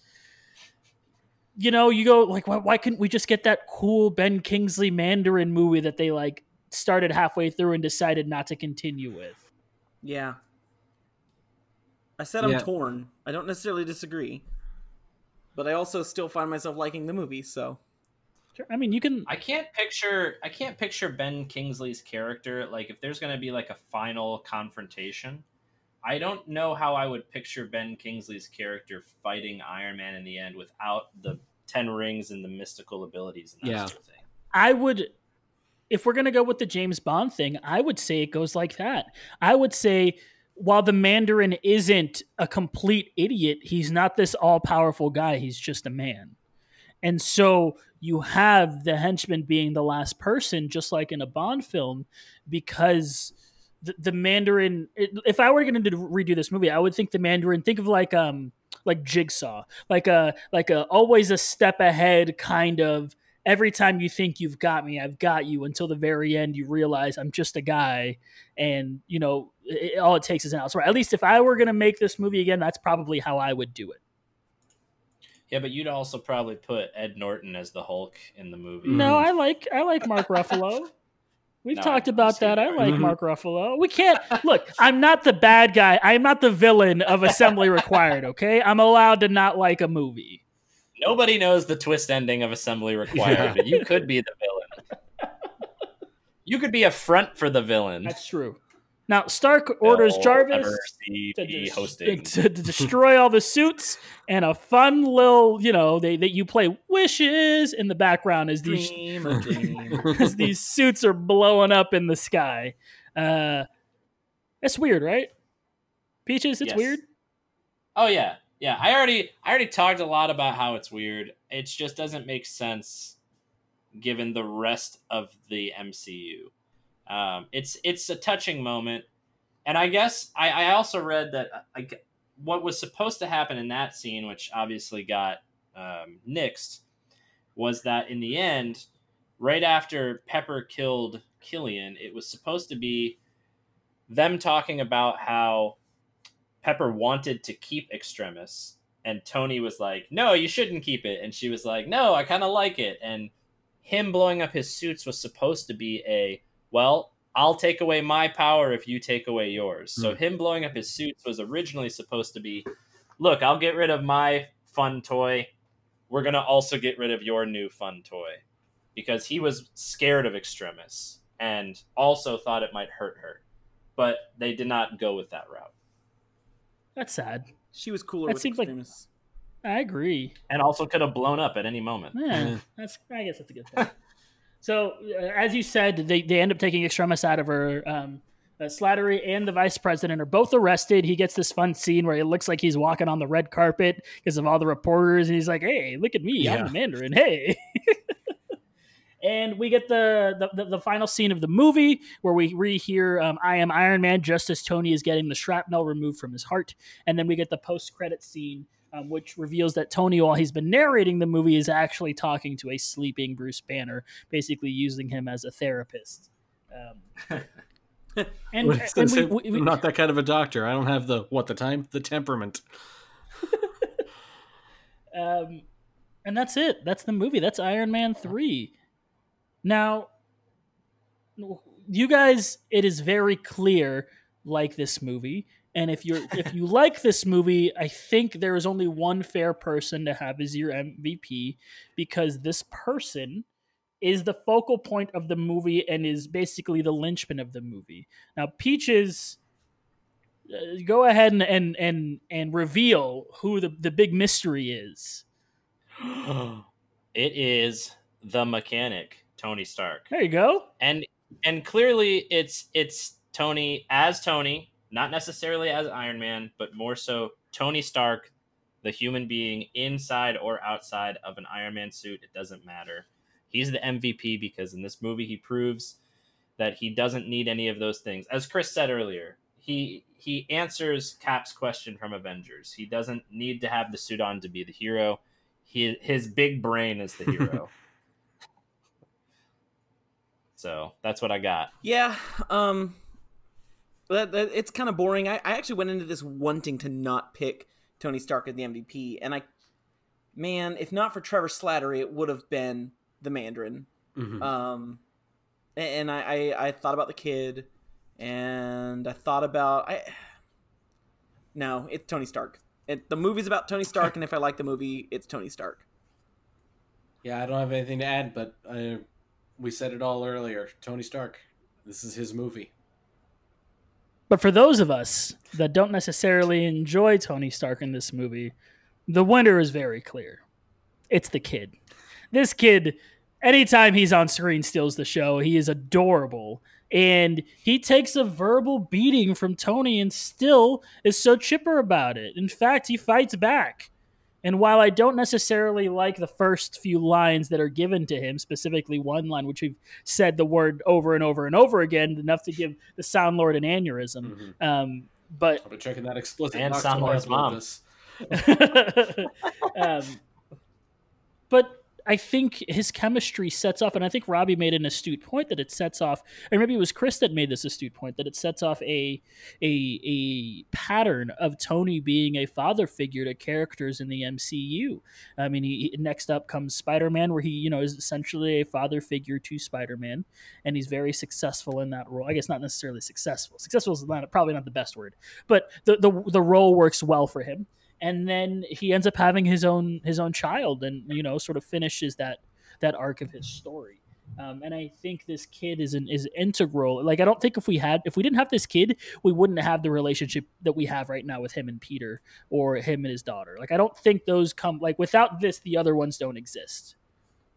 you know, you go like, why, why couldn't we just get that cool Ben Kingsley Mandarin movie that they like started halfway through and decided not to continue with? Yeah. I said I'm Yeah. torn. I don't necessarily disagree. But I also still find myself liking the movie, so Sure. I mean, you can. I can't picture I can't picture Ben Kingsley's character like if there's going to be like a final confrontation. I don't know how I would picture Ben Kingsley's character fighting Iron Man in the end without the 10 rings and the mystical abilities and that Yeah. sort of thing. I would, if we're gonna go with the James Bond thing, I would say it goes like that. I would say while the Mandarin isn't a complete idiot, he's not this all powerful guy. He's just a man, and so you have the henchman being the last person, just like in a Bond film, because. The, the Mandarin. it- If I were going to redo this movie, I would think the Mandarin. Think of like um like Jigsaw, like a like a always a step ahead kind of every time you think you've got me, I've got you until the very end you realize I'm just a guy and you know it, all it takes is an outside. At least if I were going to make this movie again, that's probably how I would do it. Yeah, but you'd also probably put Ed Norton as the Hulk in the movie. No, I mm-hmm. like I like Mark Ruffalo. We've No, talked about saying that. I that. like. Mark mm-hmm. Ruffalo. We can't look. I'm not the bad guy. I'm not the villain of Assembly Required. Okay, I'm allowed to not like a movie. Nobody knows the twist ending of Assembly Required, Yeah. but you could be the villain. you could be a front for the villain. That's true. Now Stark orders Jarvis to, to, destroy all the suits and a fun little you know they that you play wishes in the background as these dream a dream. as these suits are blowing up in the sky uh that's weird right peaches it's Yes. weird Oh yeah, yeah. I already I already talked a lot about how it's weird. It just doesn't make sense given the rest of the MCU. Um, it's it's a touching moment, and I guess I, I also read that uh, I, what was supposed to happen in that scene, which obviously got um, nixed, was that in the end, right after Pepper killed Killian, it was supposed to be them talking about how Pepper wanted to keep Extremis, and Tony was like, "No, you shouldn't keep it," and she was like, "No, I kind of like it." And him blowing up his suits was supposed to be a, "Well, I'll take away my power if you take away yours." So hmm. him blowing up his suits was originally supposed to be, "Look, I'll get rid of my fun toy. We're gonna also get rid of your new fun toy." because he was scared of Extremis and also thought it might hurt her. But they did not go with that route. That's sad. She was cooler That with seems like- I agree. And also could have blown up at any moment. Yeah, mm-hmm. that's. I guess that's a good thing. so, uh, as you said, they they end up taking Extremis out of her. Um, uh, Slattery and the vice president are both arrested. He gets this fun scene where it looks like he's walking on the red carpet because of all the reporters, and he's like, "Hey, look at me! I'm the Mandarin. Hey." And we get the, the, the, the final scene of the movie where we rehear um, I Am Iron Man just as Tony is getting the shrapnel removed from his heart. And then we get the post credit scene, um, which reveals that Tony, while he's been narrating the movie, is actually talking to a sleeping Bruce Banner, basically using him as a therapist. Um, and, Well, and we, we, we- I'm not that kind of a doctor. I don't have the what the time the temperament. Um, and that's it. That's the movie. That's Iron Man 3. Now, you guys, it is very clear like this movie. And if you're if you like this movie, I think there is only one fair person to have as your MVP because this person is the focal point of the movie and is basically the linchpin of the movie. Now, Peaches, uh, go ahead and and and, and reveal who the, the big mystery is. it is the mechanic, Tony Stark. There you go. and and clearly it's it's Tony as Tony, not necessarily as Iron Man, but more so Tony Stark, the human being inside or outside of an Iron Man suit. It doesn't matter. He's the MVP because in this movie he proves that he doesn't need any of those things. As Chris said earlier, he he answers Cap's question from Avengers. He doesn't need to have the suit on to be the hero. He, his big brain is the hero. so that's what I got. Yeah, um, that, that, it's kind of boring. I, I actually went into this wanting to not pick Tony Stark as the MVP, and I, man, if not for Trevor Slattery, it would have been the Mandarin. Mhm. Um, and I, I, I thought about the kid, and I thought about I. No, it's Tony Stark. It, the movie's about Tony Stark, and if I like the movie, it's Tony Stark. Yeah, I don't have anything to add, but uh, we said it all earlier. Tony Stark. This is his movie. But for those of us that don't necessarily enjoy Tony Stark in this movie, the winner is very clear. It's the kid. This kid, anytime he's on screen, steals the show. He is adorable. And he takes a verbal beating from Tony and still is so chipper about it. In fact, he fights back. And while I don't necessarily like the first few lines that are given to him, specifically one line which we've said the word over and over and over again, enough to give the Sound Lord an aneurysm. Um, but I'll be checking that explicit And Sound Lord's mom. um, but I think his chemistry sets off, and I think Robbie made an astute point that it sets off, or maybe it was Chris that made this astute point that it sets off a a a pattern of Tony being a father figure to characters in the MCU. I mean, he, next up comes Spider Man, where he you know is essentially a father figure to Spider Man, and he's very successful in that role. I guess not necessarily successful. Successful is not, probably not the best word, but the, the the role works well for him and then he ends up having his own his own child and you know sort of finishes that that arc of his story um, and I think this kid is an is integral. Like I don't think if we had if we didn't have this kid, we wouldn't have the relationship that we have right now with him and Peter or him and his daughter. Like I don't think those come like without this, the other ones don't exist.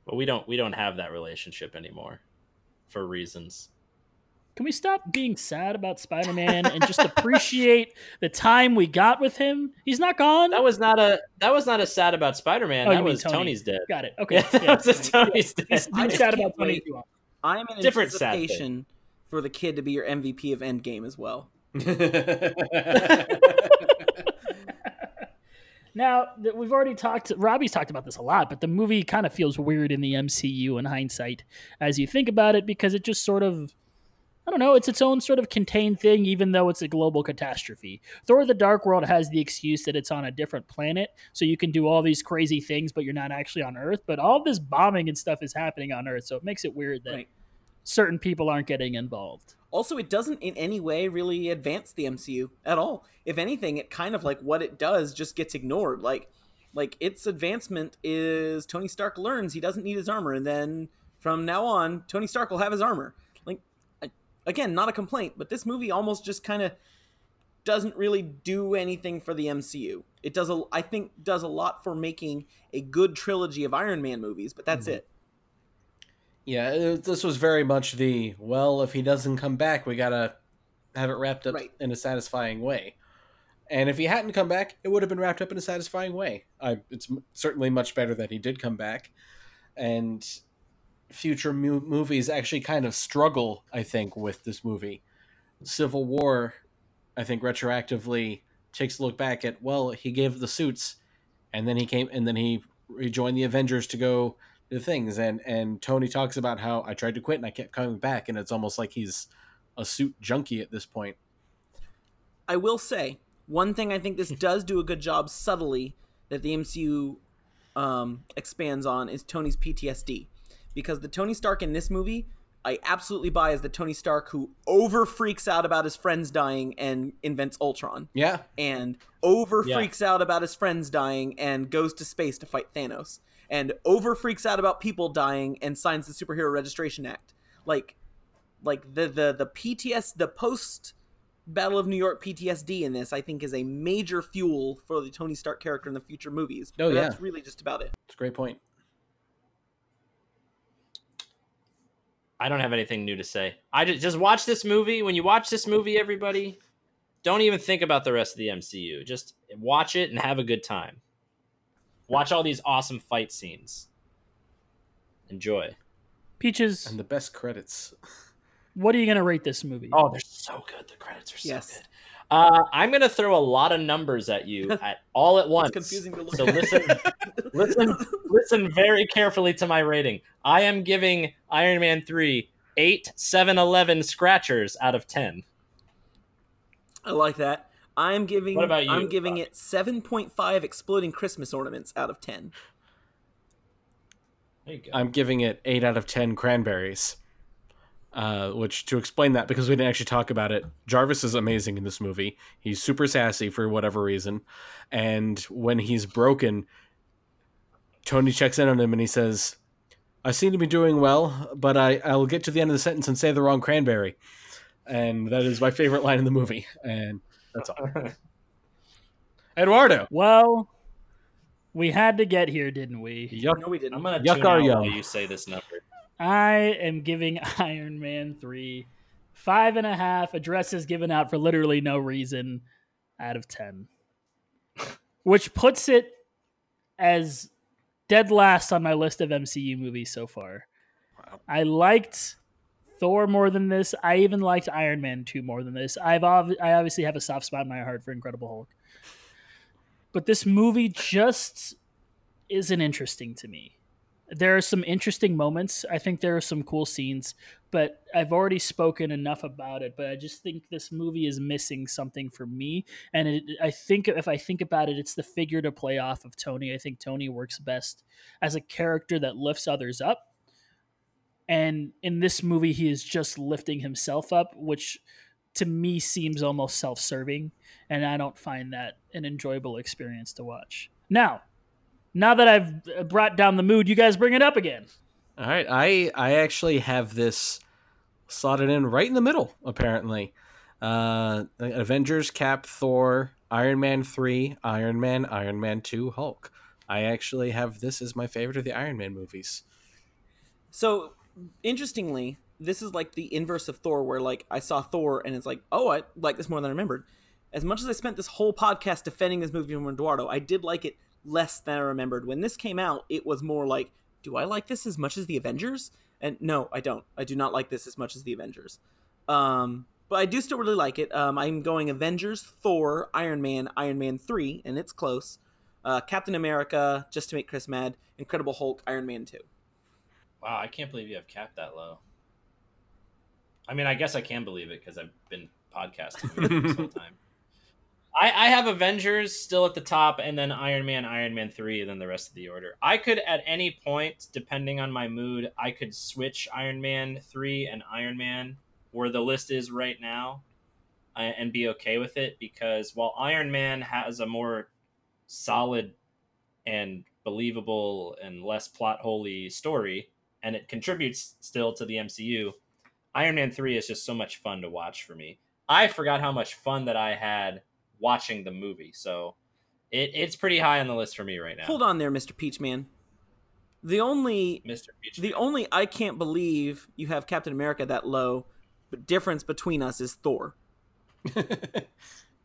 But we don't we don't have that relationship anymore for reasons. Can we stop being sad about Spider Man and just appreciate the time we got with him? He's not gone. That was not a that was not a sad about Spider Man. Oh, that was Tony. Tony's dead. Got it. Okay. Yeah, that was a Tony's dead. He's, I he's just sad can't about Tony. wait. if you want. I'm in Different sad anticipation for the kid to be your MVP of Endgame as well. Now that we've already talked, Robbie's talked about this a lot, but the movie kind of feels weird in the MCU in hindsight as you think about it because it just sort of, I don't know, it's its own sort of contained thing, even though it's a global catastrophe. Thor: The Dark World has the excuse that it's on a different planet, so you can do all these crazy things, but you're not actually on Earth. But all this bombing and stuff is happening on Earth, so it makes it weird that Right. certain people aren't getting involved. Also, it doesn't in any way really advance the MCU at all. If anything, it kind of like what it does just gets ignored. Like, like its advancement is Tony Stark learns he doesn't need his armor, and then From now on, Tony Stark will have his armor. Again, not a complaint, but this movie almost just kind of doesn't really do anything for the MCU. It does a, I think, does a lot for making a good trilogy of Iron Man movies, but that's mm-hmm. it. Yeah, it- this was very much the well, if he doesn't come back, we gotta have it wrapped up Right. in a satisfying way. And if he hadn't come back, it would have been wrapped up in a satisfying way. I, it's certainly much better that he did come back. And future mu- movies actually kind of struggle, I think, with this movie. Civil War, I think, retroactively takes a look back at well, he gave the suits, and then he came, and then he rejoined the Avengers to go the things and and Tony talks about how I tried to quit and I kept coming back and it's almost like he's a suit junkie at this point. I will say one thing I think this does do a good job subtly that the MCU um, expands on is Tony's PTSD, because the Tony Stark in this movie I absolutely buy is the Tony Stark who over freaks out about his friends dying and invents Ultron, Yeah. and over Yeah. freaks out about his friends dying and goes to space to fight Thanos, and over freaks out about people dying and signs the Superhero Registration Act. Like, like the the the PTS the post Battle of New York PTSD in this, I think, is a major fuel for the Tony Stark character in the future movies. Oh, But yeah. that's really just about it. It's a great point. I don't have anything new to say. I just, just watch this movie. When you watch this movie, everybody, don't even think about the rest of the MCU. Just watch it and have a good time. Watch all these awesome fight scenes. Enjoy. Peaches, And the best credits. what are you gonna rate this movie? Oh, they're so good. The credits are so Yes. good. Uh, I'm gonna throw a lot of numbers at you at all at once. It's confusing to look So listen, listen, listen very carefully to my rating. I am giving Iron Man three eight seven eleven scratchers out of ten. I like that. I'm giving. What about you, I'm giving Buck? it 7.5 exploding Christmas ornaments out of 10. There you go. I'm giving it 8 out of 10 cranberries. Uh, which to explain that because we didn't actually talk about it, Jarvis is amazing in this movie. He's super sassy for whatever reason, and when he's broken, Tony checks in on him and he says, "I seem to be doing well, but I I will get to the end of the sentence and say the wrong cranberry," and that is my favorite line in the movie. And that's all. Eduardo, Well, we had to get here, didn't we? yuck, No, we didn't. I'm gonna Yuck tune our out yum. while you say this number. I am giving Iron Man 3 five and a half addresses given out for literally no reason out of 10. Which puts it as dead last on my list of MCU movies so far. I liked Thor more than this. I even liked Iron Man 2 more than this. I've ob- I obviously have a soft spot in my heart for Incredible Hulk. But this movie just isn't interesting to me there are some interesting moments. I think there are some cool scenes, but I've already spoken enough about it. But I just think this movie is missing something for me. And it, I think if I think about it, it's the figure to play off of Tony. I think Tony works best as a character that lifts others up. And in this movie, he is just lifting himself up, which to me seems almost self serving. And I don't find that an enjoyable experience to watch. Now, now that I've brought down the mood, you guys bring it up again. All right, I I actually have this slotted in right in the middle. Apparently, uh, Avengers, Cap, Thor, Iron Man three, Iron Man, Iron Man two, Hulk. I actually have this as my favorite of the Iron Man movies. So, interestingly, this is like the inverse of Thor, where like I saw Thor and it's like, oh, I like this more than I remembered. As much as I spent this whole podcast defending this movie from Eduardo, I did like it less than I remembered. When this came out, it was more like, do I like this as much as the Avengers? And no, I don't. I do not like this as much as the Avengers. Um, but I do still really like it. Um, I'm going Avengers, Thor, Iron Man, Iron Man 3, and it's close. Uh, Captain America, just to make Chris mad, Incredible Hulk, Iron Man 2. Wow, I can't believe you have capped that low. I mean, I guess I can believe it because I've been podcasting with you this whole time. I, I have Avengers still at the top, and then Iron Man, Iron Man three, and then the rest of the order. I could, at any point, depending on my mood, I could switch Iron Man three and Iron Man where the list is right now, uh, and be okay with it. Because while Iron Man has a more solid and believable and less plot holy story, and it contributes still to the MCU. Iron Man 3 is just so much fun to watch for me. I forgot how much fun that I had watching the movie. So it, it's pretty high on the list for me right now. Hold on there, Mr. Peachman. The only Mr. Peach. the only I can't believe you have Captain America that low, but difference between us is Thor.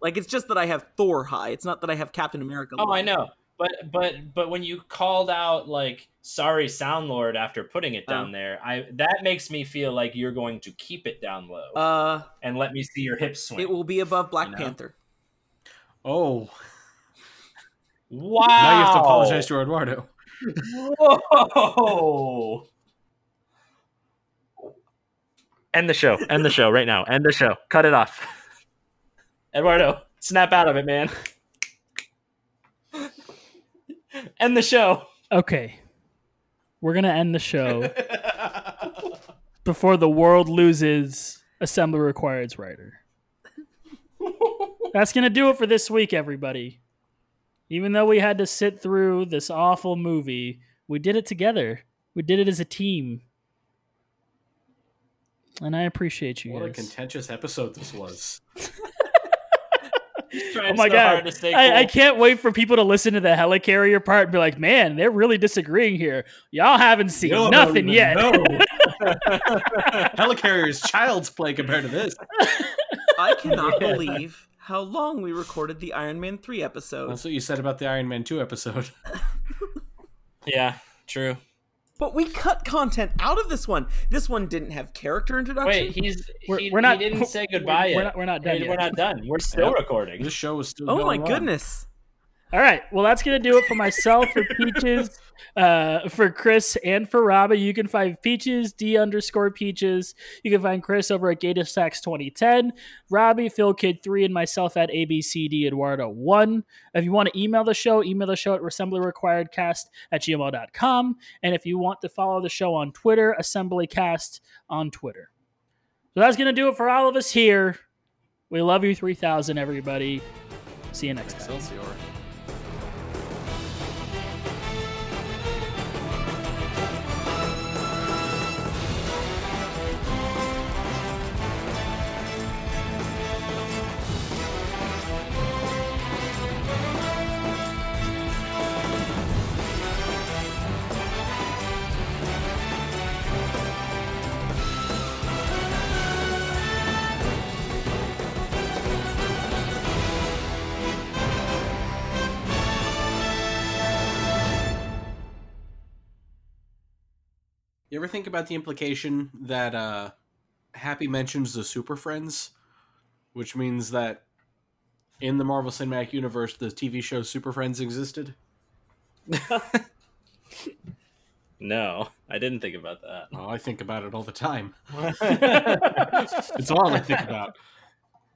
Like it's just that I have Thor high. It's not that I have Captain America. Oh, low. I know. But but but when you called out like sorry Sound Lord after putting it down Oh. there, I that makes me feel like you're going to keep it down low Uh, and let me see your hips swing. it will be above Black You know? Panther. Oh, wow. now you have to apologize to Eduardo. Whoa. End the show. End the show right now. End the show. Cut it off. Eduardo, snap out of it, man. End the show. Okay. We're going to end the show before the world loses Assembly Required's writer. That's going to do it for this week, everybody. Even though we had to sit through this awful movie, we did it together. We did it as a team. And I appreciate you What a contentious episode this was. Oh my god! I, I can't wait for people to listen to the helicarrier part and be like, "Man, they're really disagreeing here. Y'all haven't seen Y'all nothing don't yet." even know. Helicarrier is child's play compared to this. I cannot Yeah. believe how long we recorded the Iron Man three episode. That's what you said about the Iron Man 2 episode. Yeah, true. But we cut content out of this one. This one didn't have character introduction. Wait, he's We're- he, we're not- he didn't say goodbye we're yet. not- we're not done Hey, yet. We're not done. We're still Yep. recording. This show is still oh my on. goodness. All right. Well, that's going to do it for myself, for Peaches, uh, for Chris, and for Robbie. You can find Peaches, D underscore Peaches. You can find Chris over at Gator Stacks 2010, Robbie, Phil Kid 3, and myself at ABCD Eduardo 1. If you want to email the show, email the show at assemblyrequiredcast at gmail.com. And if you want to follow the show on Twitter, assemblycast on Twitter. So that's going to do it for all of us here. We love you 3000, everybody. See you next time. You ever think about the implication that uh, Happy mentions the Super Friends, which means that in the Marvel Cinematic Universe, the TV show Super Friends existed? No, I didn't think about that. Oh, I think about it all the time. it's all I think about.